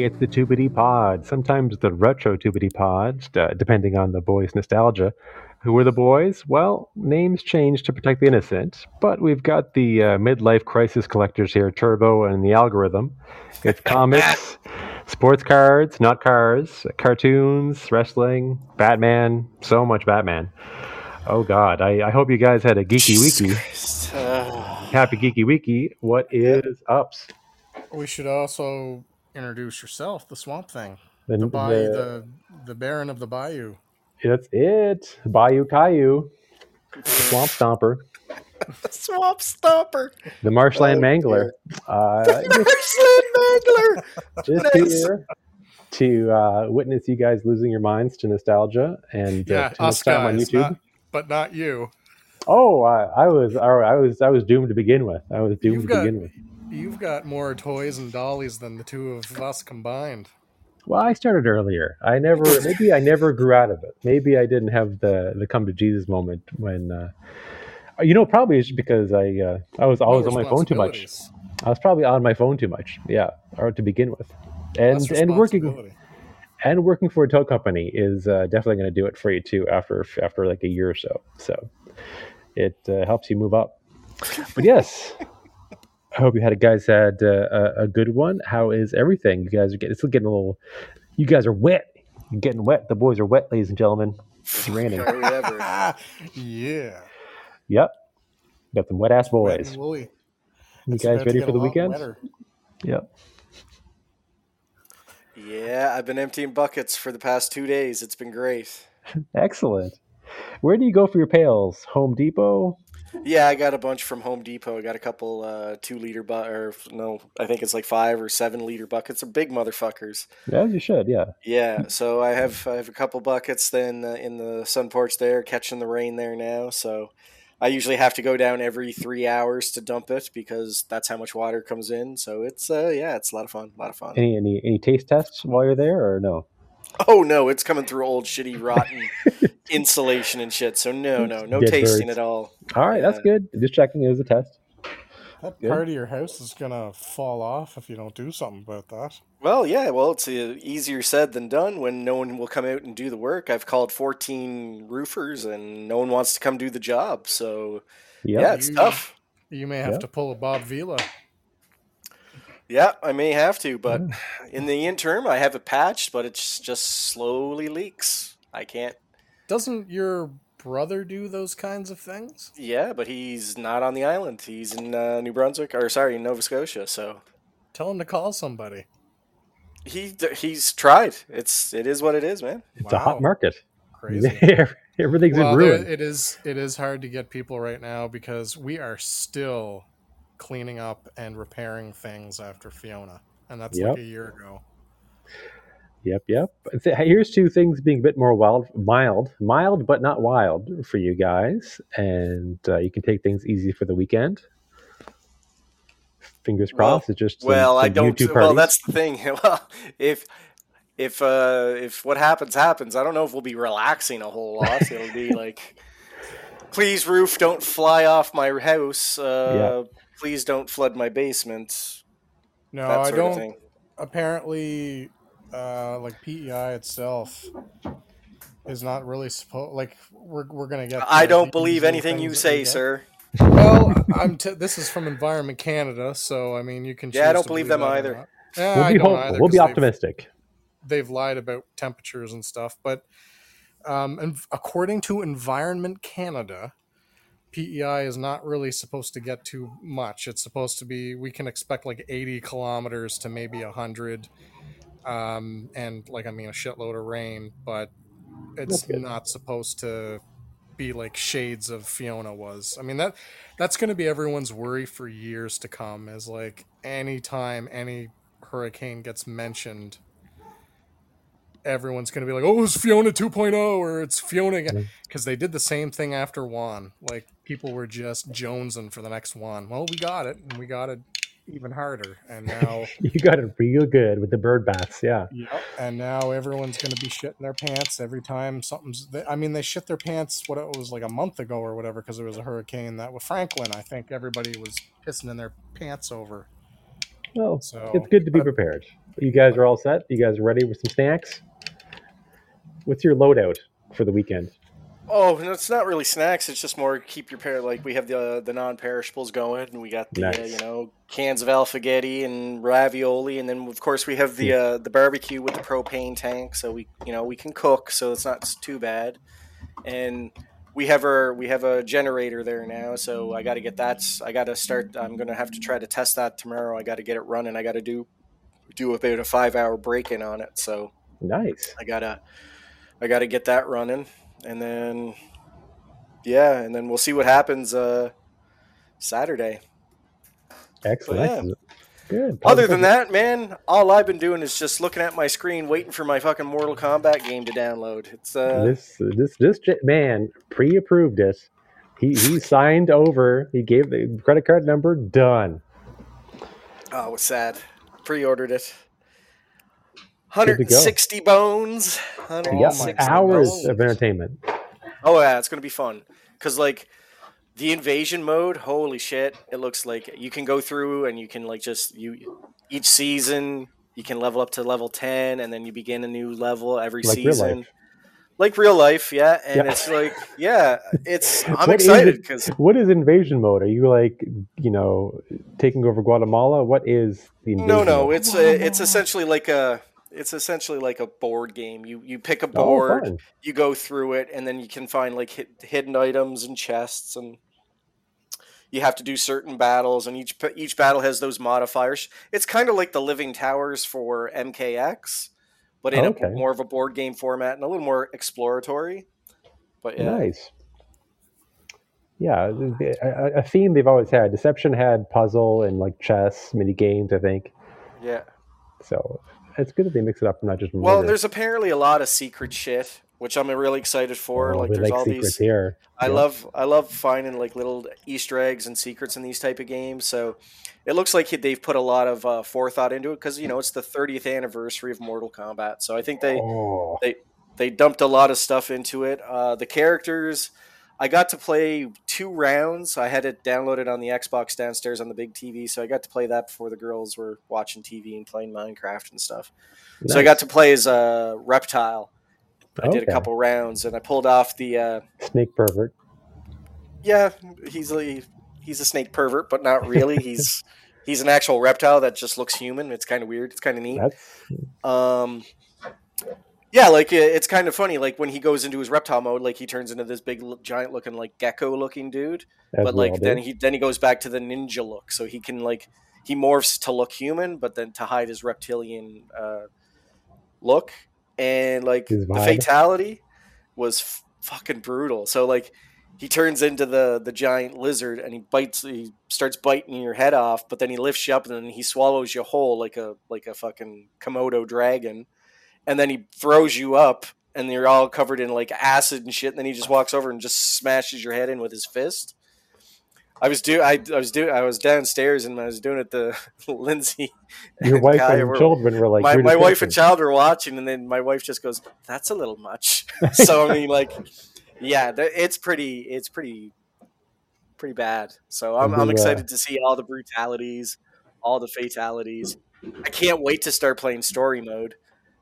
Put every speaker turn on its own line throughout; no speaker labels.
Hey, it's the Tubity Pod, sometimes the Retro Tubity Pod, uh, depending on the boys' nostalgia. Who are the boys? Well, names change to protect the innocent, but we've got the uh, midlife crisis collectors here, Turbo and the Algorithm. It's comics, sports cards, not cars, cartoons, wrestling, Batman, so much Batman. Oh God, I, I hope you guys had a geeky wiki. Happy geeky wiki. What is ups?
We should also introduce yourself, the Swamp Thing,
The-
the bayou,
the-
the the Baron of the Bayou.
That's it. Bayou Caillou, Swamp Stomper,
Swamp Stomper,
the Marshland Mangler. Uh,
Marshland Mangler.
just
Nice.
here to uh, witness you guys losing your minds to nostalgia and uh,
Yeah,
too much
us
time on YouTube.
not, but not you.
Oh, I, I was, I was, I was doomed to begin with. I was doomed to begin with.
You've got more toys and dollies than the two of us combined.
Well, I started earlier. I never, maybe I never grew out of it. Maybe I didn't have the the come to Jesus moment when, uh, you know, probably it's because I uh, I was always
No
on my phone too much. I was probably on my phone too much. Yeah, or to begin with, and
Less
and working and working for a tow company is uh, definitely going to do it for you too after after like a year or so. So it uh, helps you move up. But yes, I hope you had guys had uh, a, a good one. How is everything? You guys are getting it's getting a little. You guys are wet. You're getting wet. The boys are wet, ladies and gentlemen. It's raining.
Very ever.
Ah, yeah.
Yep. Got some wet ass boys.
and.
You guys ready for the weekend?
wetter.
Yep.
Yeah, I've been emptying buckets for the past two days. It's been great.
Excellent. Where do you go for your pails? Home Depot?
Yeah, I got a bunch from Home Depot. I got a couple uh, two liter bu- or no, I think it's like five or seven liter buckets. They're big motherfuckers.
Yeah, you should. Yeah.
Yeah, so I have I have a couple buckets then uh, in the sun porch there, catching the rain there now. So I usually have to go down every three hours to dump it because that's how much water comes in. So it's uh yeah, it's a lot of fun, a lot of fun.
Any any any taste tests while you're there or no?
Oh no, it's coming through old shitty rotten insulation and shit. So no, no, no
Dead
tasting
birds.
at all.
All right, that's good. Just checking it was a test.
That
Good.
part of your house is gonna fall off if you don't do something about that.
Well, yeah, well, it's uh, easier said than done when no one will come out and do the work. I've called 14 roofers and no one wants to come do the job. So,
Yep.
yeah, it's
You-
tough.
You may have
Yeah.
to pull a Bob Vila.
Yeah, I may have to, but in the interim, I have it patched, but it just slowly leaks. I can't.
Doesn't your brother do those kinds of things?
Yeah, but he's not on the island. He's in uh, New Brunswick, or sorry, Nova Scotia. So
Tell him to call somebody.
he he's tried. It's it is what it is, man.
It's a hot market.
Crazy.
Everything's
well,
in
there-
ruin.
it is. It is hard to get people right now because we are still cleaning up and repairing things after Fiona, and that's
Yep.
like a year ago.
Yep, yep. Here's two things being a bit more wild, mild, mild, but not wild for you guys, and uh, you can take things easy for the weekend. Fingers
Well-
crossed. it's just some,
Well, I don't.
YouTube
Well, that's the thing. Well, if if uh if what happens happens, I don't know if we'll be relaxing a whole lot. It'll be like, please roof, don't fly off my house. Uh, Please don't flood my basement.
No,
that
I don't.
of thing.
Apparently, uh, like PEI itself is not really supposed. Like we're we're gonna get.
I don't believe anything you
things that we
say, sir.
Well, I'm. T- this is from Environment Canada, so I mean, you can.
Yeah, I don't
to
believe them either.
not. Yeah,
we'll be hopeful.
either,
We'll be
'cause they've-
optimistic.
they've lied about temperatures and stuff, but um, and according to Environment Canada, PEI is not really supposed to get too much. It's supposed to be we can expect like 80 kilometers to maybe 100, um, and like I mean a shitload of rain, but it's not supposed to be like shades of Fiona was. I mean that that's going to be everyone's worry for years to come. Is like anytime any hurricane gets mentioned, everyone's going to be like, "Oh, it's Fiona 2.0 or it's Fiona again," because they did the same thing after Juan. Like people were just jonesing for the next one. Well, we got it, and we got it even harder, and now.
You got it real good with the bird baths. Yeah.
Yep. And now everyone's going to be shitting their pants every time something's. They, I mean, they shit their pants. What it was like a month ago or whatever because there was a hurricane that with Franklin. I think everybody was pissing in their pants over.
Well,
So,
it's good to be
but-
prepared. You guys are all set. You guys are ready with some snacks. What's your loadout for the weekend?
Oh, no, it's not really snacks. It's just more keep your pair. Like we have the the non perishables going, and we got the uh, you know cans of Alphaghetti and ravioli, and then of course we have the uh, the barbecue with the propane tank, so we you know we can cook, so it's not too bad. And we have our we have a generator there now, so I got to get that. I got to start. I'm gonna have to try to test that tomorrow. I got to get it running. I got to do do about a five hour break in on it, so.
Nice.
I gotta I gotta get that running and then yeah, and then we'll see what happens uh Saturday.
Excellent.
yeah.
Good.
Other than that, man, all I've been doing is just looking at my screen waiting for my fucking Mortal Kombat game to download. It's uh
this this this j- man pre-approved it. He he signed over. He gave the credit card number. Done.
oh it's sad. Pre-ordered it.
Good to go.
160 bones.
Oh
yep.
160
Hours
bones.
of entertainment.
Oh yeah, it's gonna be fun. Cause like the invasion mode, holy shit! It looks like you can go through and you can like just you each season you can level up to level ten and then you begin a new level every
Like real
season.
life.
Like real life, yeah. And
Yeah.
it's like, yeah, it's I'm
What
excited
it?
because
What is invasion mode? Are you like you know taking over Guatemala? What is the invasion
no, no,
mode?
it's a, it's essentially like a it's essentially like a board game. You you pick a
Oh,
board,
fun.
you go through it and then you can find like hid, hidden items and chests and you have to do certain battles and each each battle has those modifiers it's kind of like the living towers for mkx but in
Okay.
a more of a board game format and a little more exploratory but yeah
Nice. Yeah, the- the- a, a theme they've always had. Deception had puzzle and like chess, mini games. I think
yeah
so. It's good that they mix it up and not just
well
murder.
there's apparently a lot of secret shit which i'm really excited for
Oh,
like there's
like
all these
here.
I
Yeah.
love I love finding like little Easter eggs and secrets in these type of games. So it looks like they've put a lot of uh, forethought into it because you know it's the 30th anniversary of Mortal Kombat. So I think they
Oh,
they dumped a lot of stuff into it. Uh, the characters, I got to play two rounds. I had it downloaded on the Xbox downstairs on the big TV, so I got to play that before the girls were watching TV and playing Minecraft and stuff. So I got to play as a reptile. I did a couple rounds and I pulled off the. Uh,
snake pervert.
yeah, he's a he's a snake pervert, but not really. He's he's an actual reptile that just looks human. It's kind of weird. It's kind of neat.
That's
Um, yeah, like it's kind of funny. Like when he goes into his reptile mode, like he turns into this big, giant looking, like gecko looking dude.
as
but like then he then he goes back to the ninja look, so he can like he morphs to look human, but then to hide his reptilian uh, look. And like the fatality was f- fucking brutal. So like he turns into the the giant lizard and he bites he starts biting your head off but then he lifts you up and then he swallows you whole like a like a fucking komodo dragon and then he throws you up and you're all covered in like acid and shit and then he just walks over and just smashes your head in with his fist I was do I, I was do I was downstairs and I was doing it to Lindsay.
Your wife
Kaya
and
were-
children were like
my, my wife and child were watching, and then my wife just goes, "That's a little much." so I mean, like, yeah, it's pretty, it's pretty, pretty bad. So I'm,
The,
I'm
uh,
excited to see all the brutalities, all the fatalities. I can't wait to start playing story mode.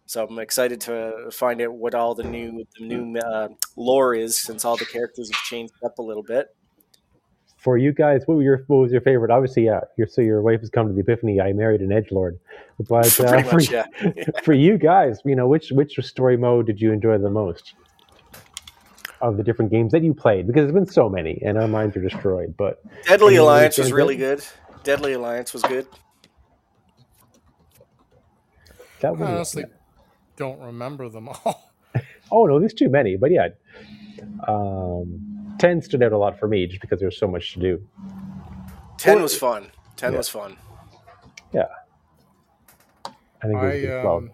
So I'm excited to find out what all the new the new uh, lore is, since all the characters have changed up a little bit.
For you guys, what, were your, what was your favorite? Obviously, yeah. Your, so your wife has come to the epiphany. I married an edge lord, but uh,
Pretty
for,
much, yeah.
for you guys, you know, which which story mode did you enjoy the most of the different games that you played? Because there's been so many, and our minds are destroyed. But
Deadly Alliance was really
good?
good. Deadly Alliance was good.
that
I
was
honestly don't remember them all.
Oh no, there's too many. But yeah, um, ten stood out a lot for me just because there's so much to do.
Ten was fun. Ten
Yeah.
was fun.
Yeah, I think it was
I
good twelve.
um,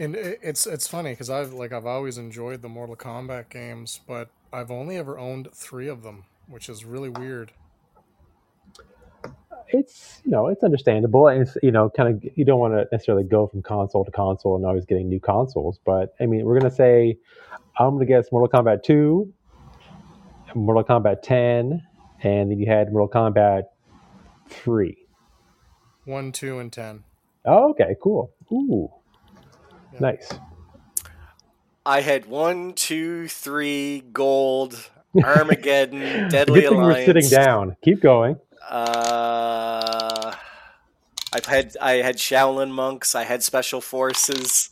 and it, it's it's funny because I've like I've always enjoyed the Mortal Kombat games, but I've only ever owned three of them, which is really weird.
It's you know it's understandable and it's you know kind of you don't want to necessarily go from console to console and always getting new consoles but i mean we're gonna say i'm gonna guess mortal kombat 2 mortal kombat 10 and then you had mortal kombat 3
One, two, and ten.
Oh, okay, cool. Ooh,
Yeah.
nice.
I had one, two, three, gold, Armageddon, Deadly
Good thing
Alliance.
we're sitting down. Keep going.
Uh, I've had I had Shaolin monks. I had special forces.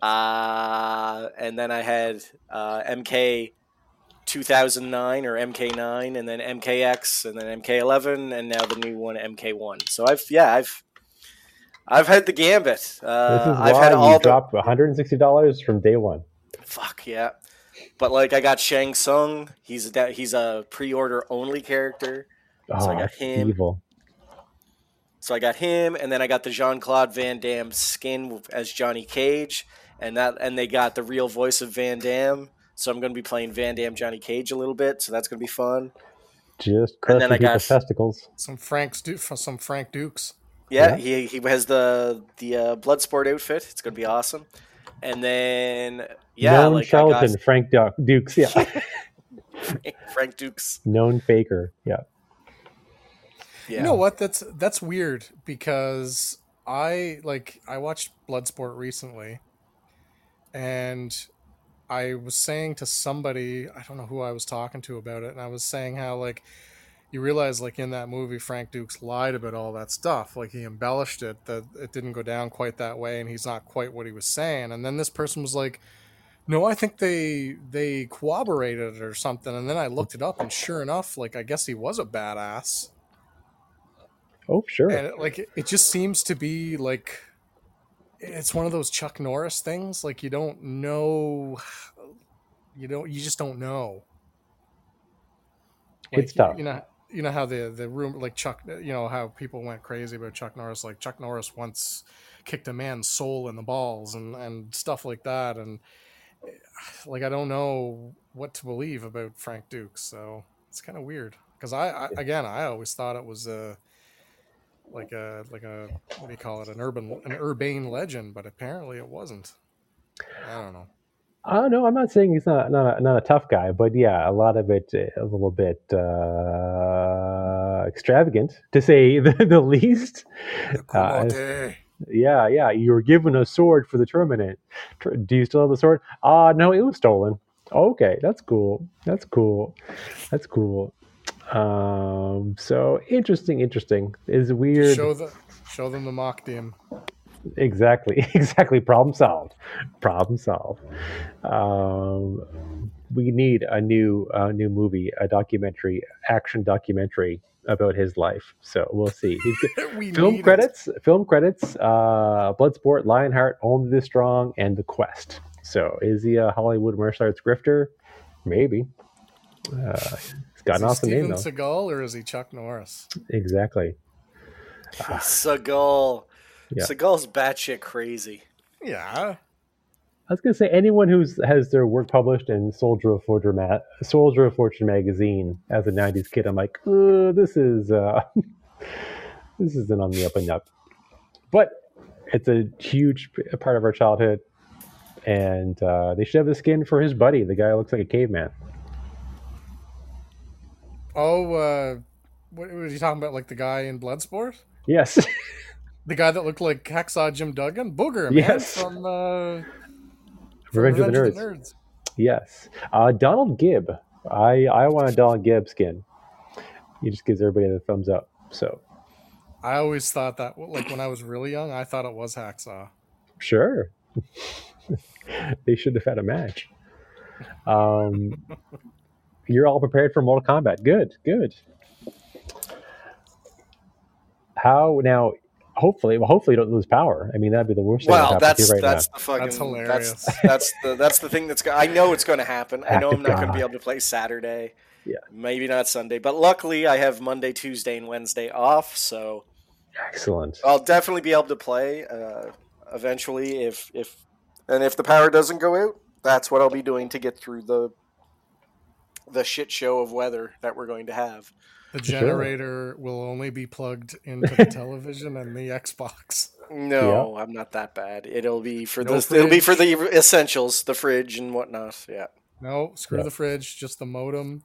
Uh, and then I had uh, MK 2009 or MK9, and then MKX, and then MK11, and now the new one MK1. So I've yeah I've I've had the gambit.
This
Uh,
is
I've
why
had
you
the
dropped one hundred and sixty dollars from day one.
fuck yeah. But like I got Shang Tsung. He's a he's a pre-order only character.
Oh,
So I got him.
evil.
So I got him, and then I got the Jean Claude Van Damme skin as Johnny Cage, and that and they got the real voice of Van Damme. So I'm going to be playing Van Damme Johnny Cage a little bit. So that's going to be fun.
Just
And then
crushing
I got-
people's testicles.
Some Frank's du- some Frank Dux.
Yeah,
Yeah.
he he has the the uh, Bloodsport outfit. It's going to be awesome. And then yeah,
known
like I
charlatan Frank Du- Dux. Yeah,
Frank Dux.
known faker. Yeah.
Yeah.
You know what? That's that's weird because I like I watched Bloodsport recently, and I was saying to somebody I don't know who I was talking to about it, and I was saying how like you realize like in that movie Frank Dux lied about all that stuff, like he embellished it that it didn't go down quite that way, and he's not quite what he was saying, and then this person was like. No, I think they they corroborated it or something, and then I looked it up, and sure enough, like I guess he was a badass
Oh, sure.
and like it, just seems to be like it's one of those Chuck Norris things. Like you don't know, you don't, you just don't know. Like,
stuff.
You know, you know how the the room like Chuck, you know how people went crazy about Chuck Norris. Like Chuck Norris once kicked a man's soul in the balls and and stuff like that. And like I don't know what to believe about Frank Duke. So it's kind of weird because I, I again I always thought it was a like a like a what do you call it an urban an urbane legend, but apparently it wasn't. I don't know.
Uh, no, I'm not saying he's not not a, not a tough guy, but yeah, a lot of it uh, a little bit uh, extravagant, to say the, the least. Uh, yeah, yeah, you were given a sword for the tournament. Do you still have the sword? Ah, no, it was stolen. Okay, that's cool. That's cool. That's cool. Um, so interesting, interesting. Is weird.
Show the show them the mock dim.
Exactly, exactly. Problem solved. Problem solved. Um, we need a new, a new movie, a documentary, action documentary about his life. So we'll see. He's
we
film
need it.
credits, film credits. Uh, Bloodsport, Lionheart, Only the Strong, and The Quest. So is he a Hollywood martial arts grifter? Maybe. Uh, got
Is
an
he
awesome
Steven
name though.
Seagal or is he Chuck Norris?
Exactly.
Seagal.
Yeah.
Seagal's batshit crazy.
Yeah,
I was gonna say anyone who's has their work published in Soldier of Fortune, ma- Soldier of Fortune magazine as a '90s kid, I'm like, uh, this is uh, this isn't on the up and up. But it's a huge part of our childhood, and uh, they should have the skin for his buddy, the guy who looks like a caveman.
Oh, uh, what, are you talking about? Like the guy in Bloodsport?
Yes,
The guy that looked like Hacksaw Jim Duggan? Booger, man,
Yes.
from, uh, from
Revenge of the
Revenge
Nerds. yes. Uh, Donald Gibb. I I want a Donald Gibb skin. He just gives everybody the thumbs up. So
I always thought that, like when I was really young, I thought it was Hacksaw.
Sure. they should have had a match. Um, you're all prepared for Mortal Kombat. Good, good. How now? Hopefully, well, hopefully you don't lose power. I mean, that'd be the worst
Well,
that happens
that's
to right
that's
now.
the fucking
That's hilarious.
That's, that's the that's the thing that's go- I know it's going to happen. I know I'm not going to be able to play Saturday.
Yeah.
Maybe not Sunday, but luckily I have Monday, Tuesday, and Wednesday off, so
Excellent.
I'll definitely be able to play uh, eventually. If if and if the power doesn't go out, that's what I'll be doing to get through the the shit show of weather that we're going to have.
The
Sure.
generator will only be plugged into the television and the Xbox.
No, I'm not that bad. It'll be for
No
the it'll be for the essentials, the fridge and whatnot. Yeah.
No, screw
Yeah.
the fridge, just the modem,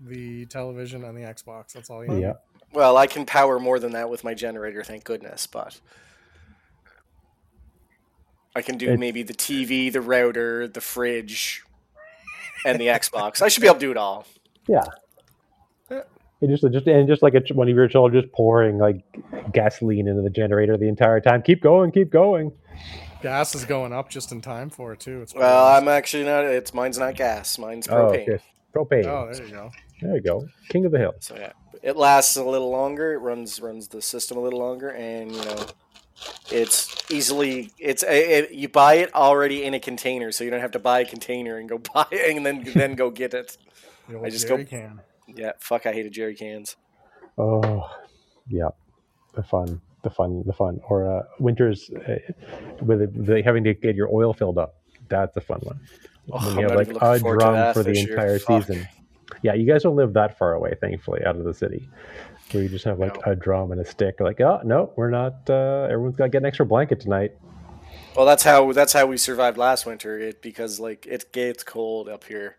the television, and the Xbox. That's all you need.
Yeah.
Well, I can power more than that with my generator, thank goodness, but I can do
It's-
maybe the TV, the router, the fridge, and the Xbox. I should be able to do it all.
Yeah. And just, just and just like a, ch- one of your children just pouring like gasoline into the generator the entire time. Keep going, keep going.
Gas is going up just in time for it too. It's
Well,
awesome.
I'm actually not. It's mine's not gas. Mine's
Oh,
propane.
okay. Propane.
oh, there you go.
There you go. King of the hill.
So yeah, it lasts a little longer. It runs runs the system a little longer, and you know, it's easily it's a, it, you buy it already in a container, so you don't have to buy a container and go buy it and then then go get it.
The old
I just go-
can.
Yeah, fuck, I hated jerry cans.
Oh, yeah. The fun, the fun, the fun. Or uh, winters uh, with it- the, having to get your oil filled up. That's a fun one.
Oh,
when you have like a drum for the
this year.
entire
Fuck.
season. Yeah, you guys don't live that far away, thankfully, out of the city. Where you just have like
No.
a drum and a stick. Like, oh no, we're not. Uh, everyone's got to get an extra blanket tonight.
Well, that's how that's how we survived last winter. It because like it gets cold up here,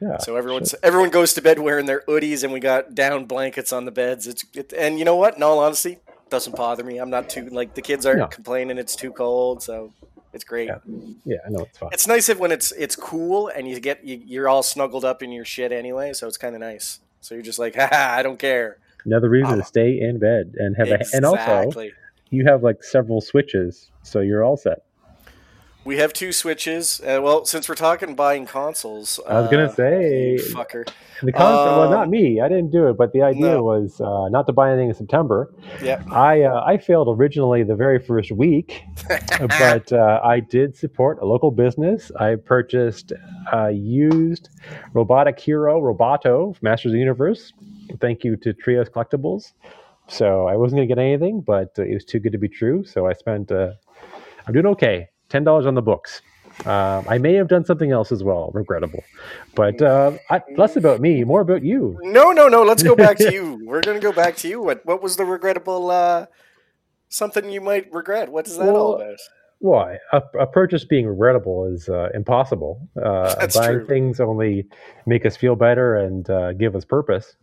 Yeah.
so everyone's everyone goes to bed wearing their hoodies, and we got down blankets on the beds. It's it, and you know what? In all honesty, doesn't bother me. I'm not too like the kids aren't
No.
complaining. It's too cold, so it's great.
Yeah. Yeah, I know it's fun.
It's nice if when it's it's cool and you get you, you're all snuggled up in your shit anyway, so it's kind of nice. So you're just like, ha, I don't care.
Another reason to stay in bed and have a, and also you have like several switches, so you're all set.
We have two switches. Uh, well, since we're talking buying consoles,
I was gonna
uh,
say
fucker.
the concept. well, not
Um,
me. I didn't do it, but the idea
no.
was uh, not to buy anything in September.
Yeah.
I uh, I failed originally the very first week, but uh, I did support a local business. I purchased a used robotic hero Roboto Masters of the Universe. Thank you to Trios Collectibles. So I wasn't gonna get anything, but uh, it was too good to be true. So I spent. Uh, I'm doing okay. Ten dollars on the books. Um, I may have done something else as well, regrettable. But uh, I, less about me, more about you.
No, no, no. Let's go back to you. We're gonna go back to you. What what was the regrettable uh, something you might regret? What is that all
Well,
about?
Why? A, a purchase being regrettable is uh, impossible. Uh,
That's
buying
true.
things only make us feel better and uh, give us purpose.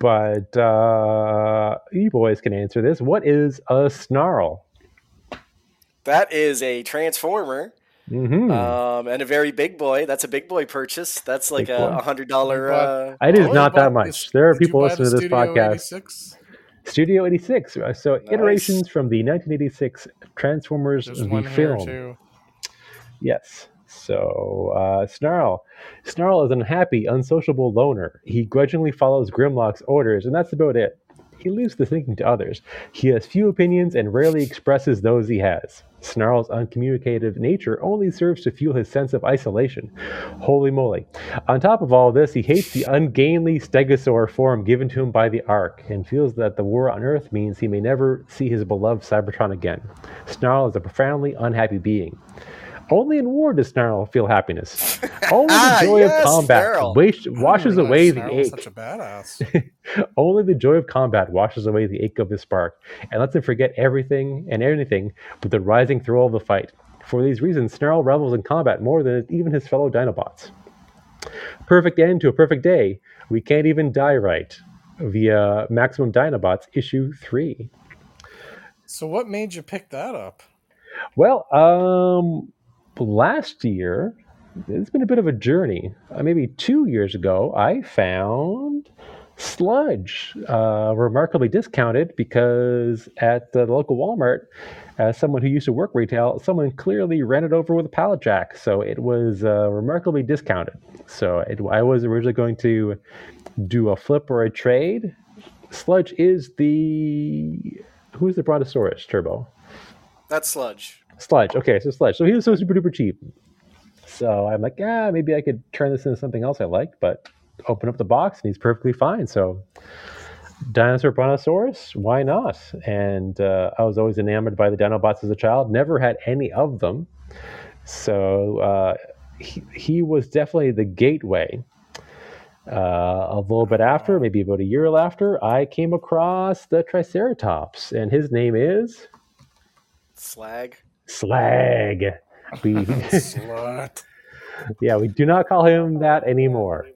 But uh, you boys can answer this. What is a snarl?
That is a transformer,
Mm-hmm.
um, and a very big boy. That's a big boy purchase. That's like
Big
a hundred dollar.
You
Uh,
it is not that much.
this-
There are people listening to this podcast.
86?
Studio 86. uh, So
Nice.
iterations from the 1986 Transformers
There's
the film. Yes. So, uh, Snarl. Snarl is an unhappy, unsociable loner. He grudgingly follows Grimlock's orders, and that's about it. He leaves the thinking to others. He has few opinions and rarely expresses those he has. Snarl's uncommunicative nature only serves to fuel his sense of isolation. Holy moly. On top of all this, he hates the ungainly stegosaur form given to him by the Ark and feels that the war on Earth means he may never see his beloved Cybertron again. Snarl is a profoundly unhappy being. Only in war does Snarl feel happiness. Only the
Ah,
joy
yes,
of combat wash, washes away the ache.
Such a badass.
Only the joy of combat washes away the ache of his spark and lets him forget everything and anything but the rising thrill of the fight. For these reasons, Snarl revels in combat more than even his fellow Dinobots. Perfect end to a perfect day. We can't even die right. Via Maximum Dinobots issue 3.
so what made you pick that up?
Well, um, last year, it's been a bit of a journey. Uh, maybe two years ago, I found Sludge uh, remarkably discounted because at the local Walmart, as someone who used to work retail, someone clearly ran it over with a pallet jack. So it was uh, remarkably discounted. So it, I was originally going to do a flip or a trade. Sludge is the. Who's the Brontosaurus Turbo?
that's sludge.
Sludge. Okay, so Sludge. So he was so super duper cheap. So I'm like, yeah, maybe I could turn this into something else I like, but open up the box and he's perfectly fine. So Dinosaur Brontosaurus, why not? And uh, I was always enamored by the Dinobots as a child. Never had any of them. So uh, he, he was definitely the gateway. Uh, a little bit after, maybe about a year after, I came across the Triceratops, and his name is
Slag.
Slag. We,
Slut.
yeah, we do not call him that anymore.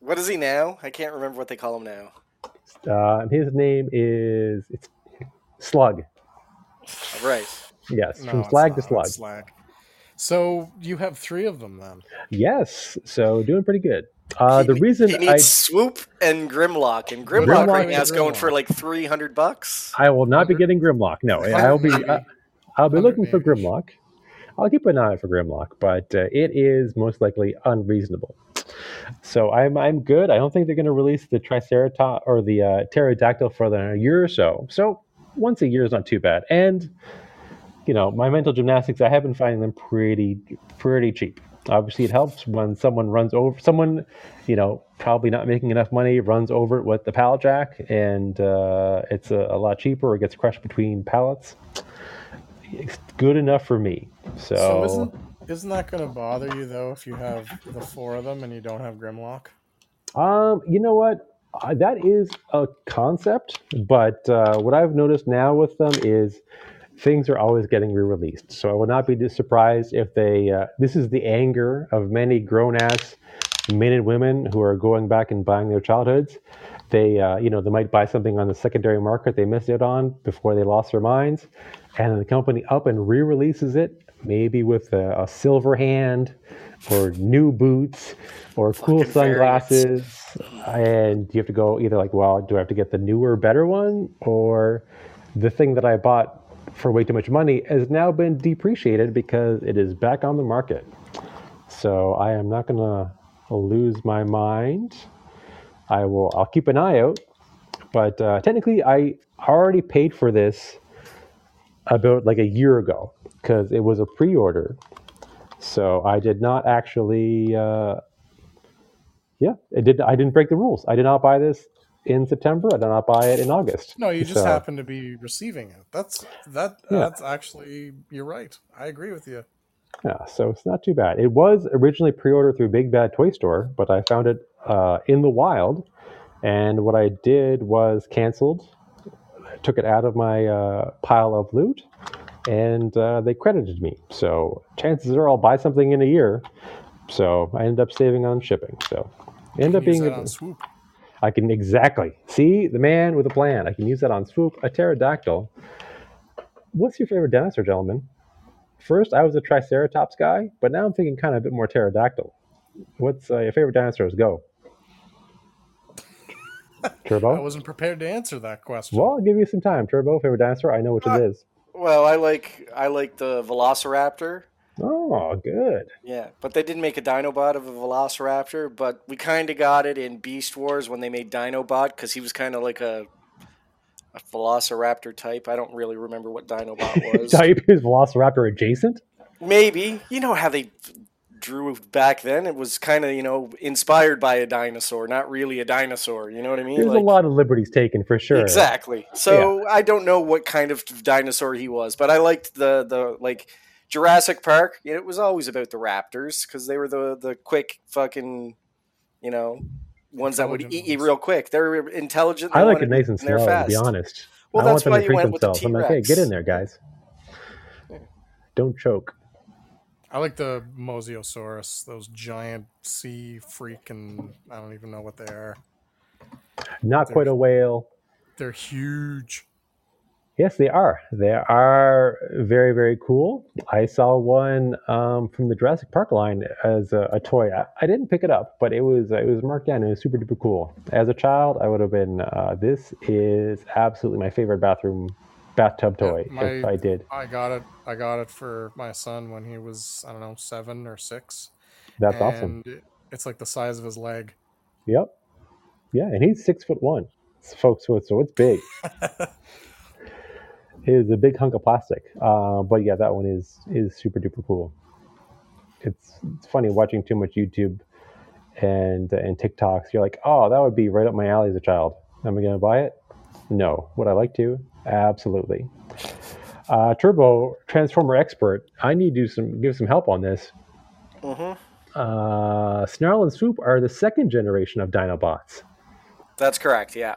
What is he now? I can't remember what they call him now.
Uh, his name is it's Slug.
Right.
Yes,
No,
from Slag
not,
to Slug.
it's Slag. So you have three of them then.
Yes, so doing pretty good. Uh, the reason
he
I
Swoop and Grimlock, and Grimlock,
Grimlock
right now
and
is going for like three hundred bucks.
I will not be getting Grimlock. No, I'll be
Maybe.
I'll be
100
looking for. Grimlock. I'll keep an eye for Grimlock, but uh, it is most likely unreasonable. So I'm I'm good. I don't think they're going to release the Triceratops or the uh, pterodactyl for the year or so. So once a year is not too bad. And you know, my mental gymnastics, I have been finding them pretty pretty cheap. Obviously, it helps when someone runs over someone, you know, probably not making enough money, runs over it with the pallet jack, and uh, it's a, a lot cheaper. Or gets crushed between pallets. It's good enough for me. So,
So isn't isn't that going to bother you though if you have the four of them and you don't have Grimlock?
Um, you know what? Uh, that is a concept, but uh, what I've noticed now with them is things are always getting re-released. So I would not be surprised if they. Uh, this is the anger of many grown-ass men and women who are going back and buying their childhoods. They, uh, you know, they might buy something on the secondary market they missed out on before they lost their minds, and the company up and re-releases it, maybe with a, a silver hand, or new boots, or cool
Fucking
sunglasses, and you have to go either like, well, do I have to get the newer, better one, or the thing that I bought for way too much money has now been depreciated because it is back on the market. So I am not gonna lose my mind. I will. I'll keep an eye out. But uh, technically, I already paid for this about like a year ago because it was a pre-order. So I did not actually. Uh, yeah, it did. I didn't break the rules. I did not buy this in September. I did not buy it in August.
No, you just
So-
happen to be receiving it. That's that.
Yeah.
That's actually you're right. I agree with you.
Yeah, so it's not too bad. It was originally pre-ordered through Big Bad Toy Store, but I found it uh, in the wild, and what I did was canceled, took it out of my uh, pile of loot, and uh, they credited me. So chances are I'll buy something in a year. So I ended up saving on shipping. So end up being
on swoop.
I can exactly see the man with a plan. I can use that on swoop a pterodactyl. What's your favorite dinosaur, gentlemen? First, I was a Triceratops guy, but now I'm thinking kind of a bit more pterodactyl. What's uh, your favorite dinosaurs? Go.
I wasn't prepared to answer that question.
Well, I'll give you some time. Turbo, favorite dinosaur? I know which it uh, is.
Well, I like I like the Velociraptor.
Oh, good.
Yeah, but they didn't make a Dinobot of a Velociraptor, but we kind of got it in Beast Wars when they made Dinobot because he was kind of like a, a Velociraptor type. I don't really remember what Dinobot was.
Type is Velociraptor adjacent.
Maybe you know how they drew back then. It was kind of you know inspired by a dinosaur, not really a dinosaur. You know what I mean?
There's a lot of liberties taken for sure.
Exactly. So I don't know what kind of dinosaur he was, but I liked the the like Jurassic Park. It was always about the raptors because they were the the quick fucking, you know, ones that would eat you real quick. They're intelligent.
I like it nice and
and they're
slow, to
fast.
be honest.
Well,
I
that's
want them
why
to
you
drink
went with the
themselves. I'm like, hey,
T-Rex.
get in there, guys. Don't choke.
I like the Mosasaurus, those giant sea freaking. I don't even know what they are.
Not quite a whale.
They're huge.
Yes, they are. They are very, very cool. I saw one um, from the Jurassic Park line as a, a toy. I, I didn't pick it up, but it was it was marked down. It was super duper cool. As a child, I would have been. Uh, this is absolutely my favorite bathroom bathtub
Yeah,
toy. if I did,
I got it. I got it for my son when he was I don't know seven or six.
that's
and
awesome.
It's like the size of his leg.
Yep. Yeah, and he's six foot one, folks. So it's, so it's big. It is a big hunk of plastic. Uh, but yeah, that one is is super duper cool. It's it's funny watching too much YouTube and and TikToks. You're like, oh, that would be right up my alley as a child. Am I going to buy it? No. Would I like to? Absolutely. Uh, Turbo Transformer expert. I need to some give some help on this.
hmm
Uh, Snarl and Swoop are the second generation of Dinobots.
That's correct. Yeah.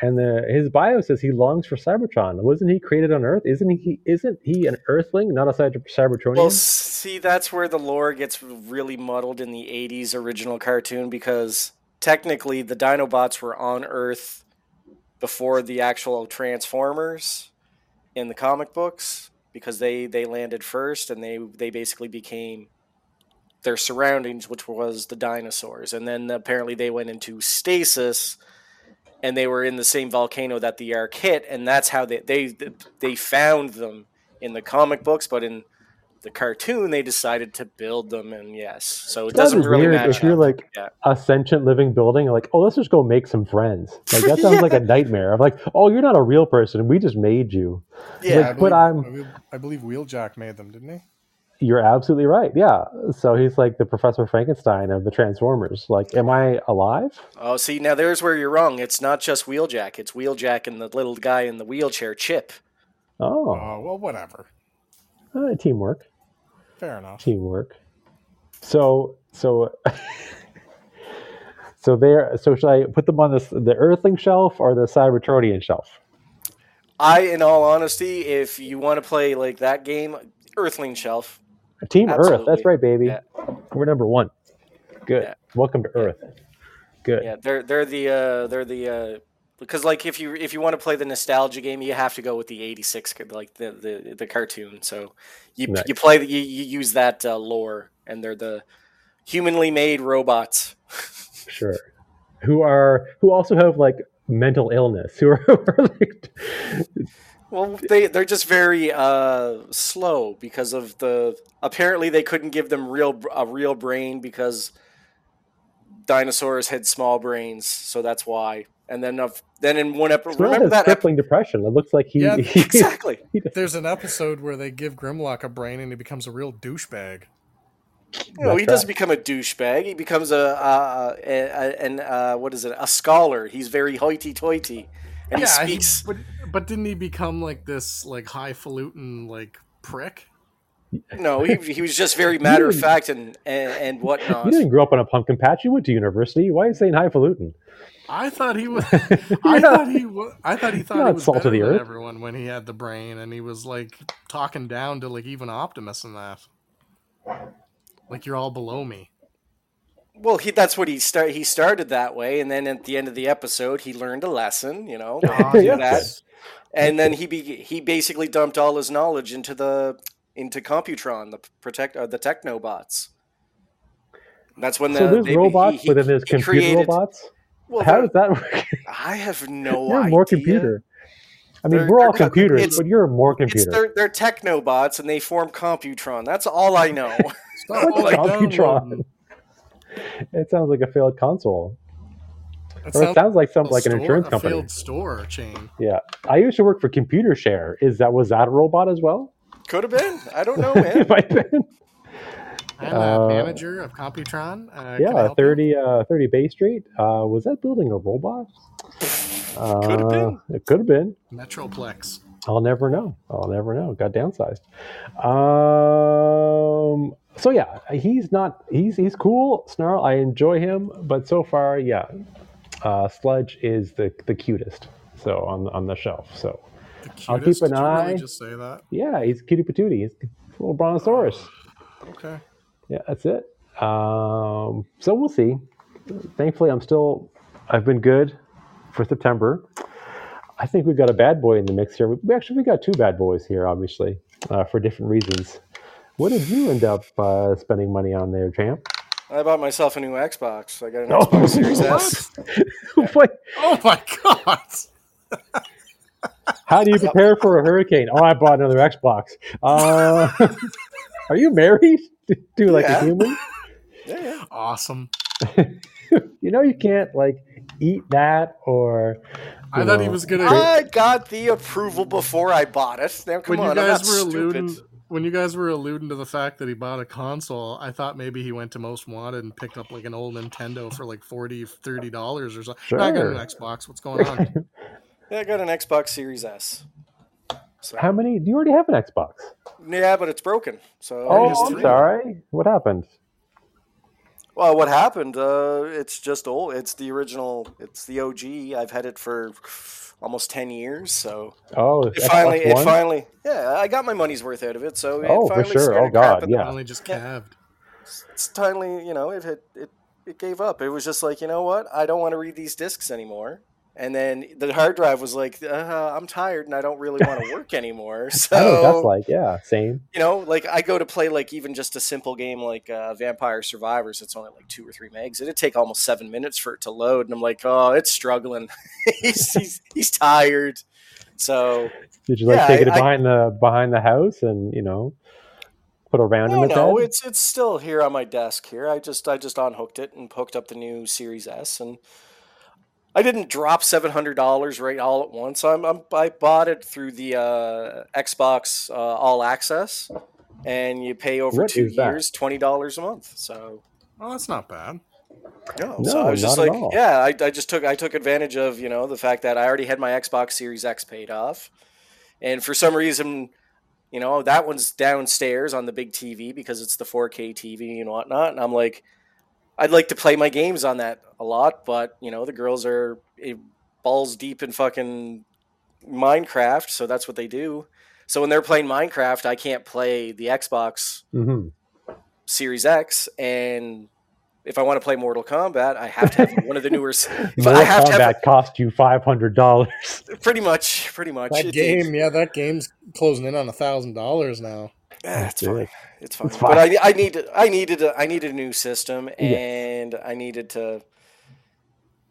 And the, his bio says he longs for Cybertron. Wasn't he created on Earth? Isn't he? Isn't he an Earthling, not a Cybertronian?
Well, see, that's where the lore gets really muddled in the 80s original cartoon because technically the Dinobots were on Earth before the actual Transformers in the comic books because they they landed first and they they basically became their surroundings, which was the dinosaurs, and then apparently they went into stasis and they were in the same volcano that the ark hit, and that's how they they they found them in the comic books, but in the cartoon they decided to build them, and yes, so it
That'd
doesn't really
weird
match.
if you're
up.
like
Yeah.
a sentient living building, like, oh, let's just go make some friends. Like that sounds like a nightmare. I'm like, oh, you're not a real person. We just made you.
yeah,
like,
I
but I'm-
I believe, I believe Wheeljack made them, didn't he?
You're absolutely right. Yeah. So he's like the Professor Frankenstein of the Transformers. Like, am I alive?
Oh, see, now there's where you're wrong. It's not just Wheeljack. It's Wheeljack and the little guy in the wheelchair, Chip.
Oh,
Oh well, whatever.
uh, teamwork.
Fair enough.
Teamwork. So, so, so there. So should I put them on this the Earthling shelf or the Cybertronian shelf?
I, in all honesty, if you want to play like that game, Earthling Shelf.
Team Earth. That's right, baby.
Yeah.
We're number one. Good.
Yeah.
Welcome to Earth. Good.
Yeah, they're they're the uh, they're the uh, because like if you if you want to play the nostalgia game, you have to go with the '86 like the the, the cartoon. So you
Nice.
you play the, you, you use that uh, lore, and they're the humanly made robots.
Sure. Who are who also have like mental illness? Who are, who are like
Well, they they're just very uh, slow because of the apparently they couldn't give them real a real brain because dinosaurs had small brains, so that's why. And then of then in one episode, remember
his
that? Ep-
crippling depression. It looks like he,
Yeah,
he-
exactly.
There's an episode where they give Grimlock a brain and he becomes a real douchebag.
No, he
That's
doesn't
right.
become a douchebag. He becomes a, uh, a, a an uh, what is it? A scholar. He's very hoity-toity, and he
yeah,
speaks.
but but didn't he become like this like highfalutin like prick?
no, he, he was just very matter of fact and and, and whatnot.
You didn't grow up on a pumpkin patch. You went to university. Why are you saying highfalutin?
I thought he was. I thought he was. I thought he thought
Not
he was
salt of
better
the
than
earth.
everyone when he had the brain, and he was like talking down to like even Optimus and that. Like you're all below me.
Well, he that's what he start. He started that way, and then at the end of the episode, he learned a lesson. You know,
Ah,
yes.
that, and then he be, he basically dumped all his knowledge into the into Computron, the protect uh, the Technobots. That's when the
so there's
they-
robots,
he-
but then there's computer
created-
robots.
Well,
How does that work?
I have no
you're
idea.
more computer. I mean,
They're-
we're all computers, but you're more
It's
computer.
they're, they're Technobots, and they form Computron. That's all I know.
Stop
What's
downloading.
Computron? It sounds like a failed console,
That
or it
sounds
sounds like some
a
like an
store-
insurance
a
company.
failed store chain.
Yeah, I used to work for Computershare. Is that was that a robot as well?
Could have been. I don't know, man.
It might have been.
I'm
Uh,
a manager of Computron. Uh,
yeah,
help
30, uh, 30 Bay Street. Uh, was that building a robot? Uh,
Could have been.
It could have been.
Metroplex.
I'll never know. I'll never know. Got downsized. Um. So yeah, he's not. He's he's cool. Snarl. I enjoy him, but so far, yeah, uh, Sludge is the the cutest. So on on the shelf. So
The
I'll keep
cutest?
an
Did you really
eye-
just say that.
yeah, he's cutie patootie. He's a little brontosaurus.
Okay.
Yeah, that's it. Um, so we'll see. Thankfully, I'm still. I've been good for September. I think we've got a bad boy in the mix here. We actually we got two bad boys here, obviously, uh, for different reasons. What did you end up uh, spending money on there, champ?
I bought myself a new Xbox. I got an
Oh,
Xbox Series S.
What?
Oh my god!
How do you prepare for a hurricane? Oh, I bought another Xbox. Uh, are you married to like
Yeah.
a human?
Yeah, yeah.
Awesome.
You know you can't like eat that or.
I
you
thought he was gonna.
I got the approval before I bought it. Now, come
when you
on, I'm not
guys were
stupid.
alluding, when you guys were alluding to the fact that he bought a console, I thought maybe he went to Most Wanted and picked up like an old Nintendo for like 40 30 dollars or something. Sure. I got an Xbox. What's going on?
Yeah, I got an Xbox Series S. So,
How many? Do you already have an Xbox?
yeah, but it's broken. So
Oh, I'm sorry. What happened?
Well, what happened? Uh, it's just old. It's the original. It's the OG. I've had it for almost ten years. So
Oh,
it
Xbox
finally, it
One?
finally, yeah, I got my money's worth out of it. So it
Oh, for
finally
sure. Oh, God, yeah.
finally just
Yeah.
calved.
It's finally, you know, it had it it gave up. It was just like, you know what? I don't want to read these discs anymore. And then the hard drive was like, uh, I'm tired and I don't really want to work anymore. So
I know that's like. Yeah, same.
you know, like I go to play like even just a simple game like uh, Vampire Survivors. It's only like two or three megs. It'd take almost seven minutes for it to load, and I'm like, oh, it's struggling. he's, he's he's tired. So
Did you like
Yeah,
take it
I- I-
behind the behind the house and you know put a round
no,
in its
no,
head?
it's it's still here on my desk here. I just I just unhooked it and hooked up the new Series S, and I didn't drop seven hundred dollars right all at once. I'm, I'm I bought it through the uh, Xbox uh, All Access, and you pay over
What
two
is that?
years, twenty dollars a month. So
Oh, that's not bad.
No, so
No,
I was just
not at
like,
all.
yeah, I, I just took I took advantage of you know the fact that I already had my Xbox Series X paid off, and for some reason, you know that one's downstairs on the big TV because it's the 4K TV and whatnot, and I'm like, I'd like to play my games on that a lot, but you know the girls are eh, balls deep in fucking Minecraft, so that's what they do. So when they're playing Minecraft, I can't play the Xbox
hmm
Series X, and if I want to play Mortal Kombat, I have to have one of the newer. s- If
Mortal
I have to
Kombat
have
cost you five hundred dollars.
pretty much, pretty much.
That
It-
game, yeah, that game's closing in on a thousand dollars now.
Eh, it's fine.
it.
It's fine.
It's
But. I, I needed, I needed, a, I needed a new system,
Yes.
and I needed to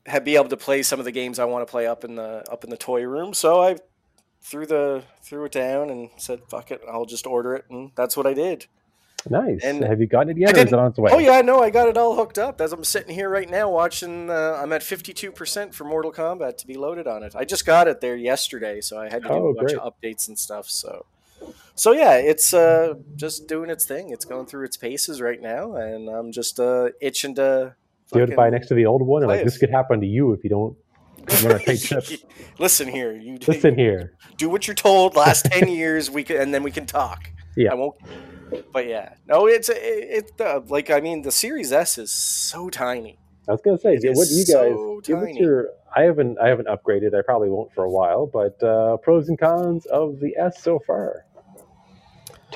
have, be able to play some of the games I want to play up in the up in the toy room. So I threw the threw it down and said, "Fuck it, I'll just order it," and that's what I did.
Nice.
And
Have you gotten it yet, or is it on its way?
Oh yeah, no, I got it all hooked up. As I'm sitting here right now watching, uh, I'm at 52% for Mortal Kombat to be loaded on it. I just got it there yesterday, so I had to do
Oh,
a bunch
great.
of updates and stuff. So, so yeah, it's uh, just doing its thing. It's going through its paces right now, and I'm just uh, itching to.
Do you have to buy
fucking
next to the old one? And like this could happen to you if you don't run a tight ship.
Listen here, you
Listen here.
do what you're told. Last ten years, we can, and then we can talk.
Yeah.
I won't. But yeah, no, it's it, it uh, like I mean, the Series S is so tiny.
I was gonna say,
It
what do you guys
so tiny.
your? I haven't, I haven't upgraded. I probably won't for a while. But uh, pros and cons of the S so far.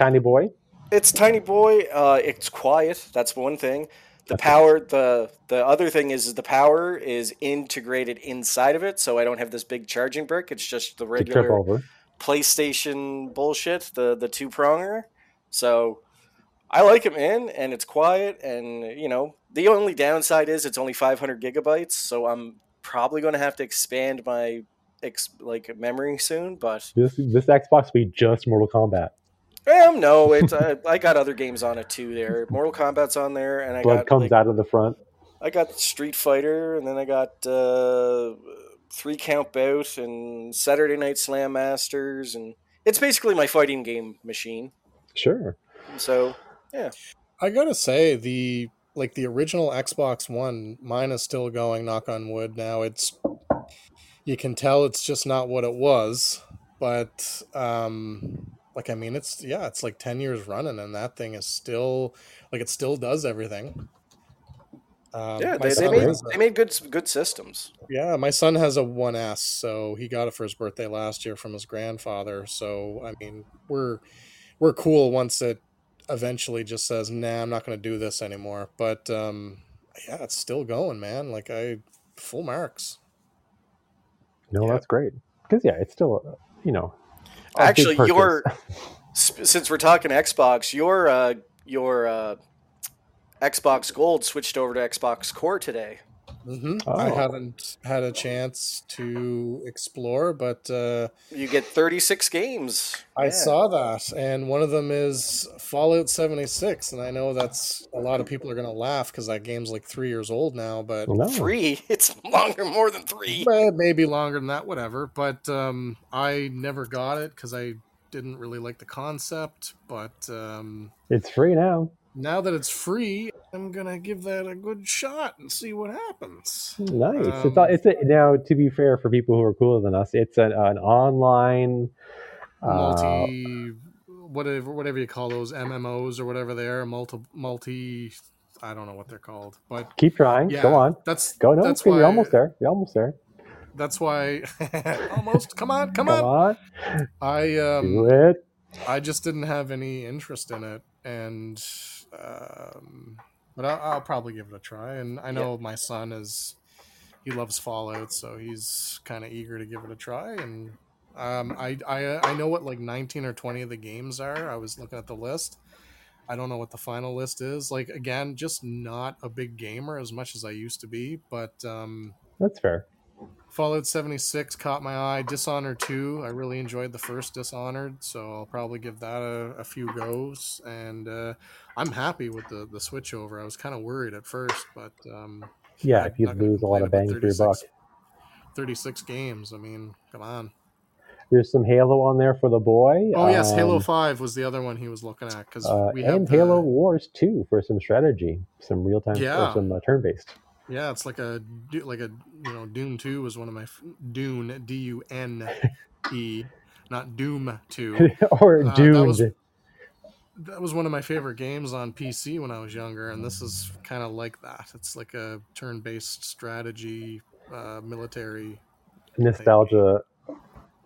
Tiny boy.
It's tiny boy. Uh, it's quiet. That's one thing. The
Okay.
power. The the other thing is the power is integrated inside of it, so I don't have this big charging brick. It's just the regular. PlayStation bullshit. The the two pronger. So I like it, man, and it's quiet. And you know, the only downside is it's only 500 gigabytes. So I'm probably going to have to expand my ex, like memory soon. But
This this Xbox will be just Mortal Kombat.
Um, no, it's I, I got other games on it too. There, Mortal Kombat's on there, and I
Blood
got
comes
like,
out of the front.
I got Street Fighter, and then I got uh, Three Count Bout and Saturday Night Slam Masters, and it's basically my fighting game machine.
Sure.
So yeah.
I gotta say the like the original Xbox One, mine is still going. Knock on wood. Now it's you can tell it's just not what it was, but um, like I mean, it's yeah, it's like ten years running, and that thing is still like it still does everything. Um,
yeah, they, they made
a-
they made good good systems.
yeah, my son has a 1S, so he got it for his birthday last year from his grandfather. So I mean, we're we're cool once it eventually just says, "Nah, I'm not going to do this anymore." But um, yeah, it's still going, man. Like I full marks.
No,
Yeah.
that's great. Because yeah, it's still uh, you know.
Actually, your since we're talking Xbox, your uh, your uh, Xbox Gold switched over to Xbox Core today.
Hmm I
Oh.
haven't had a chance to explore, but uh,
You get 36 games.
I
Yeah.
saw that, and one of them is Fallout 76, and I know that's a lot of people are going to laugh because that game's like three years old now, but
no.
three. It's longer, more than three.
Maybe longer than that, whatever. But um, I never got it because I didn't really like the concept. But um,
It's free now.
Now that it's free, I'm gonna give that a good shot and see what happens.
Nice.
Um,
it's it's a, now to be fair for people who are cooler than us, it's an, an online. Uh,
Multi, whatever, whatever you call those MMOs or whatever they are, multi, multi. I don't know what they're called, but
keep trying.
yeah,
Go on.
That's
Go no.
That's
you're
why.
almost there. You're almost there.
That's why. almost. Come on, come
Come
on.
on.
I um.
Do it.
I just didn't have any interest in it, and um, but I'll, I'll probably give it a try. And I know my son is he loves Fallout, so he's kind of eager to give it a try. And um, I, I I know what like 19 or 20 of the games are. I was looking at the list. I don't know what the final list is. Like again, just not a big gamer as much as I used to be, but um,
That's fair.
Fallout 76 caught my eye. Dishonored 2, I really enjoyed the first Dishonored, so I'll probably give that a, a few goes. And uh, I'm happy with the, the switch over. I was kind of worried at first, but um,
Yeah, if you lose a lot of bang for your buck.
36 games. I mean, come on.
There's some Halo on there for the boy.
Oh, yes, Halo
um,
5 was the other one he was looking at because
uh,
we have
and
the-
Halo Wars 2 for some strategy, some real time,
Yeah.
some uh, turn based.
Yeah, it's like a like a you know Dune Two was one of my Dune D U N E, not Doom Two.
or
Uh, that
Dune.
was- that was one of my favorite games on PC when I was younger, and this is kind of like that. It's like a turn-based strategy, uh, military.
Nostalgia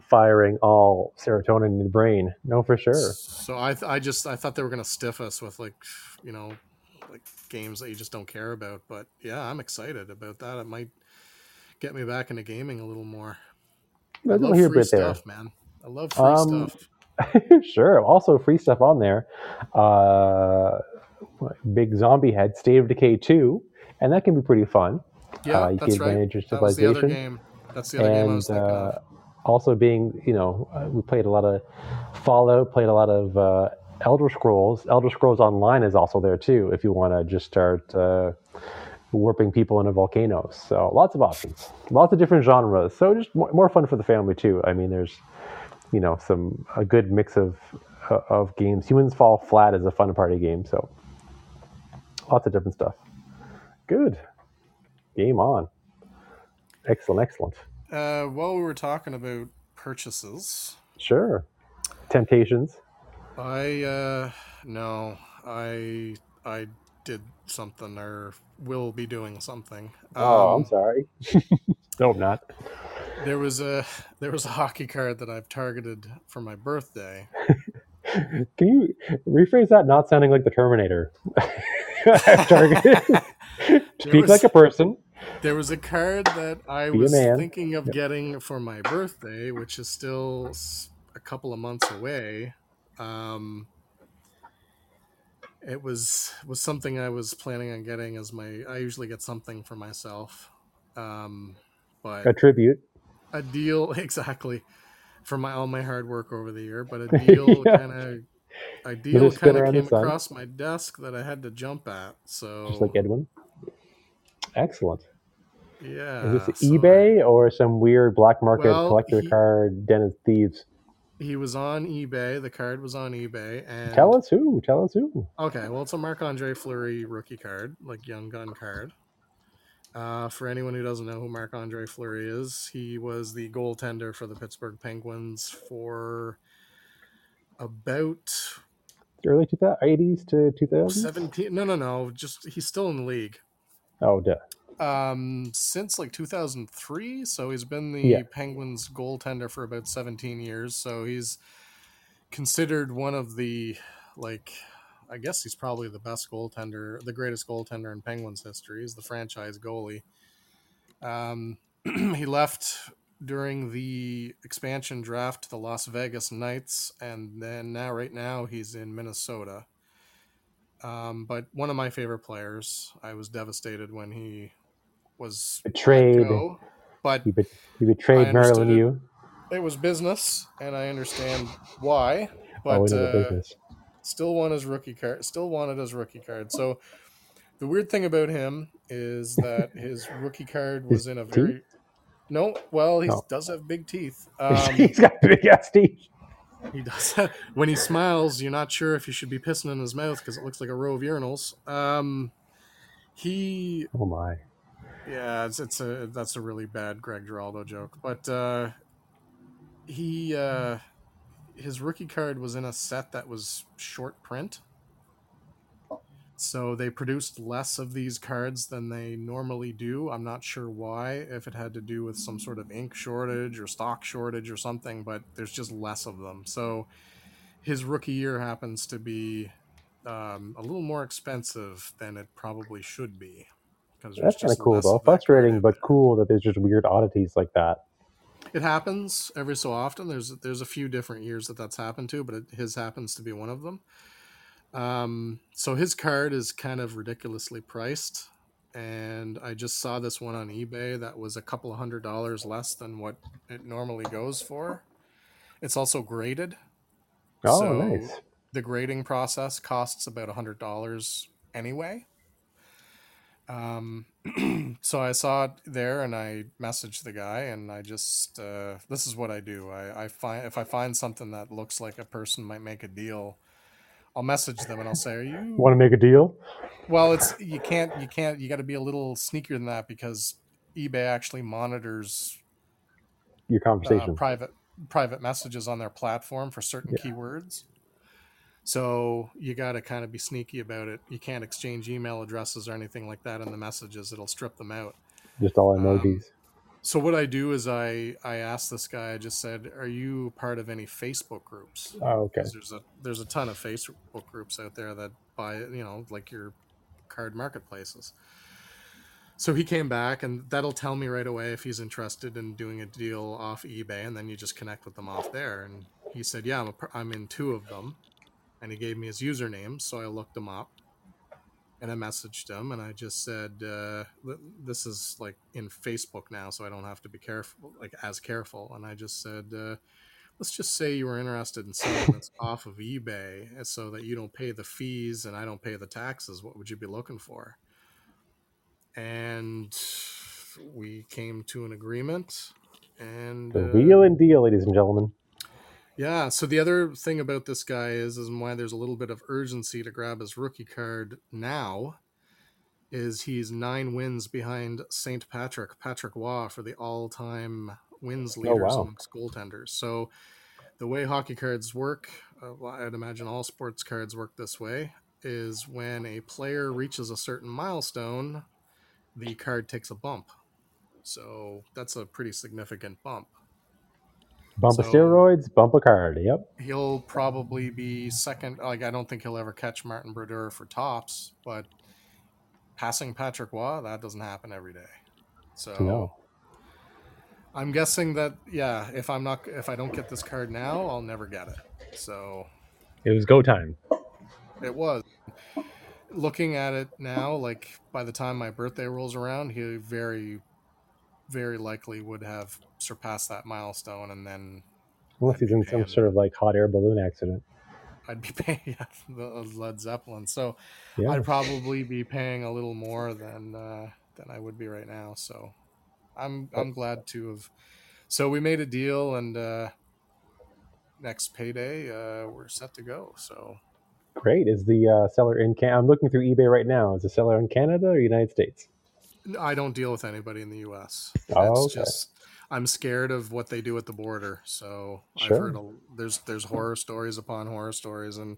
firing all serotonin in the brain. No, for sure.
So I, th- I just I thought they were gonna stiff us with like, you know, like games that you just don't care about. But yeah, I'm excited about that. It might get me back into gaming a little more. I
There's
love free
bit there.
stuff, man. I love free
Um,
stuff.
sure. Also, free stuff on there. Uh, big zombie head, State of Decay 2, and that can be pretty fun.
Yeah,
uh, you
that's
can
right.
advantage
That was the other
civilization.
game. That's the other game I
and
was thinking
uh,
of.
also being, you know, uh, we played a lot of Fallout, played a lot of uh, Elder Scrolls. Elder Scrolls Online is also there too, if you want to just start uh, warping people into volcanoes. So lots of options, lots of different genres. So just more, more fun for the family too. I mean, there's, you know, some a good mix of uh, of games. Humans Fall Flat is a fun party game. So lots of different stuff. Good. Game on. Excellent, excellent.
Uh, while we were talking about purchases,
Sure. Temptations.
I uh, no, I I did something or will be doing something.
oh, I'm
Um,
sorry. no, I'm not.
There was a there was a hockey card that I've targeted for my birthday.
Can you rephrase that? Not sounding like the Terminator. I've Targeted. Speak
was-
like a person.
There was a card that I
Be
was thinking of getting for my birthday, which is still a couple of months away. Um, it was was something I was planning on getting as my. I usually get something for myself, um, but
A tribute.
a deal exactly for my all my hard work over the year. But a deal
Yeah.
kind of a deal kind of came across my desk that I had to jump at. So
Just like Edwin. Excellent.
yeah,
Is this
so I-
eBay or some weird black market
Well,
collector
he-
card den of thieves?
He was on eBay. The card was on eBay, and
Tell us who. Tell us who.
Okay, well, it's a Marc Andre Fleury rookie card, like Young Gun card. Uh, for anyone who doesn't know who Marc Andre Fleury is, he was the goaltender for the Pittsburgh Penguins for about
Early 2000s, 80s to 2000s?
17. No, no, no. Just he's still in the league.
Oh, duh.
Um, since like 2003, so he's been the
Yeah.
Penguins goaltender for about 17 years. So he's considered one of the like I guess he's probably the best goaltender, the greatest goaltender in Penguins history. He's the franchise goalie. Um, he left during the expansion draft to the Las Vegas Knights, and then now, right now, he's in Minnesota. Um, but one of my favorite players. I was devastated when he was
Betrayed.
go, but
He, be- he betrayed Marilyn you.
it was business, and I understand why.
oh,
But
the
uh,
business.
still won his rookie card. Still wanted his rookie card. So the weird thing about him is that his rookie card was in a very no. Well, he
Oh.
does have big teeth. Um,
He's got big ass teeth.
he does. when he smiles, you're not sure if you should be pissing in his mouth because it looks like a row of urinals. Um, he
Oh, my.
Yeah, it's, it's a that's a really bad Greg Giraldo joke, but uh, he uh, his rookie card was in a set that was short print, so they produced less of these cards than they normally do. I'm not sure why, if it had to do with some sort of ink shortage or stock shortage or something, but there's just less of them. So his rookie year happens to be um, a little more expensive than it probably should be because
That's kind of cool though. Frustrating, but cool that there's just weird oddities like that.
It happens every so often. There's there's a few different years that that's happened to, but it, his happens to be one of them. Um, so his card is kind of ridiculously priced, and I just saw this one on eBay that was a couple of hundred dollars less than what it normally goes for. It's also graded.
Oh, so nice.
The grading process costs about a hundred dollars anyway. Um, so I saw it there and I messaged the guy and I just, uh, this is what I do. I, I find, if I find something that looks like a person might make a deal, I'll message them and I'll say, are you
want to make a deal?
Well, it's, you can't, you can't, you got to be a little sneakier than that because eBay actually monitors
your conversation, uh,
private, private messages on their platform for certain yeah. keywords. So you got to kind of be sneaky about it. You can't exchange email addresses or anything like that in the messages. It'll strip them out.
Just all emojis. Um,
so what I do is I I asked this guy. I just said, "Are you part of any Facebook groups?"
Oh, okay.
There's a there's a ton of Facebook groups out there that buy you know like your card marketplaces. So he came back, and that'll tell me right away if he's interested in doing a deal off eBay, and then you just connect with them off there. And he said, "Yeah, I'm, a, I'm in two of them." And he gave me his username, so I looked him up and I messaged him and I just said, uh, "This is like in Facebook now, so I don't have to be careful, like as careful." And I just said, uh, "Let's just say you were interested in selling this off of eBay, so that you don't pay the fees and I don't pay the taxes. What would you be looking for?" And we came to an agreement. And
the uh, wheel and deal, ladies and gentlemen.
Yeah. So the other thing about this guy is, is why there's a little bit of urgency to grab his rookie card now, is he's nine wins behind St. Patrick, Patrick Roy, for the all-time wins oh, leaders oh, wow. amongst goaltenders. So the way hockey cards work, uh, well, I'd imagine all sports cards work this way, is when a player reaches a certain milestone, the card takes a bump. So that's a pretty significant bump.
Bump so of steroids, bump a card. Yep.
He'll probably be second. Like I don't think he'll ever catch Martin Brodeur for tops, but passing Patrick Roy, that doesn't happen every day. So no. I'm guessing that yeah, if I'm not if I don't get this card now, I'll never get it. So
it was go time.
It was. Looking at it now, like by the time my birthday rolls around, he very very likely would have surpassed that milestone and then
unless he's in some sort of like hot air balloon accident.
I'd be paying yeah, the led zeppelin. So yeah. i'd probably be paying a little more than uh, than i would be right now. So i'm i'm glad to have so we made a deal and uh next payday uh we're set to go. So
great. Is the uh seller in can i'm looking through ebay right now. Is the seller in canada or united states
I don't deal with anybody in the U.S. Oh, okay. just I'm scared of what they do at the border. So sure. I've heard a, there's there's horror stories upon horror stories, and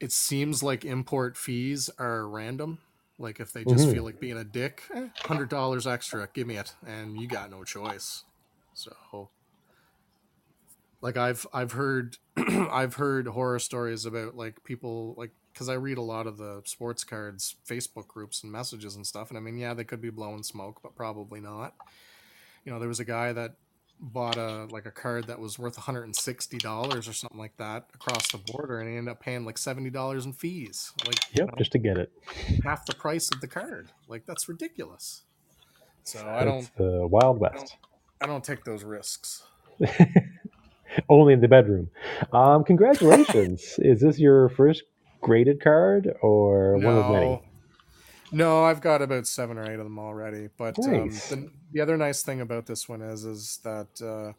it seems like import fees are random. Like if they just mm-hmm. feel like being a dick, eh, hundred dollars extra, give me it, and you got no choice. So, like I've I've heard I've heard horror stories about like people like because I read a lot of the sports cards Facebook groups and messages and stuff, and I mean, yeah, they could be blowing smoke, but probably not. You know, there was a guy that bought a like a card that was worth $160 or something like that across the border, and he ended up paying like $70 in fees. Like,
yep, you know, just to get it,
half the price of the card. Like, that's ridiculous. So I don't.
the Wild West.
I don't, I don't take those risks.
Only in the bedroom. Um, congratulations! Is this your first graded card or no. one of many?
No, I've got about seven or eight of them already. But nice. um, the, the, other nice thing about this one is is that uh,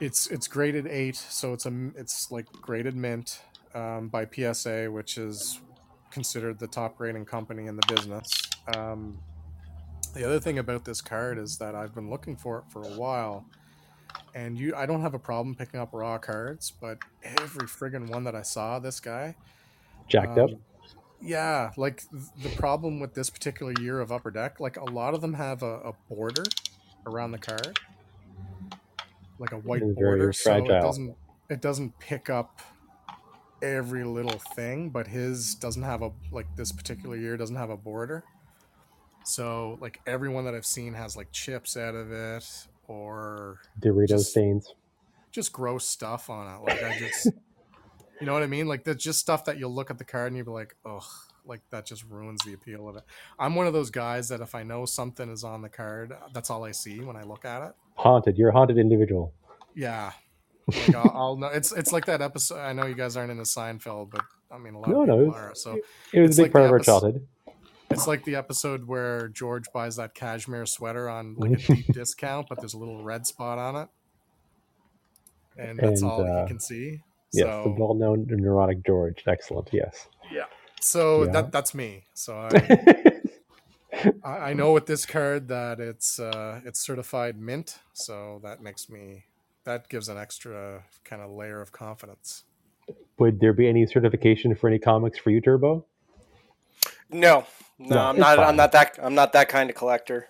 it's it's graded eight, so it's a it's like graded mint um, by PSA, which is considered the top grading company in the business. Um, the other thing about this card is that I've been looking for it for a while and you I don't have a problem picking up raw cards, but every friggin' one that I saw, this guy
jacked um, up.
Yeah, like the problem with this particular year of Upper Deck, like a lot of them have a, a border around the card, like a white border, so it doesn't it doesn't pick up every little thing. But his doesn't have a like this particular year doesn't have a border. So like everyone that I've seen has like chips out of it or
Dorito
Just-
stains.
just gross stuff on it. Like I just, you know what I mean? Like that's just stuff that you'll look at the card and you'll be like, ugh, like that just ruins the appeal of it. I'm one of those guys that if I know something is on the card, that's all I see when I look at it.
Haunted. You're a haunted individual.
Yeah. Like I'll, I'll know. It's it's like that episode. I know you guys aren't into Seinfeld, but I mean a lot
No,
of
no,
people
it's-
are. So
It was a big
like
part of our
episode-
childhood.
It's like the episode where George buys that cashmere sweater on like a deep discount, but there's a little red spot on it, and that's
And,
all
uh,
he can see.
Yes,
so,
the well-known neurotic George. Excellent. Yes. Yeah.
So
Yeah.
that that's me. So I, I I know with this card that it's uh, it's certified mint, so that makes me that gives an extra kind of layer of confidence.
Would there be any certification for any comics for you, Turbo?
No, no,
No,
I'm not.
fine.
I'm not that. I'm not that kind of collector.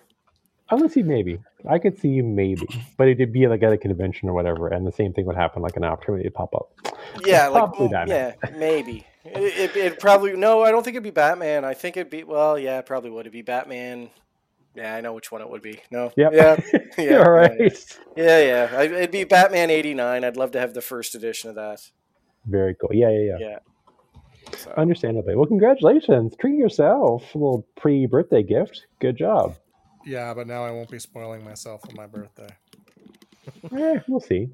I would see maybe. I could see maybe, but it'd be like at a convention or whatever, and the same thing would happen, like an opportunity to pop up.
Yeah, like mm, yeah, maybe. It, it, it probably no. I don't think it'd be Batman. I think it'd be well, yeah, probably would. It'd be Batman. Yeah, I know which one it would be. No.
Yep.
Yeah. Yeah.
All
yeah. Yeah, yeah. I, it'd be Batman '89. I'd love to have the first edition of that.
Very cool. Yeah, yeah, yeah.
Yeah. So,
Understandably. Well, congratulations. Treat yourself. A little pre-birthday gift. Good job.
Yeah, but now I won't be spoiling myself on my birthday.
Eh, we'll see.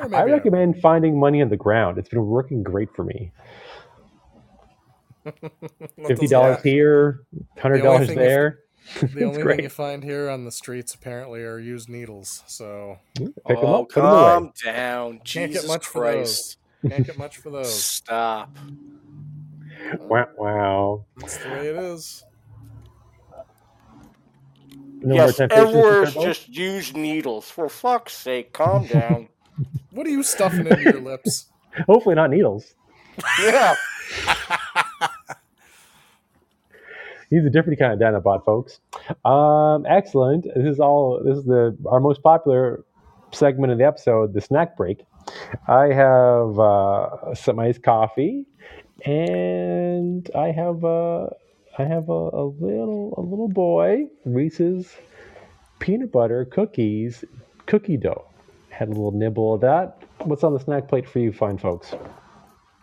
I
maybe will.
recommend finding money on the ground. It's been working great for me. Fifty
those-
dollars here, hundred
The only
dollars
thing
there.
The only
great.
thing you find here on the streets apparently are used needles. So
Pick 'em
oh,
up, put 'em away.
calm down.
Can't get
Jesus
much for
Christ.
can't get much for those.
Stop.
Wow, wow.
That's the way it is.
No
yes,
more
everywhere's just used needles. For fuck's sake, calm down.
What are you stuffing into your lips?
Hopefully not needles.
yeah.
He's a different kind of Dinobot, folks. Um, excellent. This is all. This is the our most popular segment of the episode, the snack break. I have uh, some iced coffee, and I have uh, I have a, a little a little boy Reese's peanut butter cookies cookie dough. Had a little nibble of that. What's on the snack plate for you, fine folks?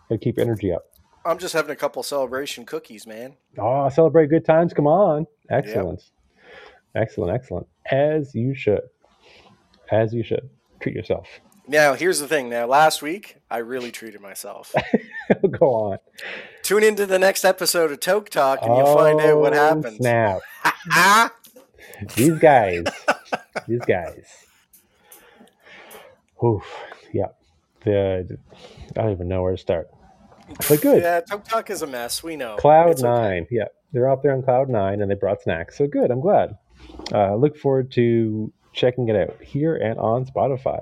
Gotta keep your energy up.
I'm just having a couple celebration cookies, man.
Oh, celebrate good times. Come on. Excellent. Excellent, excellent. As you should. As you should. Treat yourself.
Now, here's the thing. Now, last week, I really treated myself.
Go on.
Tune into the next episode of Toke Talk and you'll find out what
Oh,
happens.
Snap. These guys. these guys. Oof. Yeah. The, I don't even know where to start. But good.
Yeah, Toke Talk is a mess. We know.
Cloud
It's okay.
nine. Yeah, they're up there on cloud nine, and they brought snacks. So good. I'm glad. Uh, look forward to checking it out here and on Spotify.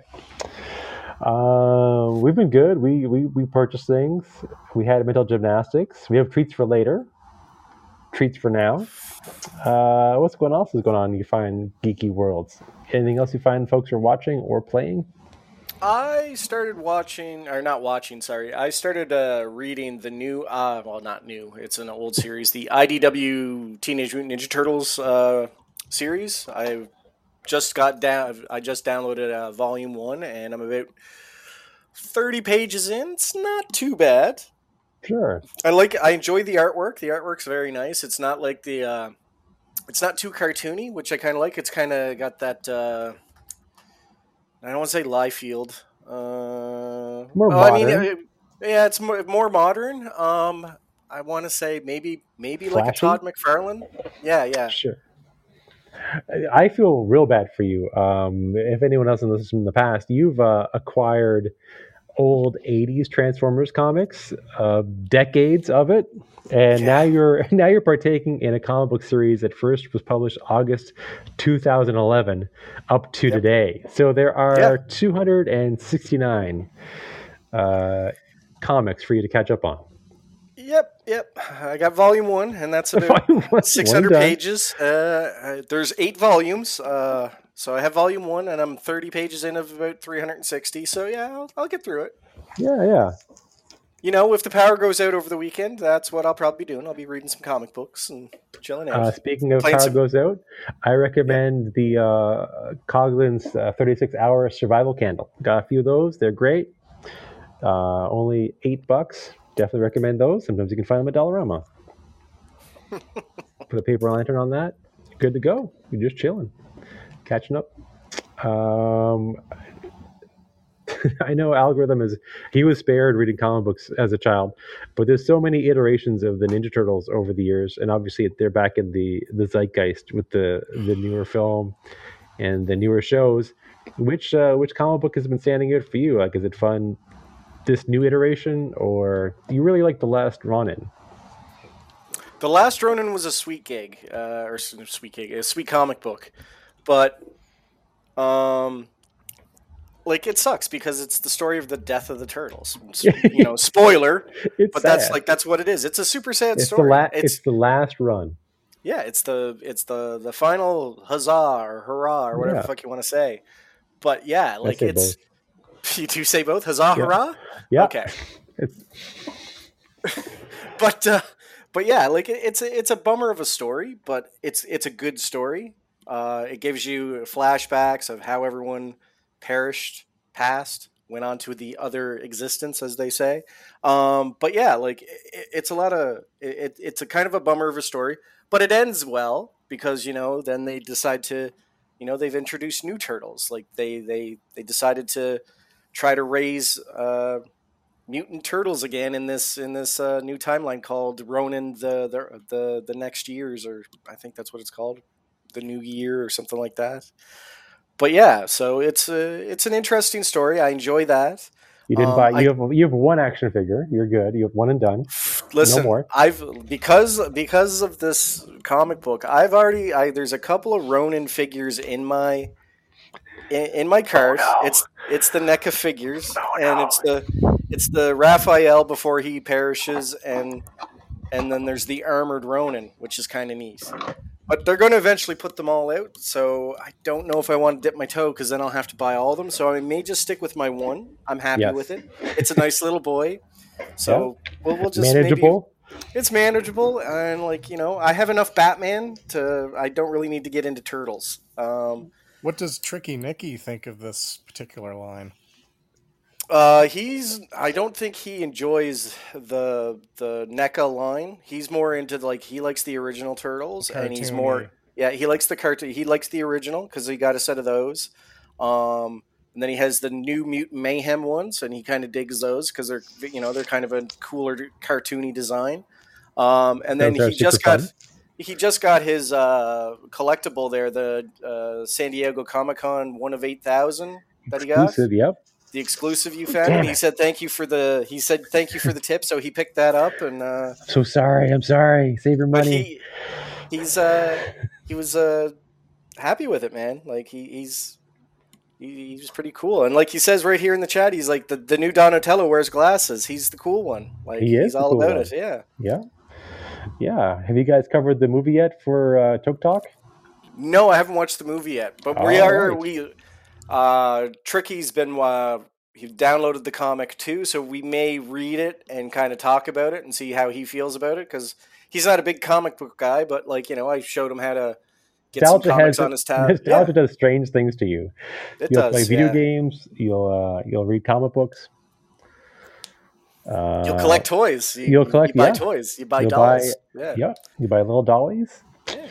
Um, we've been good. We, we we purchased things. We had mental gymnastics. We have treats for later. Treats for now. Uh, what's going else is going on? You find geeky worlds. Anything else you find folks are watching or playing?
I started watching, or not watching, sorry. I started uh, reading the new, uh, well, not new, it's an old series, the IDW Teenage Mutant Ninja Turtles uh, series. I just got down, I just downloaded uh, volume one, and I'm about 30 pages in. It's not too bad.
Sure.
I like, I enjoy the artwork. The artwork's very nice. It's not like the, uh, it's not too cartoony, which I kind of like. It's kind of got that, uh, I don't want to say Liefeld. Uh,
More
oh, I mean,
modern.
uh, yeah, it's more, more modern. Um, I want to say maybe maybe like a Todd McFarlane. Yeah, yeah.
Sure. I- feel real bad for you. Um, if anyone else in this in the past, you've uh, acquired old '80s Transformers comics, uh, decades of it, and now you're now you're partaking in a comic book series that first was published August 2011 up to
Yep.
today. So there are
Yeah.
269 uh, comics for you to catch up on.
Yep, yep. I got volume one, and that's about 600 pages. Uh, there's eight volumes. Uh, so I have volume one, and I'm 30 pages in of about 360. So yeah, I'll, I'll get through it.
Yeah, yeah.
you know, if the power goes out over the weekend, that's what I'll probably be doing. I'll be reading some comic books and chilling out.
Uh, speaking of power
some-
goes out, I recommend the uh, Coghlan's uh, 36 hour survival candle. Got a few of those. They're great. Uh, only eight bucks. Definitely recommend those. Sometimes you can find them at Dollarama. Put a paper lantern on that. Good to go. You're just chilling, catching up. Um, I know algorithm is he was spared reading comic books as a child, but there's so many iterations of the Ninja Turtles over the years, and obviously they're back in the the zeitgeist with the the newer film and the newer shows. Which uh, which comic book has been standing out for you? Like, is it fun this new iteration, or do you really like the last Ronin?
The Last Ronin was a sweet gig, uh, or sweet gig, a sweet comic book, but um, like it sucks because it's the story of the death of the turtles. You know, spoiler,
It's
but that's like that's what it is. It's a super sad
it's the
story.
la-
it's,
it's the last run.
yeah, it's the it's the the final huzzah or hurrah or whatever
Yeah.
the fuck you want to say. But yeah, like it's you do say both huzzah
Yeah.
hurrah.
Yeah,
Okay. but uh, but yeah, like it, it's a it's a bummer of a story, but it's it's a good story. Uh, it gives you flashbacks of how everyone perished, passed, went on to the other existence, as they say. Um, but yeah, like it, it's a lot of it, it's a kind of a bummer of a story, but it ends well because you know then they decide to, you know, they've introduced new turtles. Like they they they decided to try to raise. Uh, mutant turtles again in this in this uh, new timeline called Ronin the, the the the next years or I think that's what it's called the new year or something like that. But yeah, so it's a, it's an interesting story. I enjoy that.
you didn't
Um,
buy.
I-
You have you have one action figure. You're good. You have one and done.
Listen,
more.
I've because because of this comic book, I've already I there's a couple of Ronin figures in my in, in my cart.
Oh, no.
It's it's the NECA figures,
Oh,
and
no.
it's the it's the Raphael before he perishes, and and then there's the armored Ronin, which is kind of neat. But they're going to eventually put them all out, so I don't know if I want to dip my toe because then I'll have to buy all of them. So I may just stick with my one. I'm happy
Yes.
with it. It's a nice little boy. So we'll, we'll just maybe-
Manageable.
it's manageable and like you know i have enough batman to i don't really need to get into turtles um
What does Tricky Nicky think of this particular line?
uh he's i don't think he enjoys the the NECA line he's more into like he likes the original turtles and he's more yeah he likes the cartoon he likes the original because he got a set of those um and then he has the new mutant mayhem ones and he kind of digs those because they're you know they're kind of a cooler cartoony design um and then
Those
he just got
fun.
He just got his uh, collectible there, the uh, San Diego Comic Con one of eight thousand that he got,
Exclusive. Yep.
the exclusive you found. And he said thank you for the he said thank you for the tip, so he picked that up and uh,
So sorry. I'm sorry. Save your money.
he he's uh, he was uh, happy with it, man. Like he, he's he, he was pretty cool, and like he says right here in the chat, he's like the, the new Donatello wears glasses. He's the cool one. Like
He is
he's all about
one.
it. Yeah.
Yeah. Yeah. Have you guys covered the movie yet for uh, Toke Talk?
No, I haven't watched the movie yet, but we
All
are
right.
we. Uh, Tricky's been uh, he downloaded the comic too, so we may read it and kind of talk about it and see how he feels about it because he's not a big comic book guy, but like you know, I showed him how to get some
Nostalgia
comics
has
on his tab.
nostalgia does strange things to you.
It
You'll
does.
play video
yeah.
games. You'll uh, you'll read comic books. Uh,
You'll collect toys. You,
you'll collect-
You buy
yeah.
toys. You buy
You'll buy-
dolls. yeah.
Yeah, you buy little dollies.
Yeah.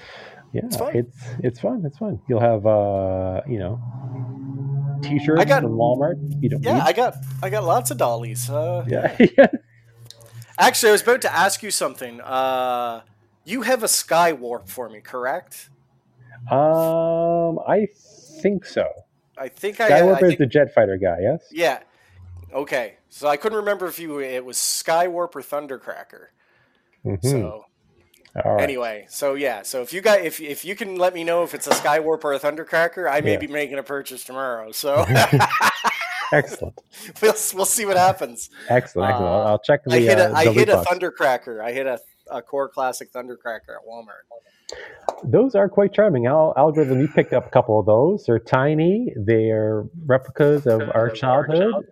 Yeah,
It's fun.
it's it's fun. It's fun. You'll have uh, you know, t-shirts
I got-
from Walmart. You don't
Yeah,
need.
I got I got lots of dollies. Uh,
yeah.
Actually, I was about to ask you something. Uh, you have a Skywarp for me, correct?
Um, I think so.
I think I, I
Skywarper is
think
the jet fighter guy. Yes.
Yeah. Okay. So I couldn't remember if you it was Skywarp or Thundercracker.
Mhm.
So
right.
anyway, so yeah. So if you got if if you can let me know if it's a Skywarp or a Thundercracker, I may
Yeah.
be making a purchase tomorrow. So
Excellent.
we'll we'll see what happens.
Excellent. Excellent. I'll,
Uh,
I'll check the.
I hit
uh,
a I
the
hit a. Thundercracker. I hit a, a core classic Thundercracker at Walmart.
Those are quite charming. Al- algorithm, you picked up a couple of those. They're tiny. They're replicas of our childhood,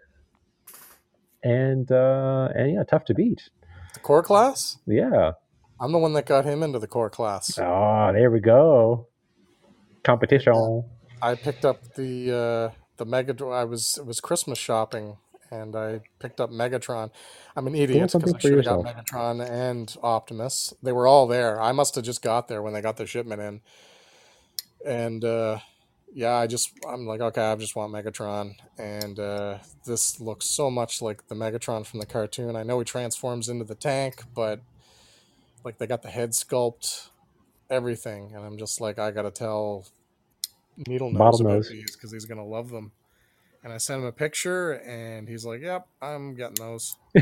and uh, and yeah, tough to beat.
The core class?
Yeah.
I'm the one that got him into the core class.
Oh, there we go. Competition.
I picked up the uh, the Mega. I was it was Christmas shopping, and I picked up Megatron. I'm an idiot because I should have got. Megatron and Optimus. They were all there. I must have just got there when they got their shipment in, and uh, yeah, I just I'm like, okay, I just want Megatron, and uh, this looks so much like the Megatron from the cartoon. I know he transforms into the tank, but like they got the head sculpt, everything, and I'm just like, I gotta tell Needle
Bottle
about these because he's gonna love them. And I sent him a picture, and he's like, "Yep, I'm getting those."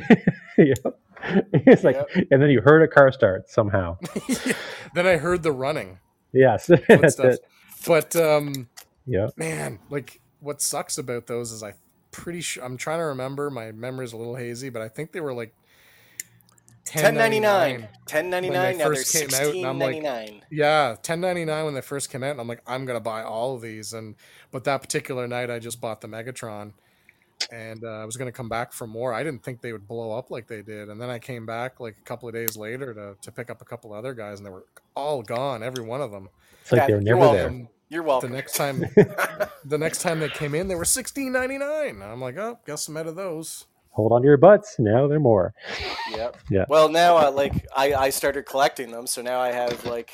yep. It's like, and then you heard a car start somehow.
then I heard the running
Yes, that's it.
but um,
Yeah.
man, like what sucks about those is I pretty sure I'm trying to remember. My memory's a little hazy, but I think they were like
Ten ninety nine.
$10.99.
Ten ninety
When they.
Now
first came out, and I'm like- Yeah, ten ninety nine when they first came out, and I'm like, I'm gonna buy all of these. And but that particular night, I just bought the Megatron, and uh, I was gonna come back for more. I didn't think they would blow up like they did, and then I came back like a couple of days later to to pick up a couple other guys, and they were all gone, every one of them.
It's like they were never there.
And
You're welcome.
the next time, the next time they came in, they were sixteen ninety nine. I'm like, oh, guess I'm out of those.
Hold on to your butts. Now they're more.
Yep.
Yeah.
Well, now uh, like I, I started collecting them, so now I have like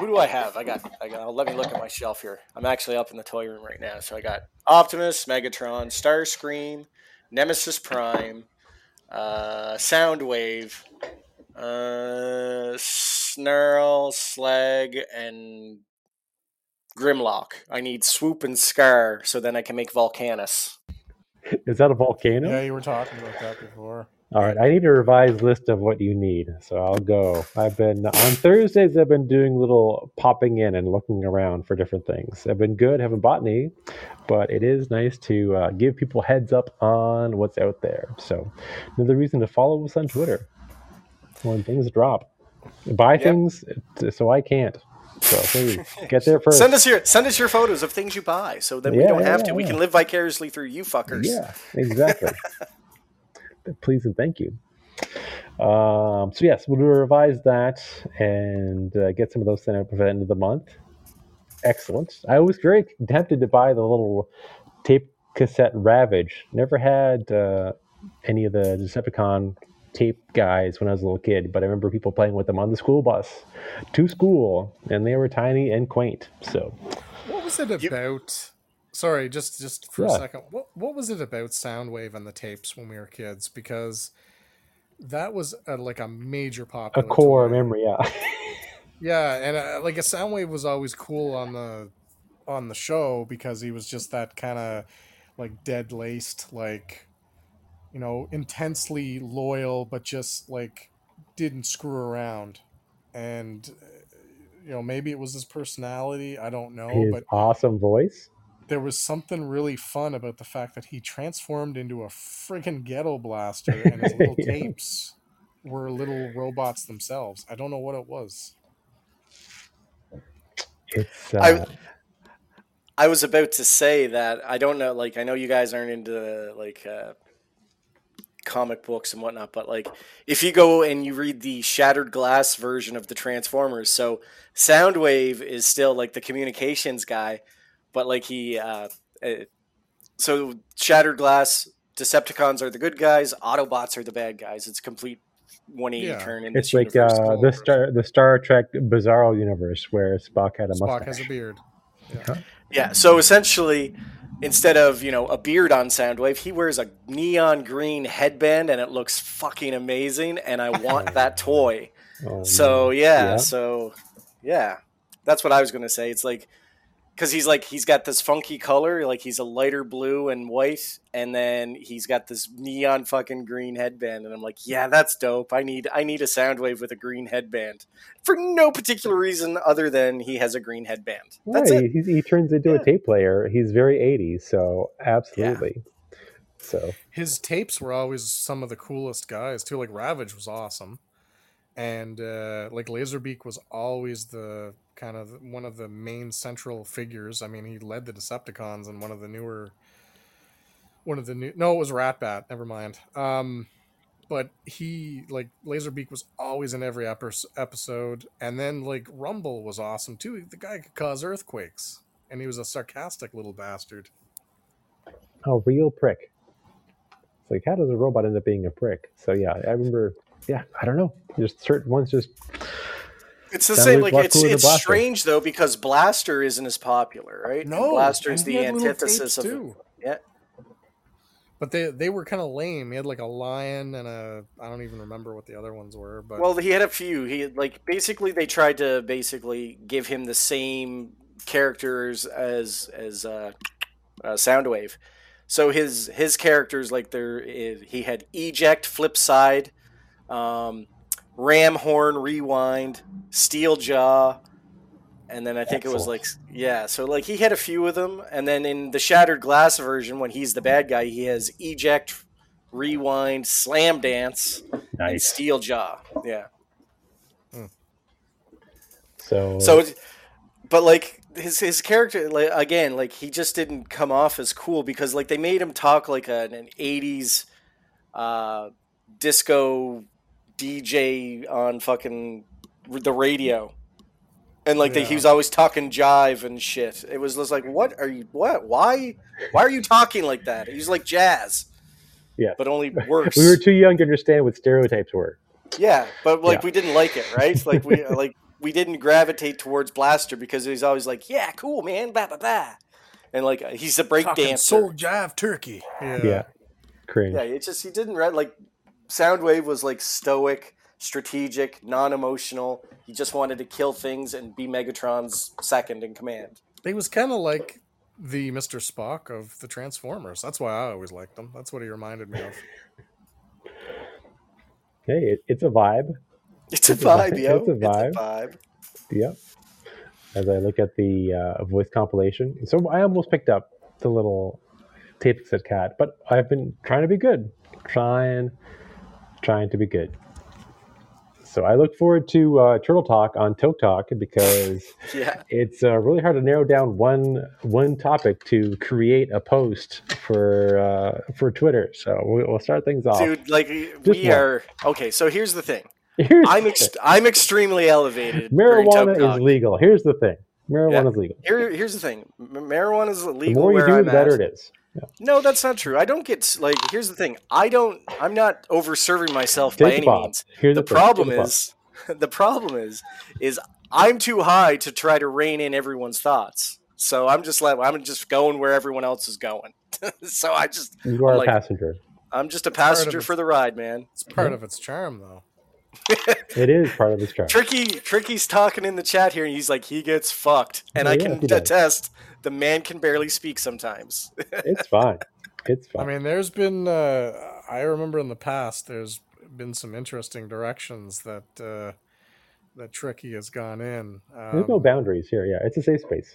who do I have? I got I got. Let me look at my shelf here. I'm actually up in the toy room right now, so I got Optimus, Megatron, Starscream, Nemesis Prime, uh, Soundwave, uh, Snarl, Slag, and Grimlock. I need Swoop and Scar, so then I can make Volcanus.
Is that a volcano?
Yeah, you were talking about that before.
All right, I need a revised list of what you need, so I'll go. I've been on Thursdays. I've been doing little popping in and looking around for different things. I've been good, haven't bought any, but it is nice to uh, give people heads up on what's out there. So another reason to follow us on Twitter when things drop. Buy things so I can't. So please get there first.
Send us your send us your photos of things you buy, so that we don't
yeah,
have
yeah,
to. We can live vicariously through you fuckers.
Yeah, exactly. Please and thank you. Um, so yes, we'll revise that and uh, get some of those sent out before the end of the month. Excellent. I was very tempted to buy the little tape cassette Ravage. Never had uh, any of the Decepticon tape guys when I was a little kid, but I remember people playing with them on the school bus to school, and they were tiny and quaint. So
What was it about? Sorry, just just for
Yeah.
a second. What what was it about Soundwave and the tapes when we were kids? Because that was a, like a major
pop.
a
core
toy.
memory, yeah.
Yeah, and uh, like a Soundwave was always cool on the on the show because he was just that kind of like dead laced, like you know, intensely loyal, but just like didn't screw around. And uh, you know, maybe it was his personality. I don't know,
His
but
awesome voice.
there was something really fun about the fact that he transformed into a friggin' ghetto blaster and his little
Yeah.
tapes were little robots themselves. I don't know what it was.
It's uh,
I- I was about to say that I don't know. Like, I know you guys aren't into like uh, comic books and whatnot, but like, if you go and you read the Shattered Glass version of the Transformers, so Soundwave is still like the communications guy, but like he, uh, uh, so Shattered Glass, Decepticons are the good guys, Autobots are the bad guys. It's complete 180
Yeah.
turn in
It's like uh, the Star the Star Trek Bizarro universe where Spock had a
Spock
mustache.
has a beard.
Yeah, so essentially, instead of you know a beard on Soundwave, he wears a neon green headband, and it looks fucking amazing. And I want that toy.
Oh,
So yeah,
Yeah.
so yeah, that's what I was gonna say. It's like because he's like he's got this funky color, like he's a lighter blue and white, and then he's got this neon fucking green headband, and I'm like, yeah, that's dope. I need I need a Soundwave with a green headband for no particular reason other than he has a green headband. That's
Right,
it.
He, he turns into
Yeah.
a tape player. He's very 80s, so absolutely. So
His tapes were always some of the coolest guys too. Like Ravage was awesome, and uh, like Laserbeak was always the kind of one of the main central figures. I mean, he led the Decepticons in one of the newer one of the new. No, it was Ratbat. Never mind. Um, but he like Laserbeak was always in every epi- episode, and then like Rumble was awesome too. The guy could cause earthquakes, and he was a sarcastic little bastard.
A real prick. It's like, how does a robot end up being a prick? So yeah, I remember. Yeah, I don't know. Just certain ones just.
It's the same.
like
it's it's
Blaster.
strange though because Blaster isn't as popular, right? And
No,
Blaster is the antithesis of
too.
yeah.
But they they were kind of lame. He had like a lion and a I don't even remember what the other ones were. But
Well, he had a few. He had, like basically they tried to basically give him the same characters as as uh, uh, Soundwave. So his his characters like there he had eject, flip side, um, ram horn, rewind, steel jaw, and then I think it was like yeah. So like he had a few of them, and then in the shattered glass version when he's the bad guy, he has eject, rewind, slam dance, and steel jaw. Yeah.
So.
So, but like his his character, like again, like he just didn't come off as cool because like they made him talk like an, an '80s uh, disco DJ on fucking the radio, and like they, he was always talking jive and shit. It was just like, what are you? What? Why? Why are you talking like that? He's like jazz.
Yeah.
but only worse.
we were too young to understand what stereotypes were.
Yeah, but like
Yeah.
we didn't like it, right? Like we like we didn't gravitate towards Blaster because he's always like, "Yeah, cool, man, blah blah blah," and like uh, he's a break
Fucking
dancer.
soul jive turkey. Yeah.
Yeah. Cringe.
Yeah, it just he didn't read like Soundwave was like stoic, strategic, non-emotional. He just wanted to kill things and be Megatron's second in command.
He was kind of like the Mr. Spock of the Transformers. That's why I always liked him. That's what he reminded me of.
Hey, it, it's a vibe.
It's a
It's a vibe.
vibe, yo.
It's a vibe.
It's a vibe.
Yep. As I look at the uh, voice compilation, so I almost picked up the little tape that said cat, but I've been trying to be good, trying, trying to be good. So I look forward to uh, Turtle Talk on Toke Talk because
Yeah.
it's uh, really hard to narrow down one one topic to create a post for uh, for Twitter. So we- we'll start things off.
Dude, like
Just
we
one.
are okay. So here's the thing.
Here's
I'm
the thing.
I'm extremely elevated.
marijuana is legal. Here's the thing. Marijuana
Yeah.
is legal.
Here, here's the thing. Marijuana is
legal.
The
more you do, the better
at.
it is.
No, that's not true. I don't get like. Here's the thing. I don't. I'm not over serving myself by
Take the
any
Bob.
means.
Here's
The
the,
problem
Take the
is, the problem is, is I'm too high to try to rein in everyone's thoughts. So I'm just like I'm just going where everyone else is going. so I just
you are
I'm
a
like-
passenger.
I'm just a passenger
it.
for the ride, man.
It's part mhm. of its charm, though.
It is part of its charm.
Tricky, Tricky's talking in the chat here, and he's like, he gets fucked, and
Oh,
I can
he
attest. The man can barely speak sometimes.
It's fine. It's fine.
I mean, there's been. Uh, I remember in the past, there's been some interesting directions that uh, that Tricky has gone in.
There's no
Um,
boundaries here. Yeah, it's a safe space.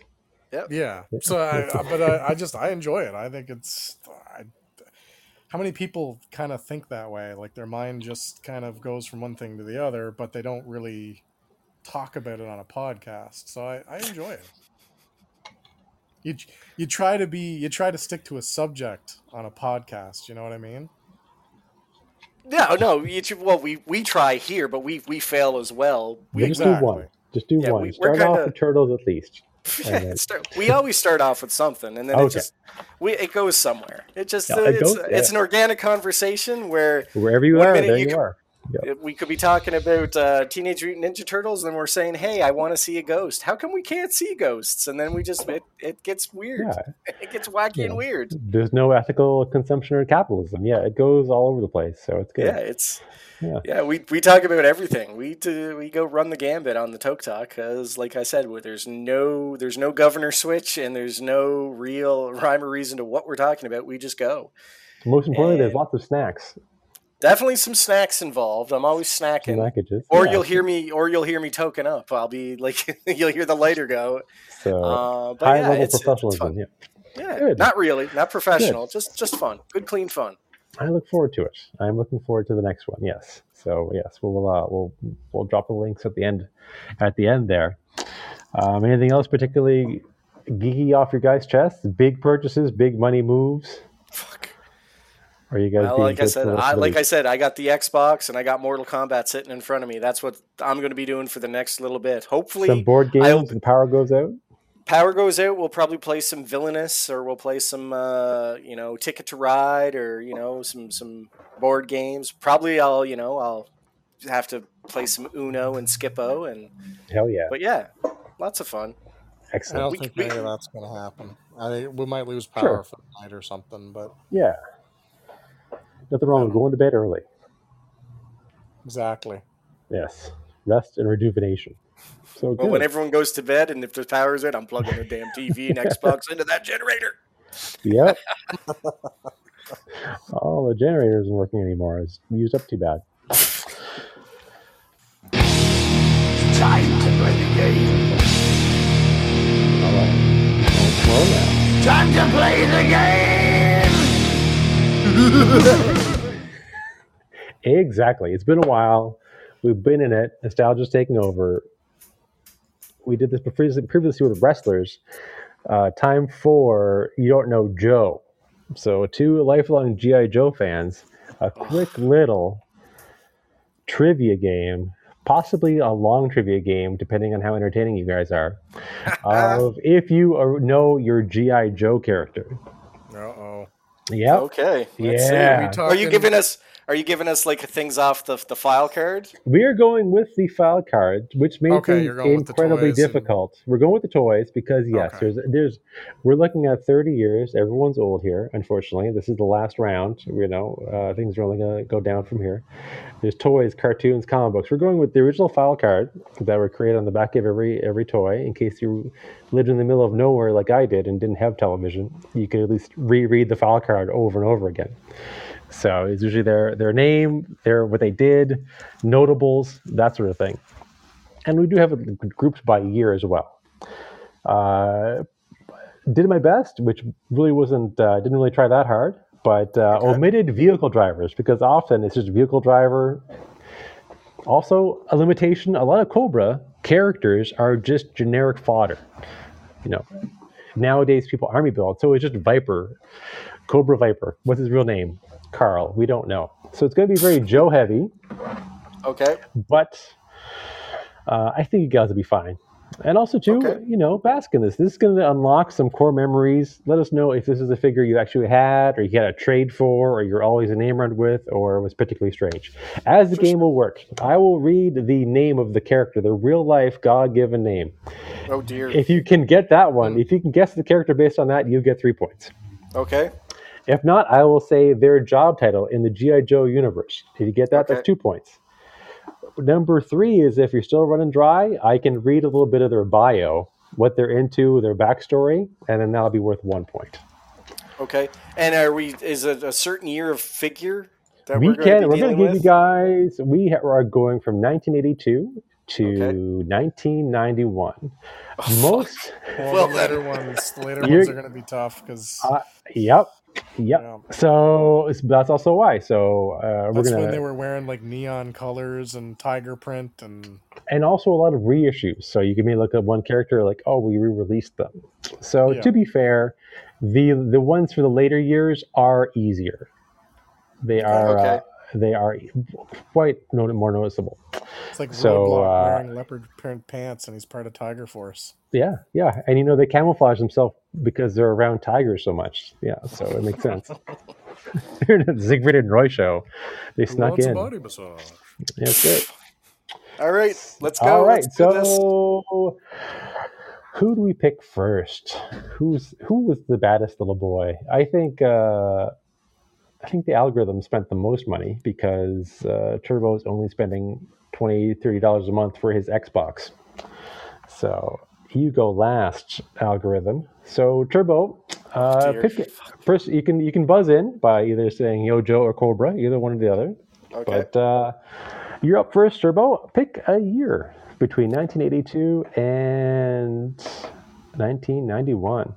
Yeah. Yeah. So, I, I- but I, I just I enjoy it. I think it's. I, how many people kind of think that way? Like their mind just kind of goes from one thing to the other, but they don't really talk about it on a podcast. So I, I enjoy it. You you try to be you try to stick to a subject on a podcast. You know what I mean?
No, no. You, tr- well, we we try here, but we we fail as well. We
Just
exactly.
do one. Just do
Yeah,
one.
we-
Start off
kinda-
with turtles at least.
start, we always start off with something, and then it just we it goes somewhere. It just uh,
it
it's
goes-
it's
yeah.
an organic conversation where
Wherever you are, there
you
you, are. Yep.
we could be talking about uh, Teenage Mutant Ninja Turtles, and we're saying, "Hey, I want to see a ghost." How come we can't see ghosts? And then we just it, it gets weird.
Yeah.
It gets wacky
Yeah.
and weird.
There's no ethical consumption or capitalism. Yeah, it goes all over the place. So it's good.
Yeah, it's
Yeah.
yeah. we, we talk about everything. We do, we go run the gambit on the Toke Talk because, like I said, there's no there's no governor switch and there's no real rhyme or reason to what we're talking about. We just go.
Most importantly, there's lots of snacks.
Definitely some snacks involved. I'm always snacking.
Snackages.
Or
Yeah.
you'll hear me, or you'll hear me token up. I'll be like, you'll hear the lighter go.
So
Uh, but
high
yeah,
level
it's, it's
professionalism.
fun.
yeah.
Yeah,
Good.
not really, not professional, just just fun, good, clean fun.
I look forward to it. I'm looking forward to the next one. Yes. So yes, we'll uh, we'll we'll drop the links at the end at the end there. Um, anything else particularly geeky off your guys' chests? Big purchases, big money moves.
Fuck.
Or are you guys
Well, like I said,
for the rest
I, like I said, I got the Xbox and I got Mortal Kombat sitting in front of me. That's what I'm going to be doing for the next little bit.
Hopefully, Some
Hopefully,
board
I
games, the power goes out.
power goes out. We'll probably play some Villainous, or we'll play some, uh, you know, Ticket to Ride, or you know, some some board games. Probably, I'll you know, I'll have to play some Uno and Skip-Bo, and
Hell yeah.
but yeah, lots of fun.
Excellent.
I don't
We-
think
we-
any of that's going to happen. I we might lose power
Sure.
for the night or something, but
Yeah. Nothing wrong with going to bed early.
exactly.
Yes. Rest and rejuvenation. So
Well, when everyone goes to bed, and if the power's out, I'm plugging the damn TV and Xbox into that generator.
Yep. oh, the generator isn't working anymore. It's used up too bad.
Time to play the game.
All right. Slow now.
Time to play the game.
Exactly. It's been a while. We've been in it. Nostalgia's taking over. We did this previously, previously with wrestlers. Uh, time for You Don't Know Joe. So, two lifelong G.I. Joe fans, a quick little trivia game, possibly a long trivia game, depending on how entertaining you guys are, of if you are- know your G.I. Joe character.
Uh oh.
Yep.
Okay. Let's see.
Yeah.
Are you giving us? Are you giving us like things off the the file card?
We are going with the file card, which may
Okay,
be
you're going with the
incredibly
toys and-
difficult. We're going with the toys because yes,
Okay.
there's there's we're looking at 30 years. Everyone's old here, unfortunately. This is the last round. You know, uh, things are only going to go down from here. There's toys, cartoons, comic books. We're going with the original file card that were created on the back of every every toy. In case you lived in the middle of nowhere like I did and didn't have television, you could at least reread the file card over and over again. So it's usually their their name, their what they did, notables, that sort of thing. And we do have groups by year as well. Uh, did my best, which really wasn't uh, didn't really try that hard, but uh, omitted vehicle drivers because often it's just vehicle driver. Also, a limitation: a lot of Cobra characters are just generic fodder. You know, nowadays people army build, so it's just Viper, Cobra Viper. What's his real name? Carl. We don't know. So it's going to be very Joe heavy,
Okay.
but uh, I think you guys will be fine. And also, too,
Okay.
you know, bask in this. This is going to unlock some core memories. Let us know if this is a figure you actually had, or you had a trade for, or you're always enamored with, or was particularly strange. As the game will work, I will read the name of the character, the real life God given name.
Oh dear.
If you can get that one,
Hmm.
if you can guess the character based on that, you get three points.
Okay.
If not, I will say their job title in the G.I. Joe universe. If you get that,
Okay.
that's two points. Number three is if you're still running dry, I can read a little bit of their bio, what they're into, their backstory, and then that'll be worth one point.
Okay. And are we? Is it a certain year of figure that
we
we're going
can,
to
we're going to
dealing
give you guys, we are going from 1982 to
Okay.
1991.
Oh,
Most,
Well,
Well,
the later ones, the later
You're-
ones are going to be tough because
uh, yep, yep.
Yeah.
So it's- that's also why. So uh, we're
that's
going
when they were wearing like neon colors and tiger print and
and also a lot of reissues. So you can maybe look at one character like, oh, we re-released them. So
Yeah.
to be fair, the the ones for the later years are easier. They are
Okay.
uh, they are quite no, more noticeable.
it's like
So,
Roadblock
uh,
wearing leopard print pants and he's part of Tiger Force.
Yeah, yeah, and you know they camouflage themselves because they're around tigers so much. Yeah, so it makes sense. They're in the Siegfried and Roy show. They
Who
snuck
wants
in.
body massage?
That's it.
All right. Let's go.
All right,
Let's do this.
so who do we pick first? Who's who was the baddest little boy? I think uh, I think the algorithm spent the most money because uh, Turbo's only spending $20, $30 a month for his Xbox. So you go last, algorithm. So Turbo, uh,
Dear.
pick it. first. You can you can buzz in by either saying Yo Joe or Cobra, either one or the other.
Okay.
But uh, you're up first, Turbo. Pick a year between 1982 and 1991.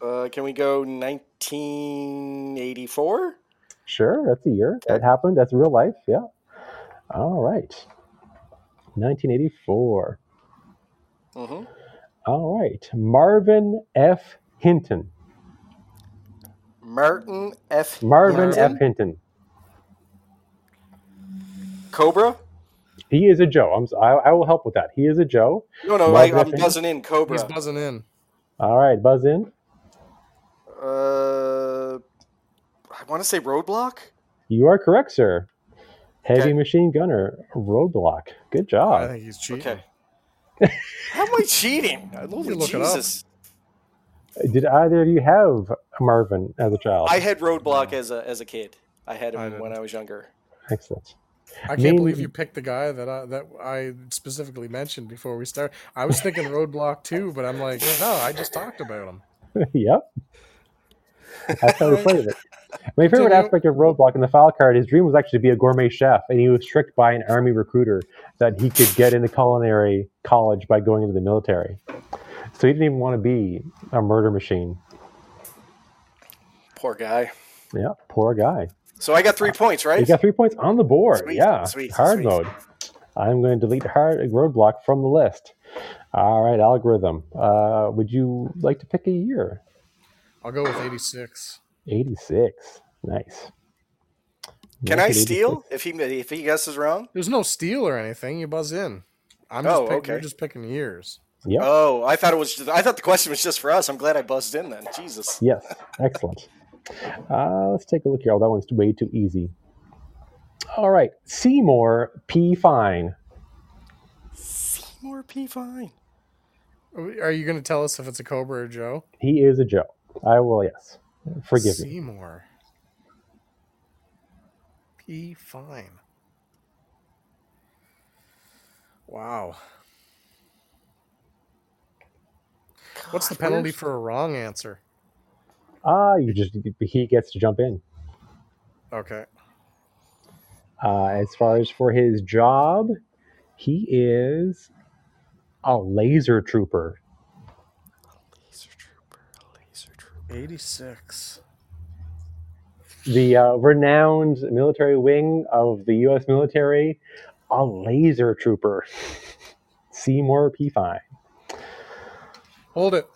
Uh, can we go 1984?
Sure, that's a year. That happened. That's real life. Yeah. All right. 1984.
Mm-hmm.
All right. Marvin F. Hinton.
Martin F.
Marvin
Marvin?
F. Hinton.
Cobra?
He is a Joe. I'm, si I will help with that. He is a Joe.
No, no, I,
Marvin F.
I'm buzzing in Cobra.
He's buzzing in.
All right, buzz in.
Uh, I want to say Roadblock.
You are correct, sir. Heavy
Okay.
machine gunner, roadblock. Good job.
I think he's cheating.
Okay. How am I cheating? Holy
look it up.
Did either of you have Marvin as a child?
I had Roadblock as a as a kid. I had
I
him when. I was younger.
Excellent.
I can't
Name-
believe you picked the guy that I, that I specifically mentioned before we start. I was thinking Roadblock too, but I'm like, no, I just talked about him.
yep. That's how we played it. My favorite aspect of Roadblock in the file card, his dream was actually to be a gourmet chef, and he was tricked by an army recruiter that he could get into culinary college by going into the military. So he didn't even want to be a murder machine.
Poor guy.
Yeah, poor guy.
So I got three points, right?
You got three points on the board.
Sweet,
yeah,
sweet,
hard
sweet.
mode. I'm going to delete hard roadblock from the list. All right, algorithm. Uh, would you like to pick a year?
I'll go with 86.
86. Nice.
Can I
1986.
steal if he if he guesses wrong?
There's no steal or anything. You buzz in. I'm
Oh,
just pick,
okay.
You're just picking years.
Yep.
Oh, I thought it was. Just, I thought the question was just for us. I'm glad I buzzed in then. Jesus.
Yes, excellent. Uh, let's take a look here. Oh, that one's way too easy. All right, Seymour P. Fine.
Seymour P. Fine.
Are you going to tell us if it's a Cobra or Joe?
He is a Joe. I will, yes. Forgive me.
Seymour. P. Fine. Wow. What's the penalty
where's-
for a wrong answer?
Ah, you just he gets to jump in.
Okay.
Uh, as far as for his job, he is a laser trooper.
Laser trooper. Laser trooper.
86.
The uh, renowned military wing of the U.S. military, a laser trooper. Seymour P. Fine.
Hold it.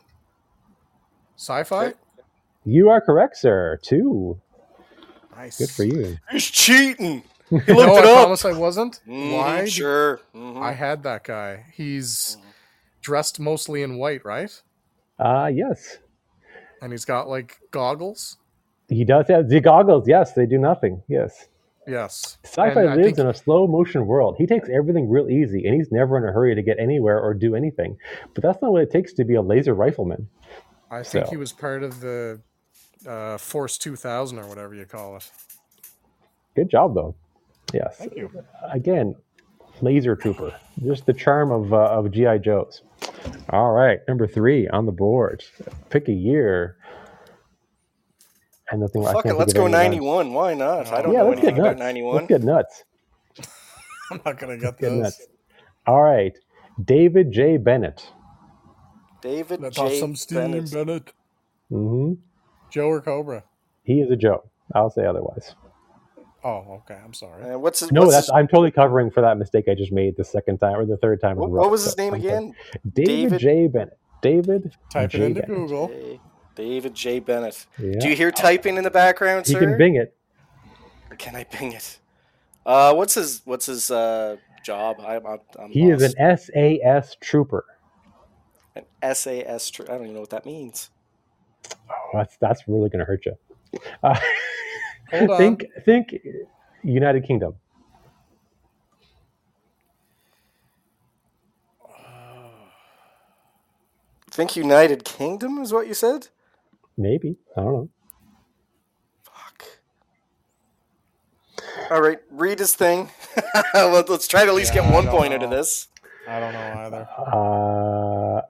Sci-fi?
You are correct, sir. Two.
Nice.
Good for you.
He's cheating. He looked
No, I
up.
promise I wasn't.
Mhm,
Why?
Sure. Mhm.
I had that guy. He's dressed mostly in white, right?
Uh, yes.
And he's got like goggles.
He does have the goggles. Yes, they do nothing. Yes.
Yes.
Sci-fi
And
lives
think-
in a slow motion world. He takes everything real easy, and he's never in a hurry to get anywhere or do anything. But that's not what it takes to be a laser rifleman.
I think
So-
he was part of the uh, Force 2000 or whatever you call it.
Good job, though. Yes.
Thank you.
Again, laser trooper. Just the charm of uh, of GI Joes. All right, number three on the board. Pick a year. And nothing. I
Fuck
can't
it. Let's go 91. Why not? I don't
Yeah,
know
let's get
anything about
nuts.
91.
Let's get nuts.
I'm not gonna get
Get
this.
nuts. All right, David J. Bennett.
David
Let's
J.
have some steam,
Bennett.
Bennett.
hmm
Joe or Cobra?
He is a Joe. I'll say otherwise.
Oh, okay. I'm sorry.
Uh, what's his,
No,
what's
that's
his,
I'm totally covering for that mistake I just made the second time or the third time. in a
what, what was his name again?
David,
David-
J. Bennett. David.
Type
J.
it into
Bennett.
Google.
J. David J. Bennett.
Yeah.
Do you hear typing in the background,
He
sir?
You can bing it.
Can I bing it? Uh, what's his What's his uh, job? I, I'm, I'm
He is an SAS trooper.
an SAS. trooper. I don't even know what that means.
Oh, that's that's really going to hurt you. Uh,
Hold on.
think think United Kingdom.
Think United Kingdom is what you said?
Maybe I don't know.
Fuck. All right, read his thing. Let- Let's try to at least
Yeah,
get one
don't
point out
know.
of this.
I don't know either.
Uh,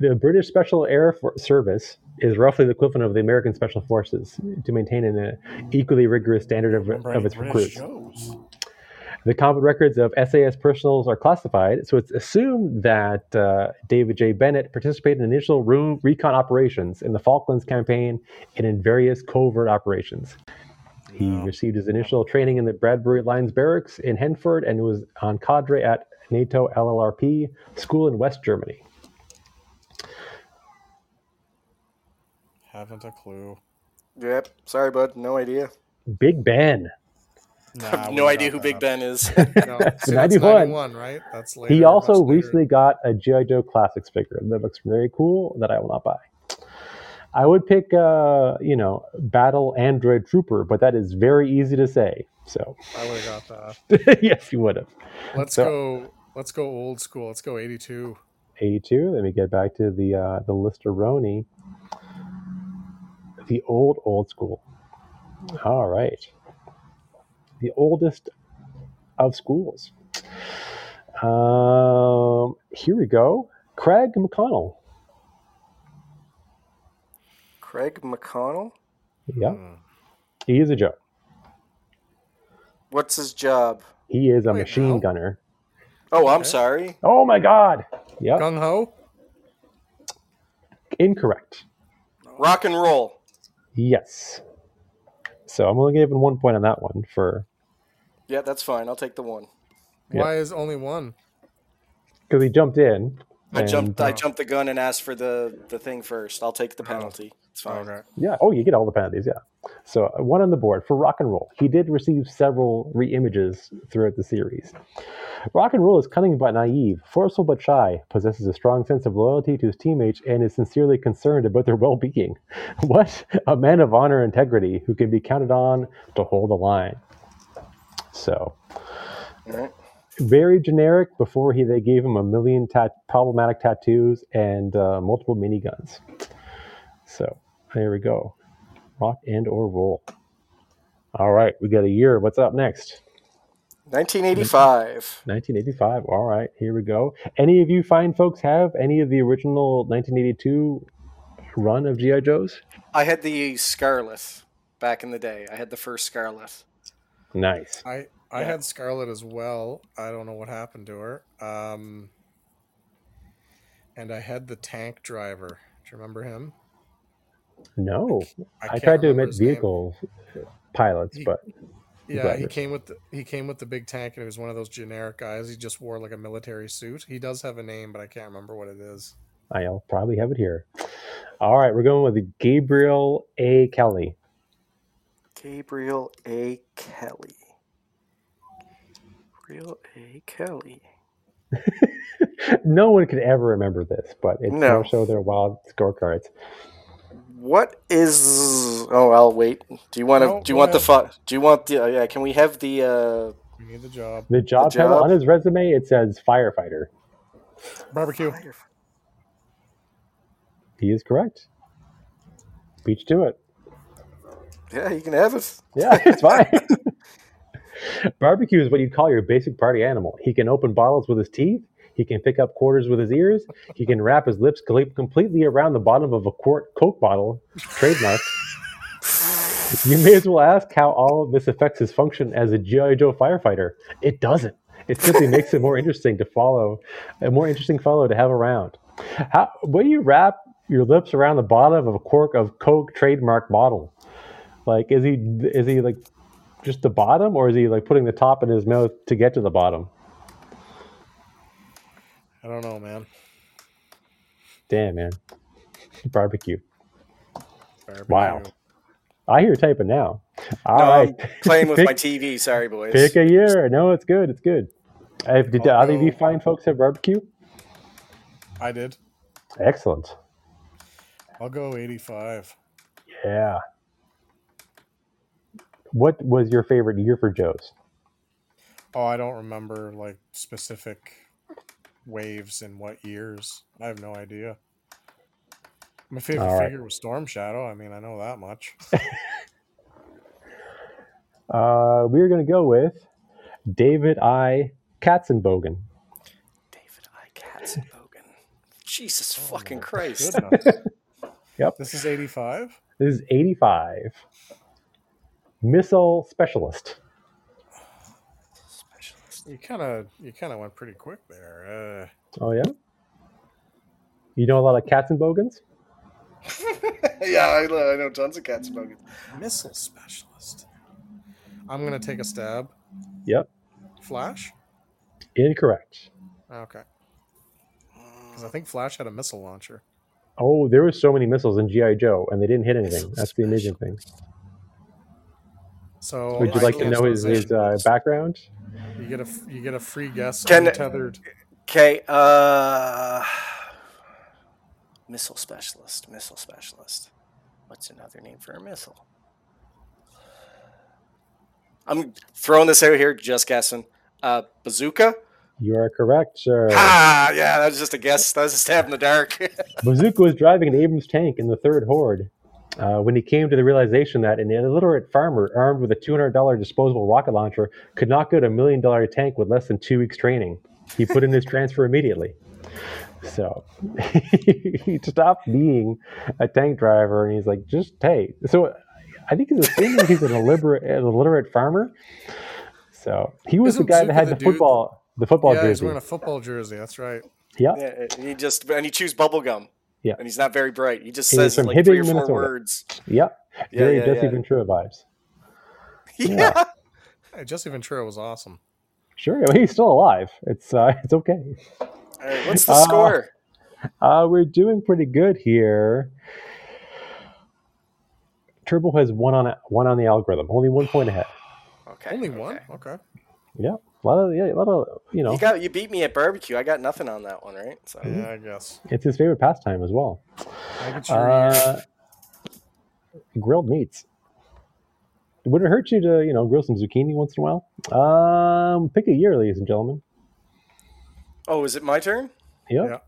the British Special Air For- Service is roughly the equivalent of the American Special Forces to maintain an uh, equally rigorous standard of, of its recruits.
Joes.
The combat records of SAS personnel are classified, so it's assumed that uh, David J. Bennett participated in initial room recon operations in the Falklands campaign and in various covert operations. He
No.
received his initial training in the Bradbury Lines Barracks in Hereford and was on cadre at NATO LRRP school in West Germany.
Haven't a clue.
Yep. Sorry, bud. No idea.
Big Ben.
Nah,
I
I
have no idea who Big
up.
Ben is.
No, see, that's
91.
91, right? That's later.
He also
later.
recently got a GI Joe Classics figure that looks very cool that I will not buy. I would pick, uh, you know, Battle Android Trooper, but that is very easy to say. So
I would have got that.
yes, you would have.
Let's
So-
go. Let's go old school. Let's go 82.
82. Let me get back to the uh, the Listeroni. The old old school. All right. The oldest of schools. Um, here we go. Craig McConnell.
Craig McConnell.
Yeah,
Hmm.
he is a Joe.
What's his job?
He is a
Wait,
machine
no.
gunner.
Oh, I'm
Okay.
sorry.
Oh my God. Yep.
Gung Ho.
Incorrect.
Rock and roll.
Yes. So I'm only giving one point on that one for
Yeah, that's fine. I'll take the one.
Yeah.
Why is only one?
because he jumped in.
I
and-
jumped. I
Oh.
jumped the gun and asked for the the thing first. I'll take the
Oh.
penalty. It's oh, fine.
Okay.
Yeah. Oh, you get all the penalties. Yeah. So one on the board for rock and roll. He did receive several re-images throughout the series. Rock and roll is cunning but naive, forceful but shy, possesses a strong sense of loyalty to his teammates, and is sincerely concerned about their well-being. What a man of honor and integrity who can be counted on to hold the line. So very generic. Before he, they gave him a million tat- problematic tattoos and uh, multiple miniguns. So there we go. Rock and or roll. All right, we got a year. What's up next?
1985.
1985. All right, here we go. Any of you fine folks have any of the original 1982 run of GI Joes?
I had the Scarlett back in the day. I had the first Scarlett.
Nice.
I I
Yeah.
had Scarlett as well. I don't know what happened to her. Um, and I had the tank driver. Do you remember him?
No, I,
can't
tried to
remember
omit
name.
vehicle pilots,
He-
but
Yeah, he came with the, he came with the big tank, and he was one of those generic guys. He just wore like a military suit. He does have a name, but I can't remember what it is.
I'll probably have it here. All right, we're going with Gabriel A. Kelly.
Gabriel A. Kelly. Gabriel A. Kelly.
no one could ever remember this, but it's
No.
no. show their wild scorecards.
What is? Oh, I'll wait. Do you want to?
No,
do you
go
want the?
ahead.
Fu- do you want the? Uh, yeah. Can we have the? uh
We need the job.
The job
The job?
on his resume it says firefighter.
Barbecue.
fire-
He is correct. Beach to it.
Yeah, you can have it.
Yeah, it's fine. Barbecue is what you'd call your basic party animal. He can open bottles with his teeth. He can pick up quarters with his ears. He can wrap his lips completely around the bottom of a quart Coke bottle. Trademark. you may as well ask how all of this affects his function as a GI Joe firefighter. It doesn't. It simply makes it more interesting to follow, a more interesting fellow to have around. How? When you wrap your lips around the bottom of a cork of Coke trademark bottle, like is he is he like just the bottom, or is he like putting the top in his mouth to get to the bottom?
I don't know, man.
Damn, man. Barbecue.
Barbecue.
Wow. I hear typing now. All
No,
right.
I'm playing with
pick,
my TV. Sorry, boys.
Pick a year. No, it's good. It's good. Uh, did
I'll
either of you
go-
fine folks have barbecue?
I did.
Excellent.
I'll go 85.
Yeah. What was your favorite year for Joe's?
Oh, I don't remember like specific waves in what years. I have no idea. My favorite
All right.
figure was Storm Shadow. I mean, I know that much.
Uh, we're going to go with David I. Katzenbogen.
David I. Katzenbogen. Jesus
Oh,
fucking Christ.
Yep.
This is 85.
This is 85. Missile Specialist.
Specialist.
You kind of you kind of went pretty quick there. Uh,
Oh, yeah? You know a lot of Katzenbogens?
yeah, I, know- I know tons of Katzenbogen.
Uh, missile specialist. I'm gonna take a stab.
Yep.
Flash.
Incorrect.
Okay. Because I think Flash had a missile launcher.
Oh, there were so many missiles in GI Joe, and they didn't hit anything. That's the amazing thing.
So
Would you
I
like to know his, his uh, background?
You get a f- you get a free guess.
Can-
untethered.
Okay, uh missile specialist, missile specialist. What's another name for a missile? I'm throwing this out here, just guessing. Uh bazooka?
You are correct, sir.
Ah, yeah, that was just a guess. That was a stab in the dark.
Bazooka was driving an Abrams tank in the Third Horde uh, when he came to the realization that an illiterate farmer armed with a $200 disposable rocket launcher could knock out a million dollar tank with less than two weeks training. He put in his transfer immediately. So he stopped being a tank driver and he's like, just hey. So I think he's assuming he's an illiterate, an illiterate farmer. So he was
Isn't
the guy that had
the
the, football the football
yeah, he's
jersey.
wearing a football jersey. That's right.
yeah.
yeah, and he just and he chews bubble gum.
Yeah.
And he's not very bright. He just
He
says
from
like three or
Hibbing,
four
Minnesota.
words.
Yeah.
Yeah,
Very
yeah,
Jesse
yeah.
Ventura vibes.
Yeah.
Hey, Jesse Ventura was awesome.
Sure, I mean, he's still alive. It's uh, it's okay.
All right, what's the
Uh,
score?
Uh, we're doing pretty good here. Turbo has one on one on the algorithm, only one point ahead.
Okay.
Only
okay.
one. Okay.
Yeah, a lot of yeah, a lot of you know.
You got you beat me at barbecue. I got nothing on that one, right? So
Yeah, I guess.
It's his favorite pastime as well.
I get.
Uh, grilled meats. Would it hurt you to you know grill some zucchini once in a while? Um, pick a year, ladies and gentlemen.
Oh, is it my turn?
Yep.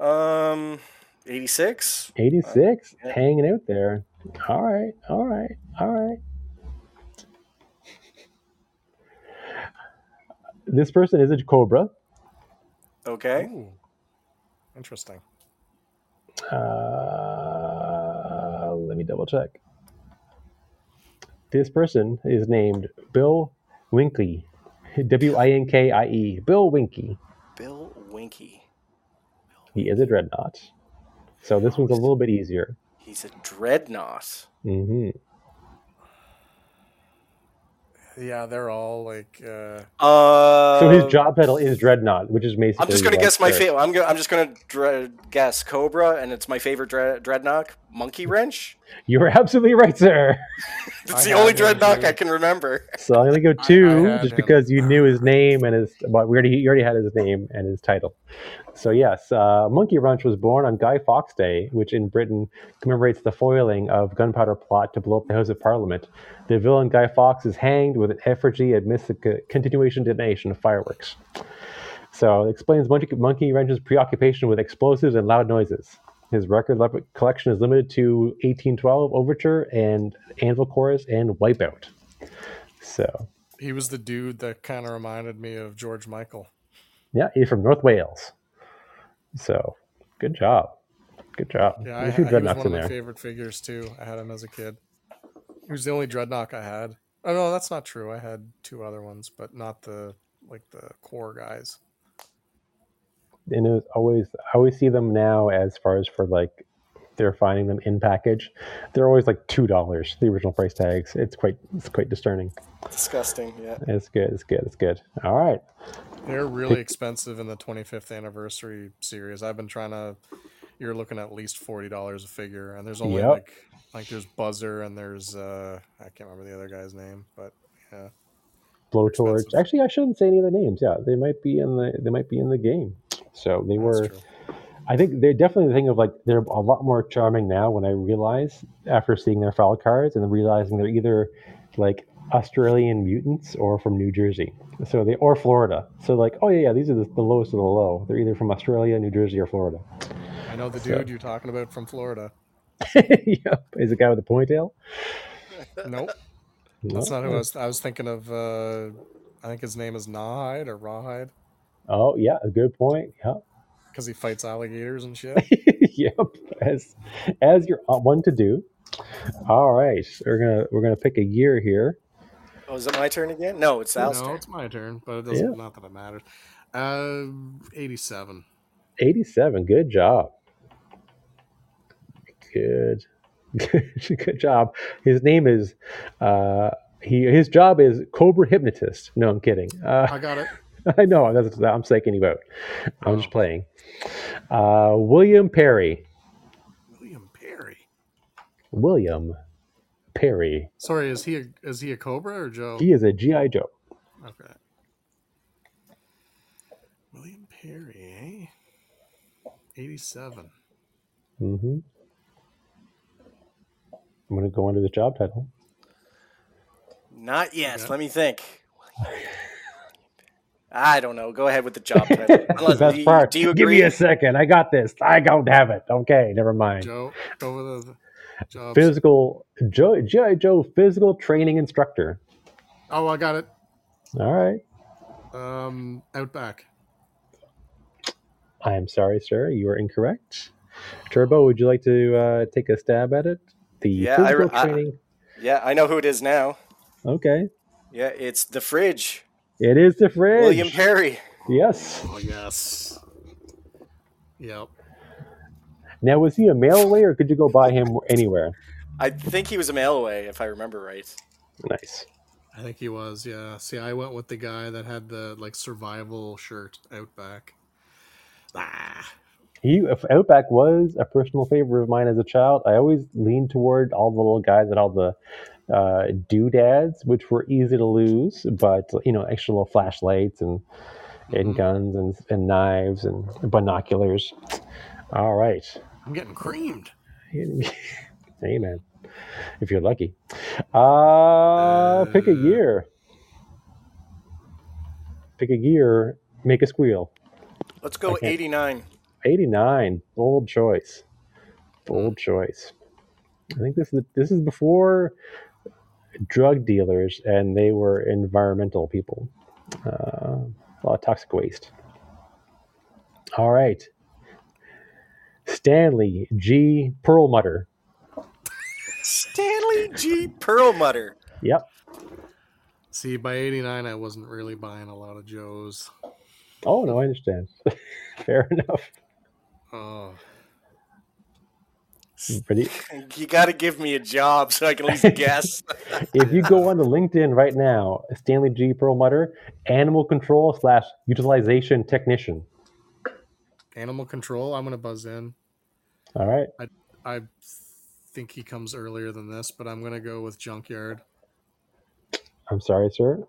Yeah.
Um 86?
86,
Yeah.
hanging out there. All right, all right, all right. This person is a cobra.
Okay.
Ooh. Interesting.
Uh, let me double check. This person is named Bill Winkie. W I N K I E. Bill Winkie.
Bill Winky.
He is a dreadnought. So this one's a little bit easier.
He's a dreadnought.
hmm
Yeah, they're all like. Uh,
Uh,
So his job title is dreadnought, which is basically.
I'm just gonna guess my favorite. I'm, go- I'm just gonna dre- guess Cobra, and it's my favorite dre- dreadnought, Monkey Wrench.
You are absolutely right, sir.
It's
I
the only
had him
dreadnought. I can remember.
So I'm gonna go
I
two, just
him.
because you knew his name and his. Well, we already you already had his name and his title. So yes, uh, Monkey Wrench was born on Guy Fawkes Day, which in Britain commemorates the foiling of gunpowder plot to blow up the House of Parliament. The villain Guy Fawkes is hanged with an effigy amidst co- continuation detonation of fireworks. So it explains Monkey, Monkey Wrench's preoccupation with explosives and loud noises. His record le- collection is limited to 1812 Overture and Anvil Chorus and Wipeout. So
he was the dude that kind of reminded me of George Michael.
Yeah, he's from North Wales. So, good job. Good job.
Yeah, I,
There's
he was one of my
there.
favorite figures too. I had him as a kid. He was the only dreadnought I had. Oh no, that's not true. I had two other ones, but not the like the core guys.
And it was always, I always see them now as far as for like, they're finding them in package. They're always like two dollars, the original price tags. It's quite, it's quite discerning.
Disgusting. Yeah.
It's good. It's good. It's good. All right.
They're really expensive in the 25th anniversary series. I've been trying to. You're looking at least forty dollars a figure, and there's only
Yep.
like like there's Buzzer and there's uh I can't remember the other guy's name, but yeah,
Blowtorch. Actually, I shouldn't say any of their names. Yeah, they might be in the, they might be in the game. So they
that's
were.
true.
I think they're definitely the thing of like they're a lot more charming now when I realize after seeing their file cards and realizing they're either like Australian mutants or from New Jersey. So they or Florida. So like, oh yeah, yeah, these are the, the lowest of the low. They're either from Australia, New Jersey, or Florida.
I know the
So-
dude you're talking about from Florida.
yep. Is the guy with the ponytail?
Nope, that's not who I was. I was thinking of. uh I think his name is Nawhide or Rawhide
Oh yeah, a good point. Yep.
Because he fights alligators and shit.
yep. As as you're uh, one to do. All right, we're gonna we're gonna pick a year here.
Oh, is it my turn again? No, it's Al's
no,
turn.
it's my turn, but it doesn't.
Yeah.
Not that it matters. Uh, eighty-seven.
87. Good job. Good. Good, good job. His name is uh he his job is Cobra Hypnotist. No, I'm kidding. Uh,
I got it.
I know that's what I'm psyching you about. I'm just
Oh.
playing. Uh, William Perry. William Perry. William Perry.
Sorry, is he a, is he a Cobra or Joe?
He is a GI Joe.
Okay. William Perry, eh? 87.
hmm I'm going to go under the job title.
Not yet.
Okay.
Let me think. I don't know. Go ahead with the job title.
That's the best
do,
part.
do you agree?
Give me a second. I got this. I don't have it. Okay, never mind.
Joe, go with the jobs.
Physical Joe, GI Joe physical training instructor.
Oh, I got it.
All right.
Um, Outback.
I am sorry, sir. You are incorrect. Turbo, would you like to uh, take a stab at it? The
Yeah, I
physical
re- I-
training.
Yeah, I know who it is now.
okay.
Yeah, it's the fridge.
It is the fridge.
William Perry.
Yes.
Oh, yes. Yep.
Now, was he a mail away or could you go buy him anywhere?
I think he was a mail away, if I remember right.
Nice.
I think he was, yeah. See, I went with the guy that had the like survival shirt Outback. Ah.
He if Outback was a personal favorite of mine as a child. I always leaned toward all the little guys that all the uh, doodads, which were easy to lose, but you know, extra little flashlights and and
Mhm.
guns and, and knives and binoculars. All right.
I'm getting creamed.
hey man, if you're lucky. Uh, pick a
Uh.
year. Pick a year. Make a squeal.
Let's go
Okay.
89.
89 bold choice bold choice i think this is this is before drug dealers and they were environmental people. Uh, a lot of toxic waste. All right. Stanley g. Perlmutter.
Stanley G. Perlmutter.
yep.
See, by 89, I wasn't really buying a lot of Joes.
oh no i understand. Fair enough.
Oh,
Ready?
You got to give me a job so I can at least guess.
if you go on to linkedin right now stanley g perlmutter animal control slash utilization technician
animal control. I'm going to buzz in.
all right
I think he comes earlier than this, but I'm going to go with Junkyard.
I'm sorry, sir.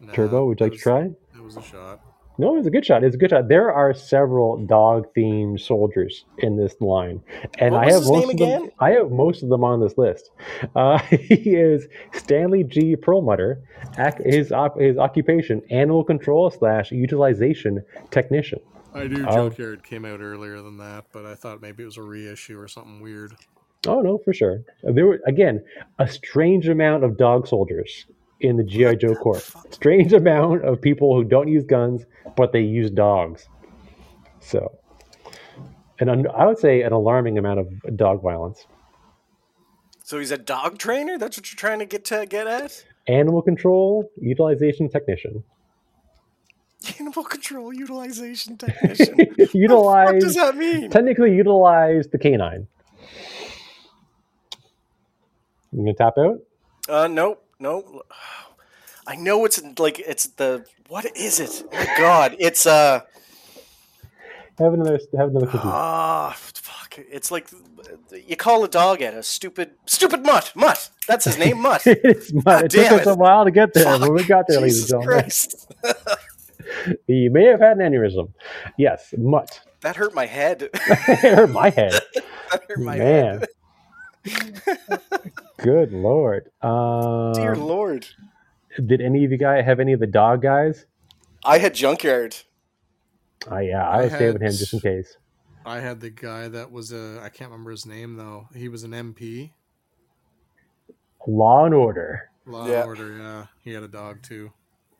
Nah,
Turbo, would you like
that
to try?
was- That was a shot.
No, it's a good shot. It's a good shot. There are several dog-themed soldiers in this line, and
What
I have
his
most
name
of them.
again?
I have most of them on this list. Uh, he is Stanley G. Perlmutter. Ac- His his occupation: animal control slash utilization technician.
I knew
Oh.
Junkyard came out earlier than that, but I thought maybe it was a reissue or something weird.
Oh no, for sure. There were again a strange amount of dog soldiers in the GI Joe Corps. Strange amount of people who don't use guns, but they use dogs. So, and un- I would say an alarming amount of dog violence.
so he's a dog trainer? That's what you're trying to get to get at?
Animal control utilization technician.
Animal control utilization technician. utilize. what does that mean?
technically utilize the canine. You gonna tap out?
Uh, nope, nope. I know it's like it's the what is it? Oh my God, it's uh
Have another. Have another cookie.
ah fuck. It's like you call a dog at a stupid stupid mutt mutt. That's his name mutt.
it's mud. It took
damn
us a while to get there, but we got there, ladies
Jesus
and gentlemen.
Christ.
You may have had an aneurysm. Yes, mutt.
That hurt my head.
it hurt my head.
that hurt my head.
Man. Good lord. Um,
Dear Lord.
did any of you guys have any of the dog guys?
I had junkyard.
Oh yeah, I
I
was staying with him just in case.
I had the guy that was a I can't remember his name though. He was an MP.
Law and order.
Law
Yeah.
and Order, yeah. He had a dog too.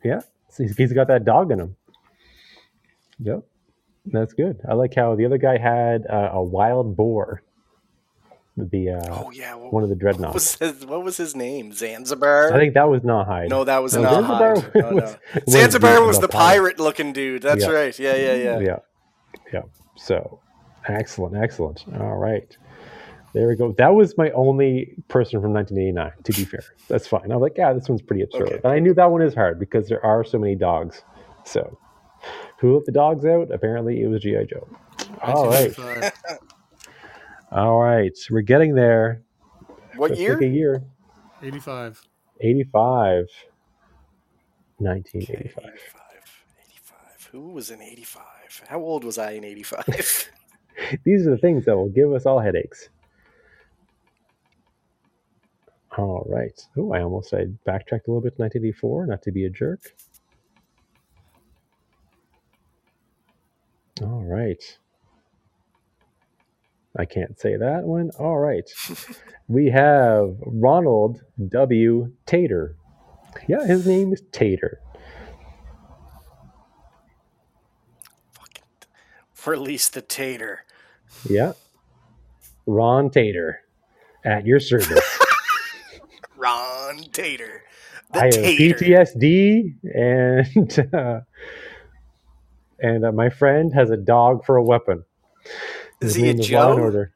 Yeah, he's, he's got that dog in him. Yep, that's good. I like how the other guy had uh, a wild boar. The uh,
Oh yeah. What,
one of the
what
dreadnoughts.
was his, what was his name? Zanzibar.
I think that was not Nawhide.
no, that was
No,
not
Zanzibar
Hyde. No, no.
was- was
Zanzibar
the-
was
the pirate.
looking dude. That's
Yeah.
right. Yeah, yeah, yeah.
yeah yeah so excellent excellent all right there we go that was my only person from 1989 to be fair that's fine i'm like yeah this one's pretty absurd
Okay.
and i knew that one is hard because there are so many dogs so who let the dogs out apparently it was gi joe all right
1985.
all right we're getting there
What
Let's
year?
Pick a year.
85.
85.
Okay,
1985.
85. 85. Who was in 85? How old was I in 85?
These are the things that will give us all headaches. All right. Oh, I almost I backtracked a little bit to 1984, not to be a jerk. All right. I can't say that one. All right. we have Ronald W. Tater. Yeah, his name is Tater.
Fucking release the tater.
Yeah. Ron Tater at your service.
Ron Tater. The
I have
tater.
PTSD, and uh, and uh, my friend has a dog for a weapon.
Is
His
he a
name Law and
Joe?
Order.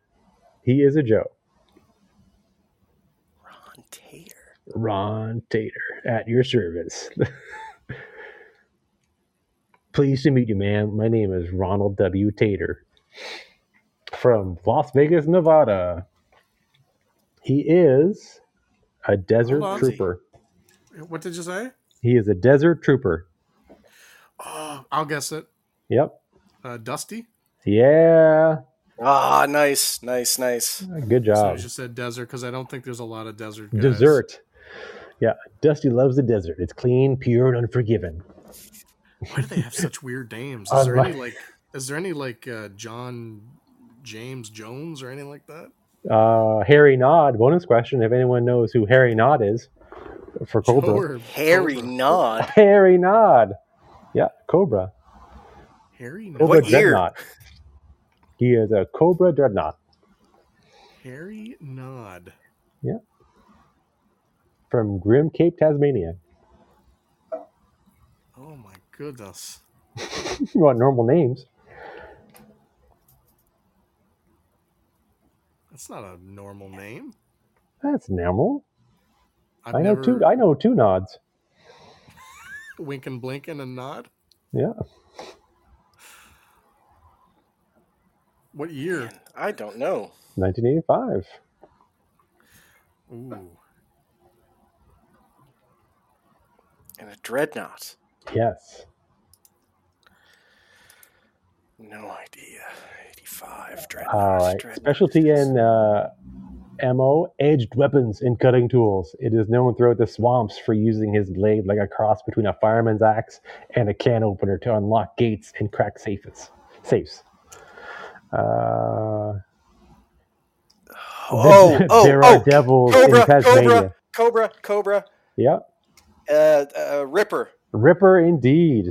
He is a Joe.
Ron Tater.
Ron Tater at your service. Pleased to meet you, man. My name is Ronald W. Tater from Las Vegas, Nevada. He is a desert
on.
trooper.
What did you say?
He is a desert trooper.
Oh, I'll guess it.
Yep.
Uh, Dusty?
Yeah.
Ah, nice, nice, nice.
Good
So
job.
you just said desert because I don't think there's a lot of desert guys.
Dessert. Yeah, Dusty loves the desert. It's clean, pure, and unforgiving.
Why do they have such weird names? Is there any like? Is there any like uh, John James Jones or anything like that?
Uh, Harry Nod. Bonus question: If anyone knows who Harry Nod is, for Cobra.
Joe
Harry
Cobra?
Nod.
Harry Nod. Yeah, Cobra.
Harry Nod.
Cobra
What year?
Dreadnok. He is a Cobra Dreadnok
Harry Nod. Yeah.
From Grim Cape, Tasmania.
Oh my goodness.
you want normal names?
That's not a normal name.
That's normal.
I've
I know
never
two. I know two nods.
Winkin' Blinkin' and Nod.
Yeah,
What year?
I don't know.
1985.
Ooh.
And a Dreadnok.
Yes.
No idea. 85 Dreadnok.
All right.
Dreadnok.
Specialty in uh, MO, edged weapons and cutting tools. It is known throughout the swamps for using his blade like a cross between a fireman's axe and a can opener to unlock gates and crack safes. Safes. Uh,
Oh, oh,
there
oh.
are devils
Cobra,
in Tasmania.
Cobra, Cobra, Cobra.
Yeah,
Uh, uh, Ripper.
Ripper indeed.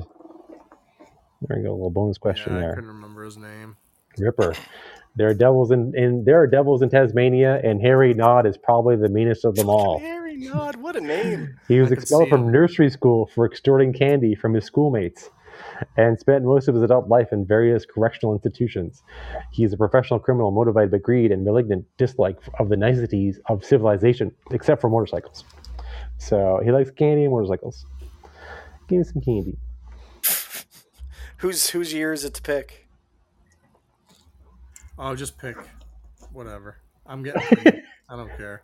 There you go, a little bonus question
yeah, I
there.
couldn't remember his name.
Ripper. There are devils in, in there are devils in Tasmania, and Harry Nod is probably the meanest of them all.
Harry Nod. What a name.
He was expelled from
him.
nursery school for extorting candy from his schoolmates and spent most of his adult life in various correctional institutions. He is a professional criminal motivated by greed and malignant dislike of the niceties of civilization, except for motorcycles. So he likes candy and motorcycles. Give me some candy.
Whose whose year is it to pick?
Oh, just pick whatever. I'm getting. I don't care.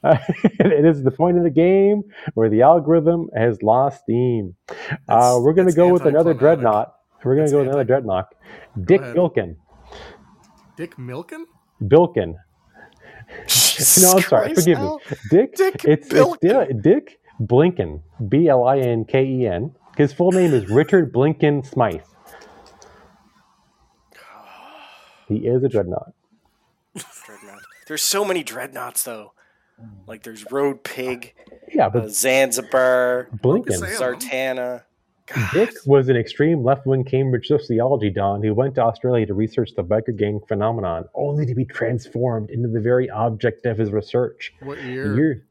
it is the point of the game where the algorithm has lost steam. Uh, we're going to go with another Dreadnok. We're going to go with another Dreadnok. Dick Milken.
Dick Milken?
Bilkin.
Jesus
No, I'm sorry.
Christ,
Forgive me. Dick.
Dick
it's, it's
Bilkin.
Di- Dick Blinken. B L I N K E N. His full name is Richard Blinken Smythe. He is a Dreadnok.
Dreadnok. There's so many Dreadnoks though. Like there's Road Pig,
Yeah,
uh,
but
Zanzibar,
Blinken.
Say-
Sartana.
Dick was an extreme left-wing Cambridge sociology don who went to Australia to research the biker gang phenomenon, only to be transformed into the very object of his research.
What year?
Year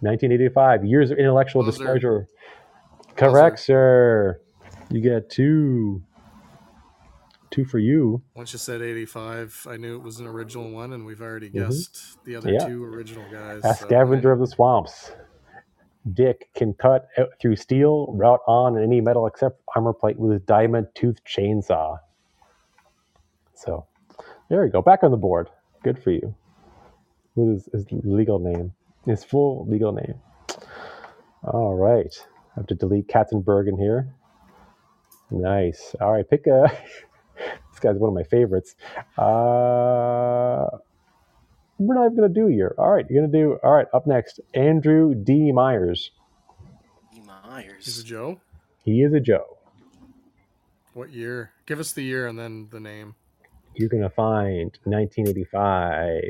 1985. Years of intellectual
Buzzer.
displeasure. Correct, sir. You get two. Two for you.
Once you said 85, I knew it was an original one, and we've already
Mhm.
guessed the other
Yeah.
two original guys.
A
so-
scavenger of the swamps. Dick can cut through steel, route on any metal except armor plate with his diamond toothed chainsaw. So, there you go. Back on the board. Good for you. with his, his legal name, his full legal name. All right. I have to delete Katzenberg in here. Nice. All right, pick a. this guy's one of my favorites. Uh, we're not even going to do here. All right, you're going to do. All right, up next, Andrew D. Myers.
E.
Is it
Myers.
Joe?
He is a Joe.
What year? Give us the year and then the name.
You're going to find 1985,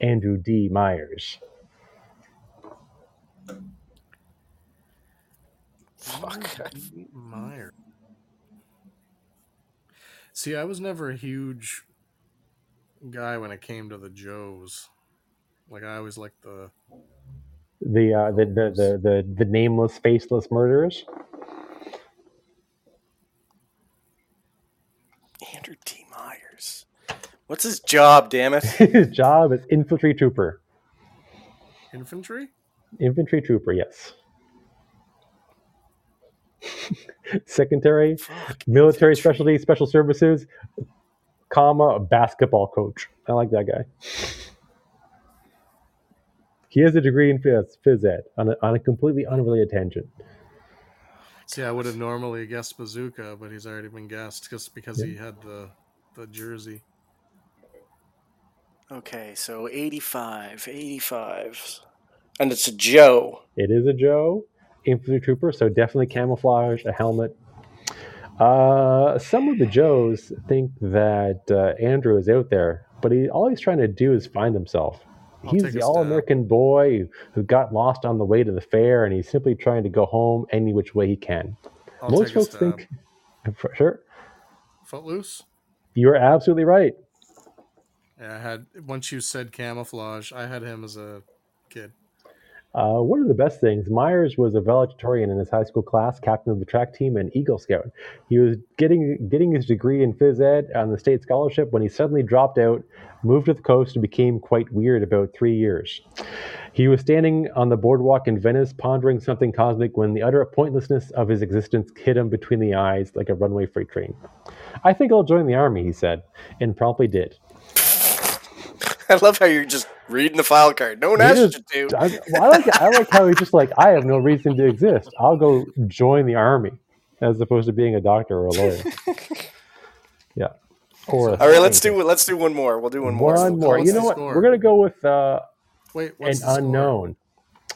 Andrew D. Myers.
Fuck.
Meyer. See, I was never a huge guy when it came to the Joes. Like I always liked the
The, uh, the, the, the, the, the nameless, faceless murderers.
Andrew D. Myers. What's his job, damn it?
His job is infantry trooper.
infantry.
Infantry trooper, yes. Secretary,
Fuck.
military specialty, special services, comma, basketball coach. I like that guy. He has a degree in phys, phys ed on a, on a completely unrelated tangent.
See, I would have normally guessed Bazooka, but he's already been guessed just because
Yeah.
he had the the jersey.
Okay, so 85, 85. And it's a Joe.
It is a Joe, infantry trooper, so definitely camouflage, a helmet. Uh, some of the Joes think that uh, Andrew is out there, but he all he's trying to do is find himself.
I'll
he's the all-American boy who got lost on the way to the fair, and he's simply trying to go home any which way he can.
I'll
Most folks think, for sure,
Footloose.
you're absolutely right.
Yeah, I had once you said camouflage, I had him as a kid.
Uh, one of the best things, Myers was a valedictorian in his high school class, captain of the track team, and Eagle Scout. He was getting getting his degree in phys ed on the state scholarship when he suddenly dropped out, moved to the coast, and became quite weird about three years. He was standing on the boardwalk in Venice, pondering something cosmic, when the utter pointlessness of his existence hit him between the eyes like a runaway freight train. I think I'll join the army, he said, and promptly did.
I love how you're just reading the file card. No one
He
asked
just-
you to.
I, well, I like I like how he's just like I have no reason to exist. I'll go join the army as opposed to being a doctor or a lawyer. Yeah. Or
All right, let's do let's do one more. We'll do one more.
one more.
What's
You know what?
score?
We're gonna go with uh,
Wait,
an
what's the score?
unknown.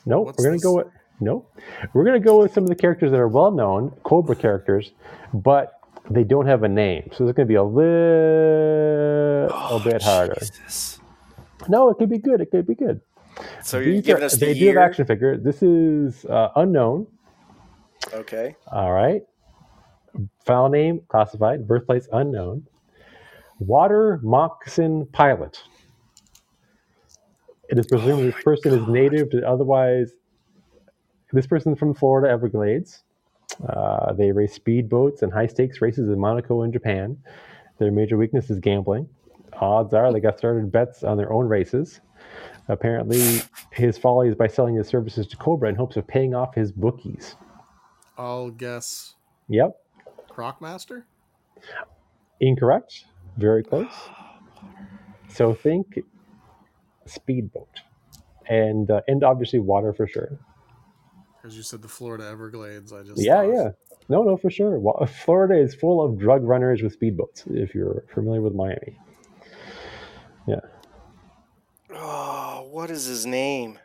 Nope.
What's
we're gonna
the
go with nope. We're gonna go with some of the characters that are well known, Cobra characters, but they don't have a name. So it's gonna be a little
Oh,
bit harder.
Jesus.
No, it could be good. It could be good.
So you're
These
giving
are-
us the
they do have
year.
action figure. This is uh, unknown.
Okay.
All right. File name classified. Birthplace unknown. Water moccasin pilot. It is presumed this person is native to otherwise. This person is from Florida Everglades. Uh, they race speedboats and high stakes races in Monaco and Japan. Their major weakness is gambling. Odds are they got started bets on their own races. Apparently, his folly is by selling his services to Cobra in hopes of paying off his bookies.
I'll guess
Yep,
Crocmaster.
Incorrect. Very close. So think speedboat, and uh, and obviously water for sure.
As you said the Florida Everglades. I just
Yeah,
thought-
yeah. No, no, for sure. Wa- Florida is full of drug runners with speedboats. If you're familiar with Miami, yeah,
Oh, what is his name?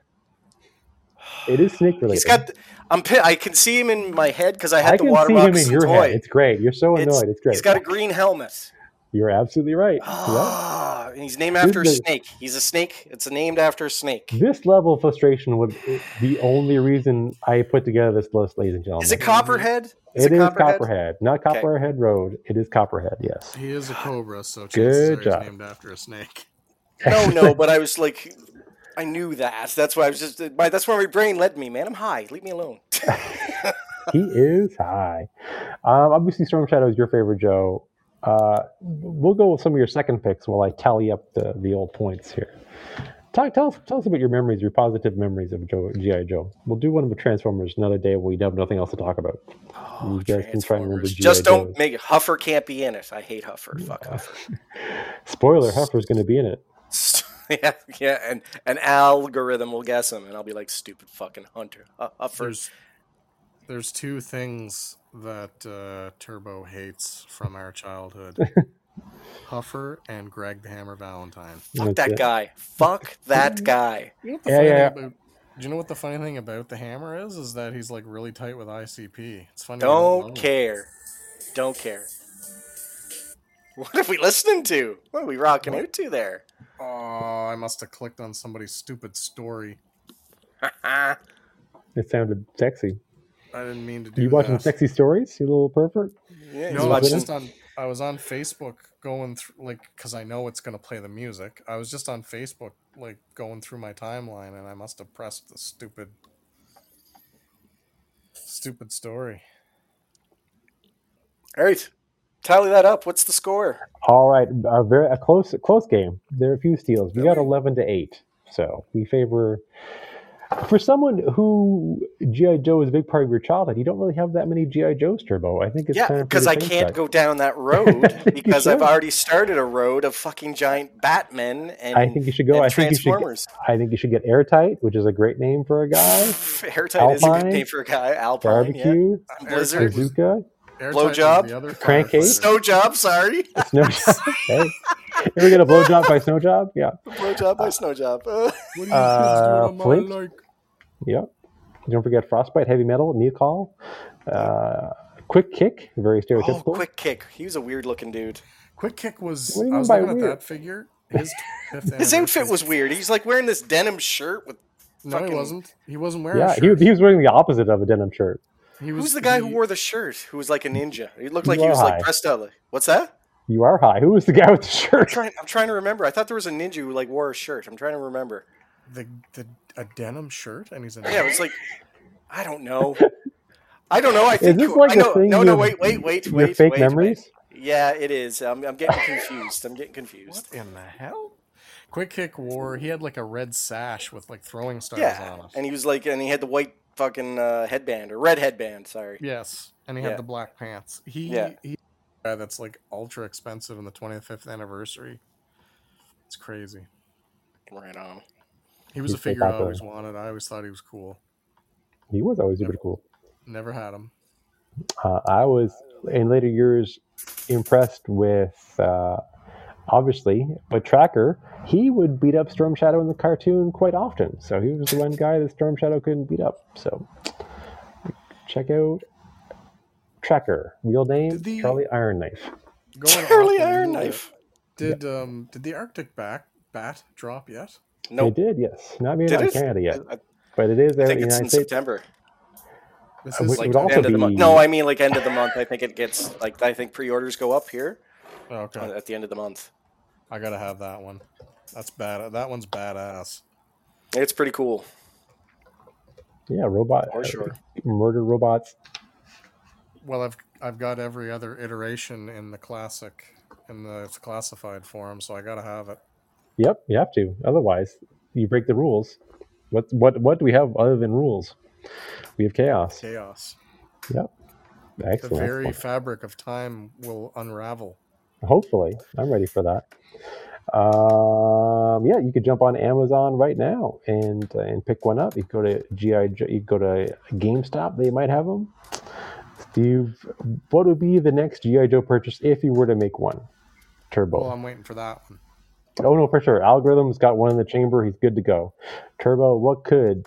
it is snake related.
He's got. I'm. pi- I can see him in my head because I had
I
the
can
water
see him in your
toy.
head. It's great. You're so annoyed. It's great.
He's got a green helmet.
You're absolutely right. Yeah.
Ah, and he's named after a
This is-
snake. He's a snake. It's named after a snake.
This level of frustration would the only reason I put together this list, ladies and gentlemen.
Is it Copperhead?
It is
Copperhead?
Copperhead, not
Okay.
Copperhead Road. It is Copperhead. Yes.
He is a cobra, so
Good
are
job.
he's named after a snake.
No, no, but I was like, I knew that. That's why I was just. My, that's where my brain led me. Man, I'm high. Leave me alone.
he is high. Um, obviously, Storm Shadow is your favorite, Joe. Uh, we'll go with some of your second picks while I tally up the, the old points here. Talk, tell, us, tell us about your memories, your positive memories of Joe, G.I. Joe. We'll do one of the Transformers another day when we have nothing else to talk about.
Oh,
You guys can try and remember
Transformers.
G.I.
Just don't
Joes.
make it. Huffer can't be in it. I hate Huffer. Fuck Huffer.
Spoiler, Huffer's going to be in it.
yeah, yeah, and an algorithm will guess him, and I'll be like, stupid fucking hunter. Uh, uh,
There's there's two things that uh, Turbo hates from our childhood: Huffer and Greg the Hammer Valentine.
fuck that guy. Fuck that guy.
You know
Yeah, yeah.
about? Do you know what the funny thing about the Hammer is? Is that he's like really tight with ICP. It's funny.
Don't
know.
care. Don't care. What are we listening to? What are we rocking out to there?
Oh, I must have clicked on somebody's stupid story.
It sounded sexy.
I didn't mean to do
You watching
that.
sexy stories? You little pervert.
yeah,
No, I was just on. I was on Facebook going through like because I know it's gonna play the music. I was just on Facebook like going through my timeline, and I must have pressed the stupid, stupid story.
All right, tally that up. What's the score?
All right, a very a close close game. There are a few steals. We got eleven to eight, so we favor. For someone who GI Joe is a big part of your childhood, you don't really have that many GI Joes, Turbo. I think it's
Yeah, because I can't
that.
go down that road because I've already started a road of fucking giant Batmen and,
I think you should go. I think you should.
Transformers.
I think you should get Airtight, which is a great name for a guy.
Airtight is a good name for a guy. Alpine,
Barbecue,
Blizzard.
Bazooka,
Blowjob?
the other
Crankcase?
yeah.
firefighter.
Snow job, sorry.
Snow Job. hey, ever get a blowjob by Snow Job? Yeah.
Blow job by snow job. Uh,
What are you kids
Uh,
doing
Flint?
like?
Yep. Don't forget Frostbite, Heavy Metal, Knee Call, uh, Quick Kick, very
oh,
stereotypical.
quick kick. He was a weird looking dude.
Quick Kick was.
What do you
I was
by
looking at
weird?
that figure. His
His outfit was weird. He's like wearing this denim shirt with.
No, he wasn't. He wasn't wearing.
Yeah,
a
he, he was wearing the opposite of a denim shirt.
He was
Who's the guy who wore the shirt? Who was like a ninja? He looked like he
are
was like
high.
dressed out. Like, what's that?
You are high. Who was the guy with the
I'm
shirt?
trying. I'm trying to remember. I thought there was a ninja who like wore a shirt. I'm trying to remember.
the the a denim shirt and he's a
Yeah, it was like I don't know. I don't know. I
Is
think
this
you-
like
I
a
know.
thing?
No, no,
you-
wait, wait, wait,
your
wait,
fake
wait,
memories?
wait. Yeah, it is. I'm, I'm getting confused. I'm getting confused.
What in the hell? Quick Kick wore. He had like a red sash with like throwing stars
Yeah,
on it.
and he was like, and he had the white fucking uh, headband or red headband. Sorry.
yes, and he had the black pants. He
Yeah.
he guy that's like ultra expensive in the 25th anniversary. It's crazy.
Right on.
He was
He's
a figure I always wanted. I always thought he was cool.
He was always super cool.
Never had him.
Uh, I was in later years impressed with, uh, obviously, but Tracker. He would beat up Storm Shadow in the cartoon quite often. So he was the one guy that Storm Shadow couldn't beat up. So check out Tracker. Real name
the-
Charlie Iron Knife.
Going
Charlie Iron Knife.
Did um did the Arctic back bat drop yet?
No,
They did, yes. Not made
Did
in? Canada yet,
I,
but it is
I
out in
think
the
it's
United
in
States.
September,
This is
like end of the month. No, I mean like end of the month. I think it gets like I think pre-orders go up here
okay.
uh, at the end of the month.
I gotta have that one. That's bad. That one's badass.
It's pretty cool.
Yeah, robot.
For sure.
Murder robots.
Well, I've I've got every other iteration in the classic in the classified form, so I gotta have it.
Yep, you have to. Otherwise, you break the rules. What what what do we have other than rules? We have chaos.
Chaos.
Yep. Excellent.
The
very
fabric of time will unravel.
Hopefully, I'm ready for that. Um, yeah, you could jump on Amazon right now and uh, and pick one up. You go to GI, you go to GameStop. They might have them. Steve, what would be the next GI Joe purchase if you were to make one? Turbo.
Well, I'm waiting for that one.
Oh no, for sure. Algorithm's got one in the chamber. He's good to go. Turbo, what could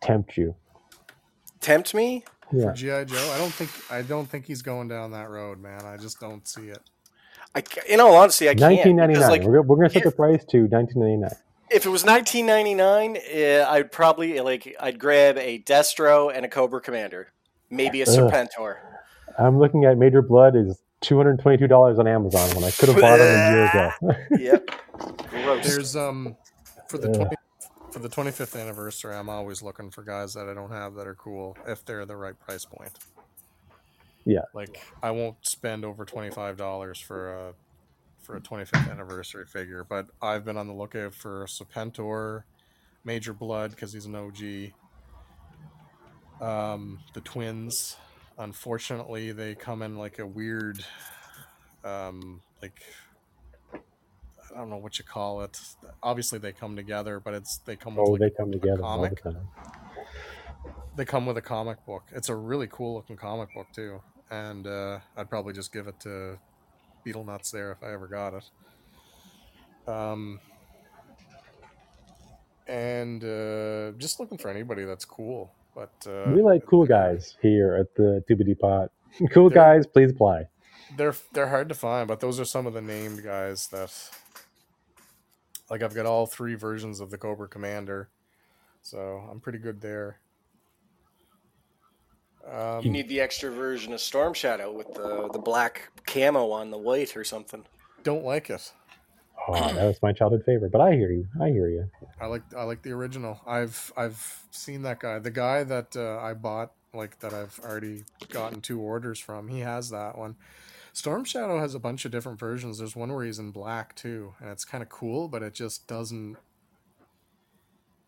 tempt you?
Tempt me?
Yeah,
For GI Joe, I don't think I don't think he's going down that road, man. I just don't see it.
I, in all honesty, I can't.
nineteen ninety
because,
nine.
like,
we're, we're gonna set the price to nineteen ninety nine.
if it was 1999, uh, I'd probably like I'd grab a Destro and a Cobra Commander, maybe a
Ugh.
Serpentor.
I'm looking at Major Blood is two hundred twenty two dollars on Amazon when I could have bought it a year ago.
Yep. Gross.
There's um for the 20, for the 25th anniversary, I'm always looking for guys that I don't have that are cool if they're the right price point.
Yeah.
Like I won't spend over twenty five dollars for a for a 25th anniversary figure, but I've been on the lookout for Serpentor, Major Blood because he's an OG. Um, the twins, unfortunately, they come in like a weird, um, like I don't know what you call it. Obviously, they come together, but it's they come with
Oh,
like
they
a-
come together all the time.
They come with a comic book. It's a really cool looking comic book too, and uh, I'd probably just give it to Beetle Nuts there if I ever got it. Um, and uh, just looking for anybody that's cool. But uh,
we like cool guys here at the 2BD Pod. cool guys, please apply.
they're they're hard to find, but those are some of the named guys that like I've got all three versions of the Cobra Commander. So I'm pretty good there. Um,
You need the extra version of Storm Shadow with the the black camo on the white or something.
don't like it.
Oh, that was my childhood favorite. But I hear you. I hear you.
I like I like the original. I've I've seen that guy. The guy that uh, I bought like that I've already gotten two orders from. He has that one. Storm Shadow has a bunch of different versions. There's one where he's in black too, and it's kind of cool, but it just doesn't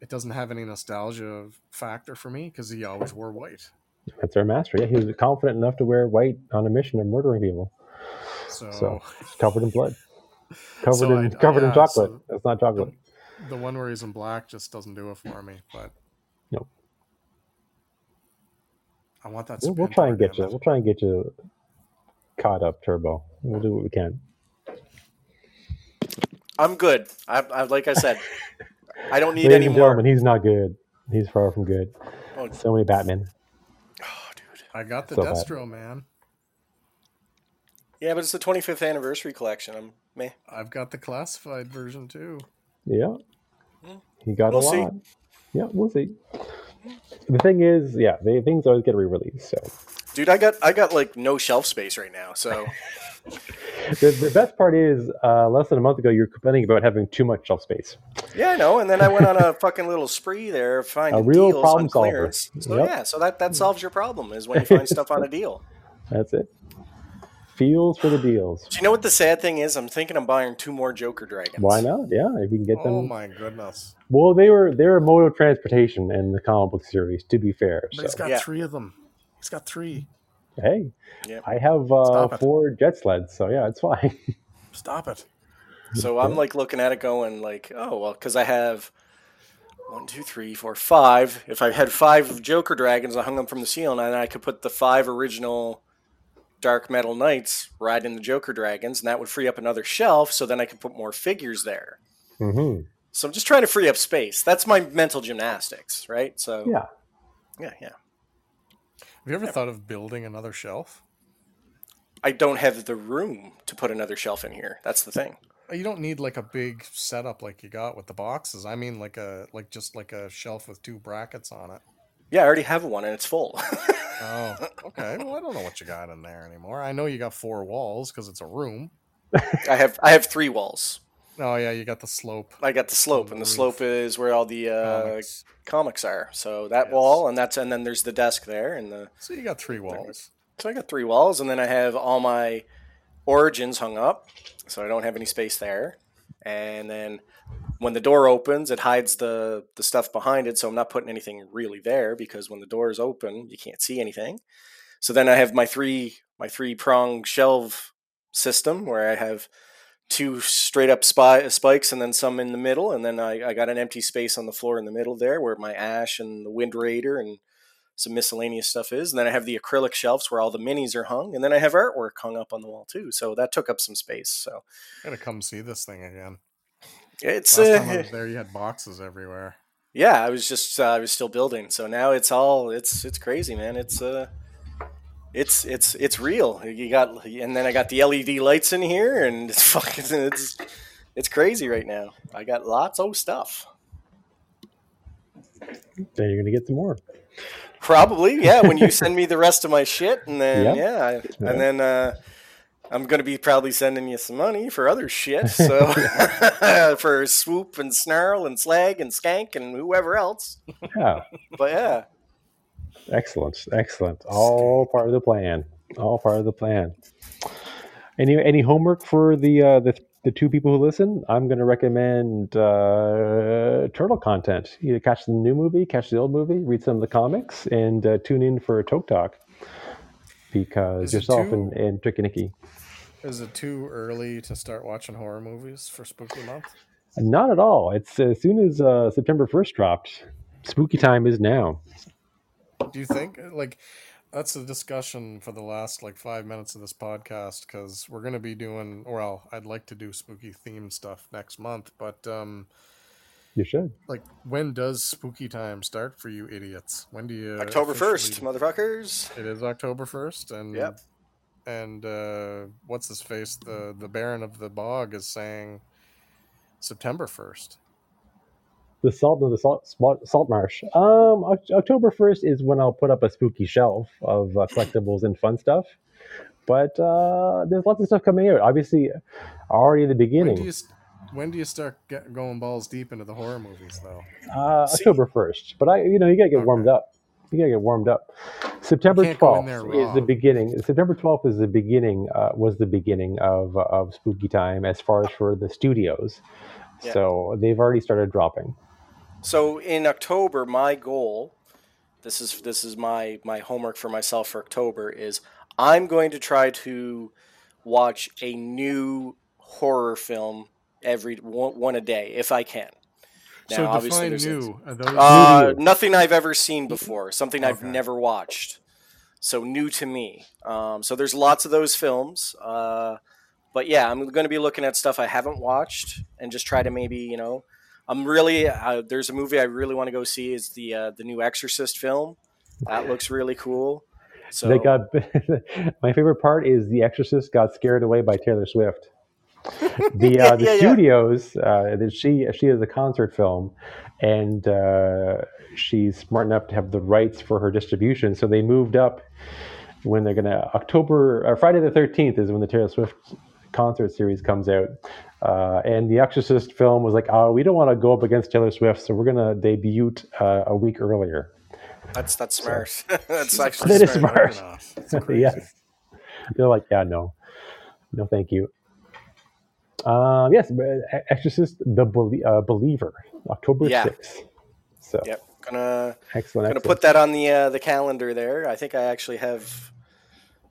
it doesn't have any nostalgia factor for me because he always wore white.
That's our master. Yeah, he was confident enough to wear white on a mission of murdering people,
So,
So, covered in blood, covered
So
in
I-
covered in
yeah,
chocolate.
so-
That's not chocolate.
the one where he's in black just doesn't do it for me. But
Nope.
I want that.
We'll, we'll try and get you.
damage.
We'll try and get you caught up, Turbo. We'll do what we can.
I'm good. I, I like I said, I don't need
Ladies
any more.
gentlemen, he's not good. He's far from good.
Oh.
So many Batman.
Dude.
I got the
So bad.
Destro man.
Yeah, but it's the 25th anniversary collection. I'm meh.
I've got the classified version too.
Yeah.
Hmm.
He got
We'll
a
see.
lot. Yeah, we'll see. The thing is, yeah, the things always get re-released. So
Dude, I got I got like no shelf space right now. So
the, the best part is, uh, less than a month ago, you were complaining about having too much shelf space.
yeah, I know. And then I went on a fucking little spree there finding
real
deals
problem
on
solver.
clearance. So
Yep.
yeah, so that that solves your problem is when you find stuff on a deal.
That's it. Feels for the deals.
Do you know what the sad thing is? I'm thinking I'm buying two more Joker dragons.
Why not? Yeah, if you can get them.
Oh my goodness!
Well, they were they were a mode of transportation in the comic book series. To be fair,
But he's
so
got
Yeah.
three of them. He's got three.
Hey,
Yeah.
I have uh, four jet sleds, so yeah, it's fine.
Stop it.
So I'm like looking at it going like, oh well, because I have one, two, three, four, five. If I had five Joker dragons, I hung them from the ceiling, and I could put the five original Dark Metal Knights right in the Joker dragons, and that would free up another shelf. So then I could put more figures there.
hmm
So I'm just trying to free up space. That's my mental gymnastics, right? So
Yeah,
yeah, yeah.
Have you ever thought of building another shelf?
I don't have the room to put another shelf in here. That's the thing.
Uh, You don't need like a big setup like you got with the boxes. I mean, like a like just like a shelf with two brackets on it.
Yeah, I already have one, and it's full.
Oh, okay. Well, I don't know what you got in there anymore. I know you got four walls because it's a room.
I have I have three walls.
Oh yeah, you got the slope.
I got the slope, and the
Roof.
slope is where all the uh,
comics.
comics are. So that
Yes.
wall, and that's and then there's the desk there, and the
So you got three walls.
so I got three walls, and then I have all my origins hung up, so I don't have any space there. And then when the door opens, it hides the the stuff behind it, so I'm not putting anything really there because when the door is open, you can't see anything. So then I have my three my three prong shelf system where I have two straight up spy, spikes and then some in the middle, and then I, I got an empty space on the floor in the middle there where my ash and the wind raider and some miscellaneous stuff is. And then I have the acrylic shelves where all the minis are hung, and then I have artwork hung up on the wall too. So that took up some space. So I
Gotta come see this thing again.
it's
Last time I
uh,
was there, you had boxes everywhere.
yeah, I was just uh, I was still building. So now it's all it's it's crazy, man. It's uh it's it's it's real. You got and then I got the LED lights in here, and it's fucking it's it's crazy right now. I got lots of stuff.
then you're gonna get some more.
Probably, yeah. When you send me the rest of my shit, and then
Yeah.
yeah, and then uh, I'm gonna be probably sending you some money for other shit. So for swoop and snarl and slag and skank and whoever else.
Yeah,
But yeah,
excellent, excellent. All part of the plan. All part of the plan. Any any homework for the uh, the the two people who listen? I'm going to recommend uh, turtle content. Either catch the new movie, catch the old movie, read some of the comics, and uh, tune in for a Toke Talk because
Is
yourself
two-
and, and Tricky Nicky.
Is it too early to start watching horror movies for spooky month?
Not at all. It's as soon as uh, September first dropped. Spooky time is now.
Do you think like that's a discussion for the last like five minutes of this podcast because we're gonna be doing well, I'd like to do spooky theme stuff next month, but um
You should.
like when does spooky time start for you idiots? When do you
October first, motherfuckers.
It is October first, and
Yep.
and uh, what's his face? The the Baron of the Bog is saying September first.
The salt of the salt, salt, salt marsh. Um, October first is when I'll put up a spooky shelf of uh, collectibles and fun stuff. But uh, there's lots of stuff coming out. Obviously, already at the
When
beginning.
do you when do you start get, going balls deep into the horror movies though?
Uh, October first, but I, you know, you gotta get
Okay.
warmed up. You gotta get warmed up. September
can't go in
twelfth is the beginning. September twelfth is the beginning. Uh, was the beginning of of spooky time as far as for the studios.
Yeah.
So they've already started dropping.
So in October, my goal, this is this is my my homework for myself for October is I'm going to try to watch a new horror film every one, one a day if I can.
so
obviously
define
there's
new.
Uh, nothing I've ever seen before. Something I've never watched. So new to me. Um, so there's lots of those films. Uh, but yeah, I'm going to be looking at stuff I haven't watched and just try to maybe you know. I'm really uh, there's a movie I really want to go see is the uh, the new Exorcist film. That looks really cool. So
They got my favorite part is the Exorcist got scared away by Taylor Swift. The uh, the
Yeah, yeah, yeah.
studios uh, that she she has a concert film, and uh, she's smart enough to have the rights for her distribution. So they moved up when they're gonna October uh, Friday the thirteenth is when the Taylor Swift concert series comes out. Uh, and the Exorcist film was like, oh, we don't want to go up against Taylor Swift, so we're gonna debut uh, a week earlier.
that's that's smart. that's
She's
actually
That is
smart.
Yes. They're like, yeah, no, no, thank you. Um, yes, but Exorcist, the uh, Believer, October
Yeah.
sixth. So
Yep, gonna
excellent.
gonna
excellent.
put that on the uh, the calendar there. I think I actually have.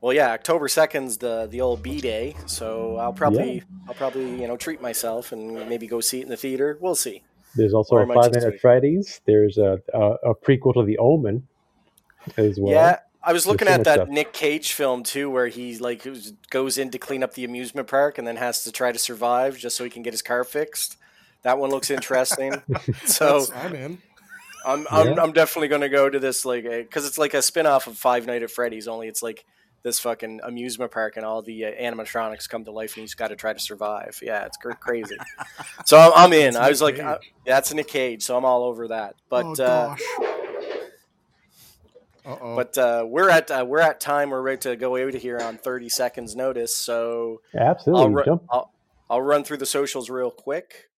Well, yeah, October second's the the old B day, so I'll probably I'll probably you know treat myself and maybe go see it in the theater. We'll see.
There's also
or
a Five
just
Nights at Freddy's. There's a, a a prequel to The Omen as well.
yeah, I was looking
so
at that
stuff.
Nick Cage film too, where he like goes in to clean up the amusement park and then has to try to survive just so he can get his car fixed. That one looks interesting. so
I'm in.
I'm I'm,
Yeah.
I'm definitely gonna go to this like because it's like a spin off of Five Night at Freddy's. Only it's like this fucking amusement park and all the uh, animatronics come to life and he's got to try to survive. Yeah, it's crazy. so I'm, I'm in.
That's
I was
Nick
like, uh,
Cage.
that's Nick Cage, so I'm all over that. But
oh,
uh,
gosh. Uh-oh.
but uh, we're at uh, we're at time. We're ready to go out of here on 30 seconds notice. So
absolutely.
I'll, ru- I'll, I'll run through the socials real quick.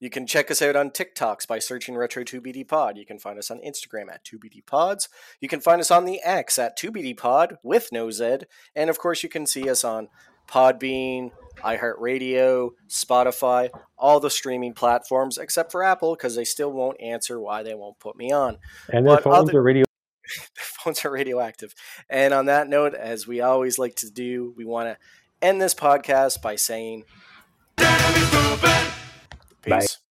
You can check us out on TikToks by searching Retro2BD Pod. You can find us on Instagram at 2BD Pods. You can find us on the X at 2BD Pod with no Z. And of course, you can see us on Podbean, iHeartRadio, Spotify, all the streaming platforms except for Apple because they still won't answer why they won't put me on
And their
but
phones
other-
are radio.
their phones are radioactive. And on that note, as we always like to do, we want to end this podcast by saying
Stupid.
Bye.
peace.